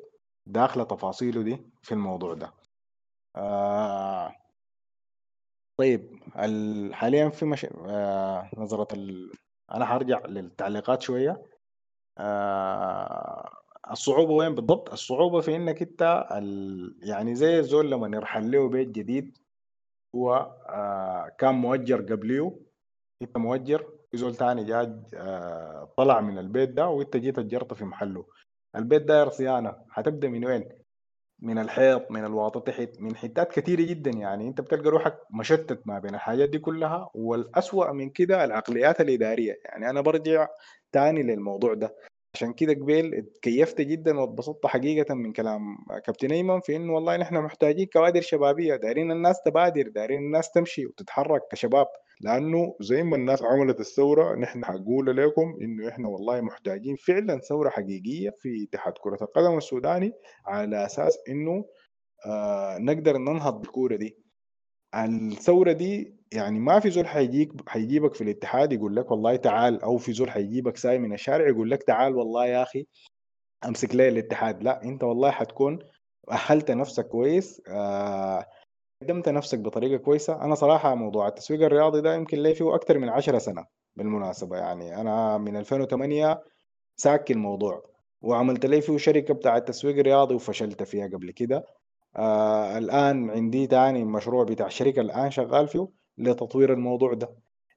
داخلة تفاصيله دي في الموضوع ده. آه طيب ال... حاليا في مش... آه نظرة ال... أنا هرجع للتعليقات شوية. آه الصعوبة وين بالضبط؟ الصعوبة في إنك أنت ال... يعني زي الزول لما يرحل له بيت جديد هو آه كان مؤجر قبليه. أنت مؤجر في زول تاني جا آه، طلع من البيت ده وأنت جيت أجرت في محله. البيت داير صيانه هتبدأ من وين؟ من الحيط من الواطة تحت من حتات كثيره جدا يعني. أنت بتلقى روحك مشتت ما بين الحاجات دي كلها والأسوأ من كده العقليات الإدارية. يعني أنا برجع تاني للموضوع ده. عشان كده قبيل اتكيفت جدا واتبسطت حقيقة من كلام كابتن أيمن في إنه والله نحن محتاجين كوادر شبابية دايرين الناس تبادر دايرين الناس تمشي وتتحرك كشباب. لأنه زي ما الناس عملت الثورة نحن حقول لكم إنه إحنا والله محتاجين فعلا ثورة حقيقية في اتحاد كرة القدم السوداني على أساس إنه آه نقدر ننهض بالكورة دي. الثورة دي يعني ما في زول حيجيك حيجيبك في الاتحاد يقول لك والله تعال أو في زول حيجيبك ساي من الشارع يقول لك تعال والله يا أخي أمسك لي الاتحاد. لا أنت والله حتكون أهلت نفسك كويس آه قدمت نفسك بطريقة كويسة. أنا صراحة موضوع التسويق الرياضي ده يمكن لي فيه أكثر من 10 سنة بالمناسبة. يعني أنا من 2008 ساك الموضوع وعملت لي فيه شركة بتاع التسويق الرياضي وفشلت فيها قبل كده. آه الآن عندي تاني مشروع بتاع شركة الآن شغال فيه. لتطوير الموضوع ده.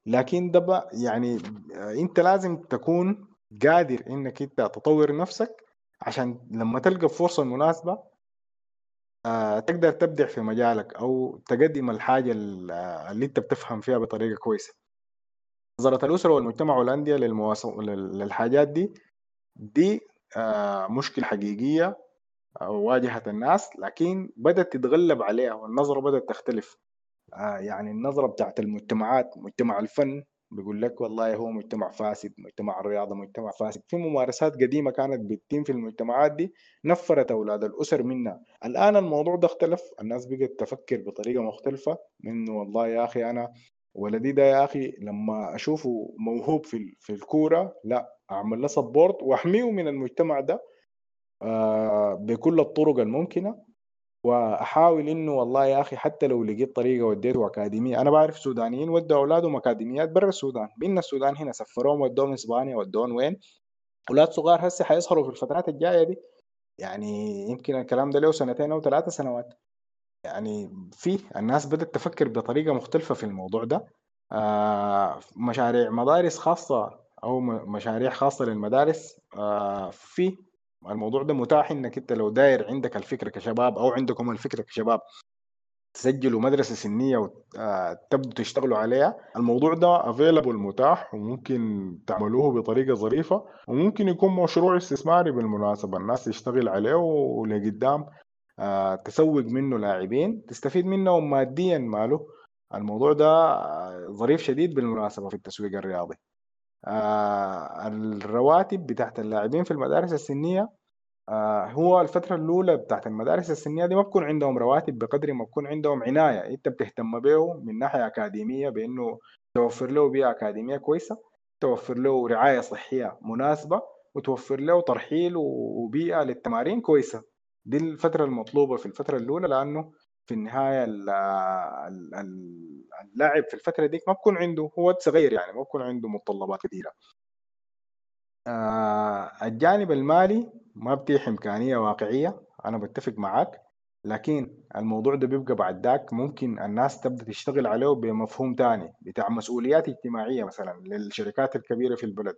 لكن ده بقى يعني آه، انت لازم تكون قادر انك انت تطور نفسك عشان لما تلقى الفرصه المناسبه آه، تقدر تبدع في مجالك أو تقدم الحاجة ال- آه، اللي انت بتفهم فيها بطريقة كويسة. نظره الأسرة والمجتمع والأندية للمواص... لل- للحاجات دي دي مشكلة حقيقية آه، واجهت الناس لكن بدأت تتغلب عليها والنظرة بدأت تختلف. آه، يعني النظرة بتاعت المجتمعات مجتمع الفن بيقول لك والله هو مجتمع فاسد مجتمع الرياضة مجتمع فاسد. في ممارسات قديمة كانت بتتم في المجتمعات دي نفرت أولاد الأسر منها الآن الموضوع ده اختلف. الناس بقت تفكر بطريقة مختلفة انه والله يا أخي أنا ولدي ده يا أخي لما أشوفه موهوب في في الكورة لا أعمل له سبورت وأحميه من المجتمع ده آه، بكل الطرق الممكنة. وأحاول إنه والله يا أخي حتى لو لقيت طريقة وديته أكاديمية أنا بعرف سودانيين ودوا أولادهم أكاديميات برا السودان. من السودان هنا سفروهم ودوهم إسبانيا ودوهم وين؟ أولاد صغار هسه حيظهروا في الفترات الجاية دي. يعني يمكن الكلام ده له سنتين أو ثلاثة سنوات. يعني في الناس بدأت تفكر بطريقة مختلفة في الموضوع ده. آه مشاريع مدارس خاصة أو م- مشاريع خاصة للمدارس. آه في الموضوع ده متاح إنك أنت لو داير عندك الفكرة كشباب أو عندكم الفكرة كشباب تسجلوا مدرسة سنية وتبدوا تشتغلوا عليها الموضوع ده افيلبل متاح وممكن تعملوه بطريقة ظريفة وممكن يكون مشروع استثماري بالمناسبة الناس تشتغل عليه ولقدام آه، تسوق منه لاعبين تستفيد منهم ماديا ماله. الموضوع ده آه، ظريف شديد بالمناسبة في التسويق الرياضي. آه، الرواتب بتاعت اللاعبين في المدارس السنية آه، هو الفترة الأولى بتاعت المدارس السنية دي ما بكون عندهم رواتب بقدر ما بكون عندهم عناية. أنت بتهتم به من ناحية أكاديمية بأنه توفر له بيئة أكاديمية كويسة توفر له رعاية صحية مناسبة وتوفر له ترحيل وبيئة للتمارين كويسة. دي الفترة المطلوبة في الفترة الأولى لأنه في النهاية ال- ال- ال- اللاعب في الفترة ديك ما بكون عنده هو صغير يعني ما بكون عنده متطلبات كثيره آه، الجانب المالي ما بتيح إمكانية واقعية أنا بتفق معاك لكن الموضوع ده بيبقى بعد ذاك ممكن الناس تبدأ تشتغل عليه بمفهوم تاني بتاع مسؤوليات اجتماعية مثلا للشركات الكبيرة في البلد.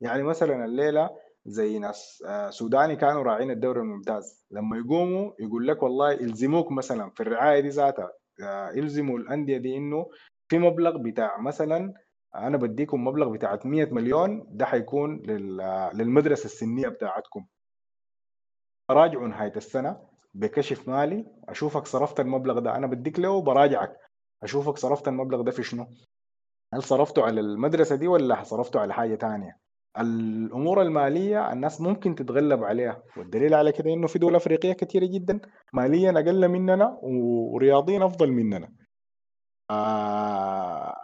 يعني مثلا الليلة زي ناس آه، سوداني كانوا راعين الدوري الممتاز. لما يقوموا يقول لك والله يلزموك مثلا في الرعاية دي ذاتها آه، يلزموا الأندية دي إنه في مبلغ بتاع مثلا أنا بديكم مبلغ بتاع 100 مليون ده حيكون لل- للمدرسة السنية بتاعتكم. براجعه نهاية السنة بكشف مالي أشوفك صرفت المبلغ ده. أنا بديك له وبراجعك أشوفك صرفت المبلغ ده في شنو؟ هل صرفته على المدرسة دي ولا صرفته على حاجة تانية؟ الأمور المالية الناس ممكن تتغلب عليها والدليل على كده إنه في دول أفريقية كثيره جدا ماليا أقل مننا ورياضيا أفضل مننا. آه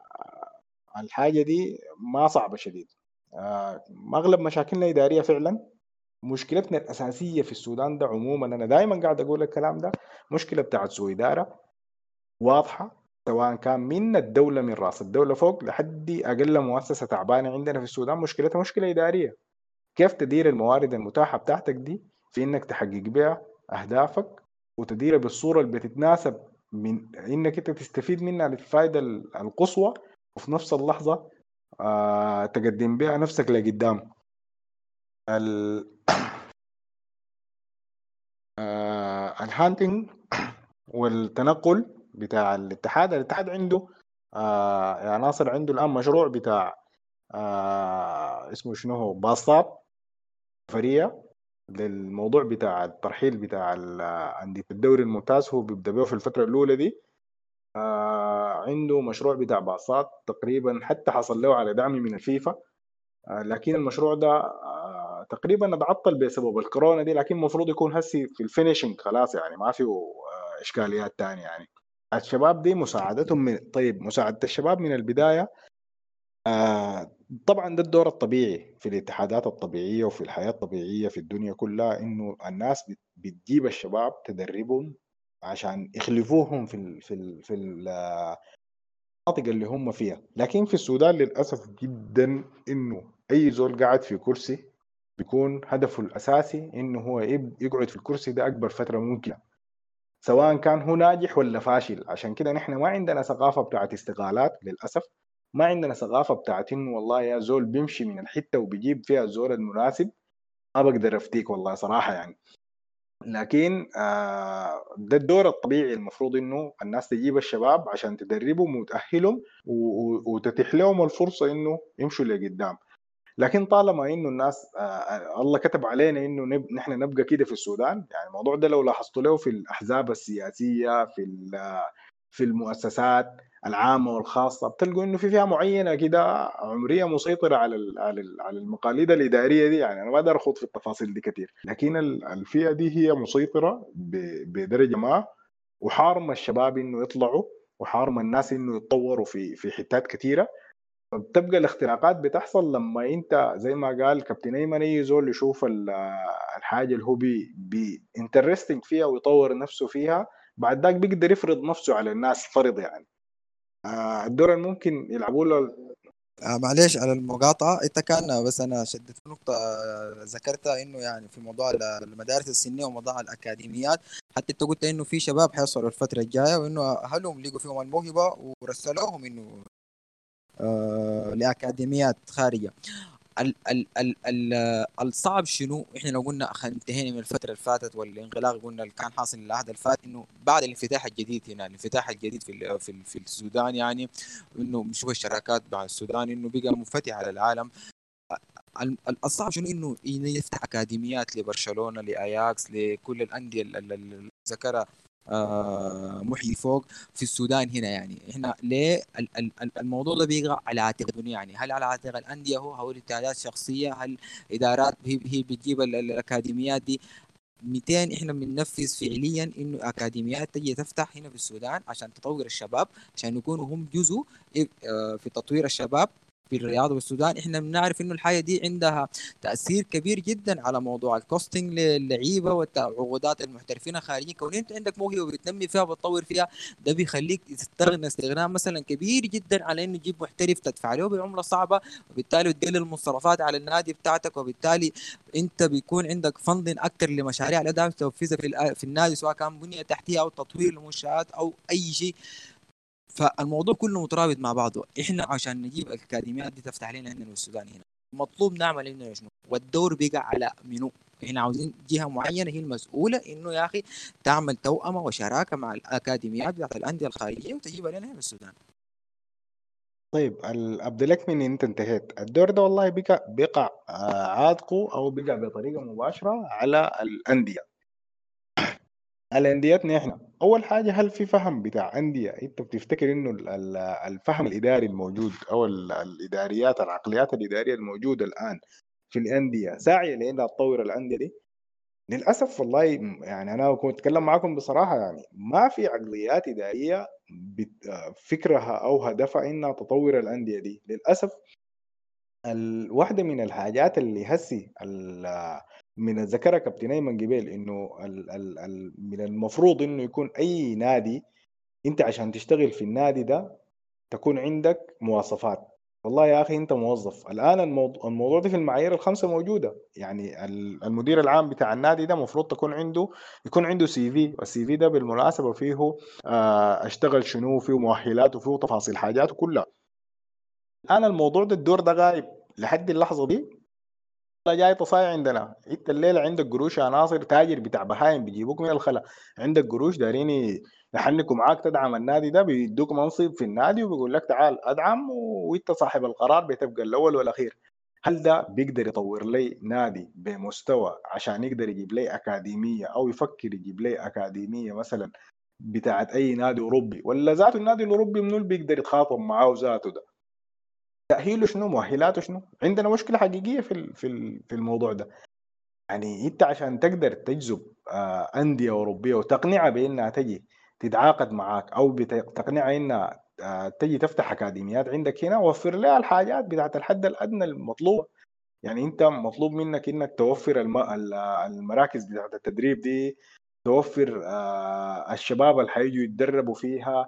الحاجة دي ما صعبة شديد. آه اغلب مشاكلنا إدارية فعلا. مشكلتنا الأساسية في السودان ده عموما أنا دائما قاعد أقول الكلام ده مشكلة بتاعت سوء إدارة واضحة. سواء كان من الدولة من راس الدولة فوق لحد أقل مؤسسة تعبانة عندنا في السودان مشكلتها مشكلة إدارية. كيف تدير الموارد المتاحة بتاعتك دي في إنك تحقق بها أهدافك وتديرها بالصورة اللي بتتناسب من إنك أنت تستفيد منها للفائده القصوى وفي نفس اللحظة آه تقدم بها نفسك لقدام. ال [COUGHS] آه الهانتنج والتنقل بتاع الاتحاد. الاتحاد عنده آه يا ناصر عنده الآن مشروع بتاع آه اسمه شنو هو باصات سفريه للموضوع بتاع الترحيل بتاع الأندية في الدوري الممتاز. هو بيبدأ به في الفترة الأولى دي. آه عنده مشروع بتاع باصات تقريبا حتى حصل له على دعم من الفيفا. آه لكن المشروع ده آه تقريبا اتعطل بسبب الكورونا دي لكن المفروض يكون هسي في ال finishing خلاص يعني ما فيه آه إشكاليات تانية يعني. الشباب دي مساعدتهم من طيب مساعدة الشباب من البداية آه طبعا ده الدور الطبيعي في الاتحادات الطبيعية وفي الحياة الطبيعية في الدنيا كلها إنه الناس بتجيب الشباب تدربهم عشان يخلفوهم في ال في في المناطق اللي هم فيها. لكن في السودان للأسف جدا إنه أي زول قاعد في كرسي بيكون هدفه الأساسي إنه هو يقعد في الكرسي ده أكبر فترة ممكنة. سواء كان هو ناجح ولا فاشل. عشان كده نحن ما عندنا ثقافة بتاعت استقالات للأسف. ما عندنا ثقافة بتاعت إنه والله يا زول بيمشي من الحتة وبيجيب فيها الزول المناسب. ما بقدر أفتيك والله صراحة يعني. لكن آه ده الدور الطبيعي المفروض إنه الناس تجيب الشباب عشان تدربهم وتأهلهم وتتيح لهم الفرصة إنه يمشوا لقدام. لكن طالما إنه الناس آه الله كتب علينا إنه نب... نحن نبقى كده في السودان يعني الموضوع ده لو لاحظتوا له في الأحزاب السياسية في في المؤسسات العامة والخاصة بتلقوا إنه في فئة معينة كده عمرية مسيطرة على على المقاليد الإدارية دي يعني أنا ما أقدر أخوض في التفاصيل دي كثير لكن الفئة دي هي مسيطرة بدرجة ما وحارمه الشباب إنه يطلعوا وحارمه الناس إنه يتطوروا في في حتات كثيره فبتبقى الاختراقات بتحصل لما انت زي ما قال كابتن ايمن اي زول يشوف الحاجة اللي هو بي, بي فيها ويطور نفسه فيها بعد ذاك بيقدر يفرض نفسه على الناس فرض يعني. آه الدور اللي ممكن يلعبوا له آه على المقاطعة. انت كان بس أنا شدت نقطة آه ذكرتها انه يعني في موضوع المدارس السنية وموضوع الأكاديميات حتى انت قلت إنه في شباب حيصلوا الفترة الجاية وإنه أهلهم لقوا فيهم الموهبة ورسلوهم إنه لأكاديميات خارجة ال ال ال ال الصعب شنو؟ إحنا لو قلنا انتهينا من الفترة اللي فاتت والانغلاق قلنا اللي كان حاصل العهد اللي فات إنه بعد الانفتاح الجديد هنا الانفتاح الجديد في في, في السودان يعني إنه نشوف الشراكات مع السودان إنه بقى منفتح على العالم. الصعب شنو؟ إنه يفتح أكاديميات لبرشلونة لأياكس لكل الأندية اللي ذكرها. آه محيي فوق في السودان هنا يعني. إحنا ليه الموضوع ده بيقع على عاتق يعني. هل على عاتق الأندية هو؟ هو اتحادات شخصيه هل إدارات هي, هي بتجيب الأكاديميات دي؟ 200 إحنا بننفذ فعليا إنه أكاديميات تجي تفتح هنا في السودان عشان تطور الشباب عشان يكونوا هم جزء في تطوير الشباب. في الرياض والسودان. إحنا بنعرف إنه الحاجة دي عندها تأثير كبير جدا على موضوع الكوستنج للعيبة والعقودات المحترفين الخارجيين. كون أنت عندك موهبة بتنمي فيها وبتطور فيها ده بيخليك تستغنى استغناء مثلا كبير جدا على إنه تجيب محترف تدفع له بعملة صعبة وبالتالي تقلل المصرفات على النادي بتاعتك وبالتالي أنت بيكون عندك فندن أكثر لمشاريع. الاداء الآ- في النادي سواء كان بنية تحتية أو تطوير المنشآت أو أي شيء. فالموضوع كله مترابط مع بعضه. إحنا عشان نجيب الأكاديميات دي تفتح لنا هنا السودان هنا. مطلوب نعمل إنه شنو والدور بيقع على منو؟ إحنا عاوزين جهة معينة هي المسؤولة إنه يا أخي تعمل توأمة وشراكة مع الأكاديميات بتاعت الأندية الخارجية وتجيبها لنا هنا في السودان طيب ال- ابدا لك من أنت انتهيت. الدور ده والله بقى بيقع آه، عاتقه أو بقع بطريقة مباشرة على الأندية. الانديتنا إحنا. أول حاجة هل في فهم بتاع أندية؟ انت بتفتكر ال- الفهم الإداري الموجود أو ال- الإداريات العقليات الإدارية الموجودة الآن في الأندية ساعية لأنها تطور الأندية دي؟ للأسف والله يعني أنا كنت أتكلم معاكم بصراحة يعني ما في عقليات آه، فكرها أو هدفها إنها تطور الأندية دي. للأسف ال- واحدة من الحاجات اللي هسي من ذكرها كابتن أيمن قبل إنه ال ال ال من المفروض إنه يكون أي نادي أنت عشان تشتغل في النادي ده تكون عندك مواصفات. والله يا أخي أنت موظف. الآن الموضوع, الموضوع ده في المعايير الخمسة موجودة. يعني ال- المدير العام بتاع النادي ده المفروض تكون عنده يكون عنده CV وال CV ده بالمناسبة فيه آه، أشتغل شنو؟ فيه مؤهلات وفيه تفاصيل حاجاته كلها. الآن الموضوع ده الدور ده غايب لحد اللحظة دي. لا جاي تصايع عندنا. انت الليلة عندك قروش يا ناصر تاجر بتاع بهايم بيجيبوك من الخلا. عندك قروش دارين يحنكوا معاك تدعم النادي ده بيدوك منصب في النادي وبيقول لك تعال ادعم وانت صاحب القرار بتبقى الأول والأخير. هل ده بيقدر يطور لي نادي بمستوى عشان يقدر يجيب لي أكاديمية أو يفكر يجيب لي أكاديمية مثلا بتاعت أي نادي أوروبي؟ ولا ذاته النادي الأوروبي منو اللي بيقدر يتخاطب معاه ذاته ده؟ تأهيله شنو؟ مؤهلاته شنو؟ عندنا مشكلة حقيقية في في في الموضوع ده. يعني انت عشان تقدر تجذب آه، أندية أوروبية وتقنعها بأنها تجي تتعاقد معاك أو تقنعها إنها آه، تجي تفتح أكاديميات عندك هنا وفر لها الحاجات بتاعت الحد الأدنى المطلوبة. يعني انت مطلوب منك إنك توفر الم- ال- المراكز بتاعت التدريب دي توفر آه، الشباب اللي حيجوا يتدربوا فيها.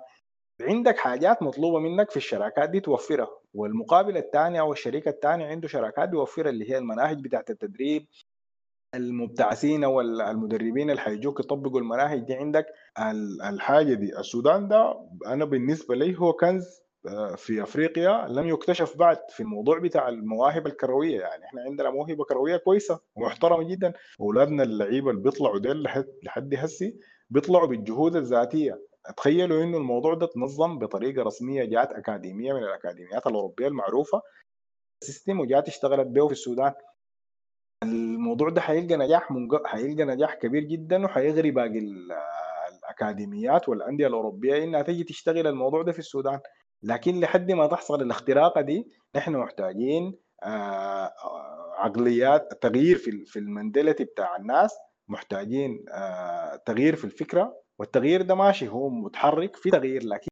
عندك حاجات مطلوبة منك في الشراكات دي توفرها والمقابل الثاني أو الشريك الثاني عنده شراكات بيوفرها اللي هي المناهج بتاعت التدريب المبتعثين أو المدربين اللي حيجوك يطبقوا المناهج دي عندك. ال- الحاجة دي السودان ده أنا بالنسبة لي هو كنز آه، في أفريقيا لم يكتشف بعد في الموضوع بتاع المواهب الكروية. يعني إحنا عندنا موهبة كروية كويسة ومحترمة جدا واولادنا اللعيبة اللي بيطلعوا ديل لحد لحد هسي بيطلعوا بالجهود الذاتية. تخيلوا إنه الموضوع ده تنظم بطريقة رسمية جات أكاديمية من الأكاديميات الأوروبية المعروفة system وجات اشتغلت به في السودان. الموضوع ده حيلقى نجاح منج... حيلقى نجاح كبير جدا وحيغري باقي ال- الأكاديميات والأندية الأوروبية إنها تجي تشتغل الموضوع ده في السودان. لكن لحد ما تحصل الاختراقة دي نحن محتاجين آه، آه، عقليات تغيير في في ال mentality بتاع الناس محتاجين آه، تغيير في الفكرة. والتغيير ده ماشي هو متحرك في تغيير لكن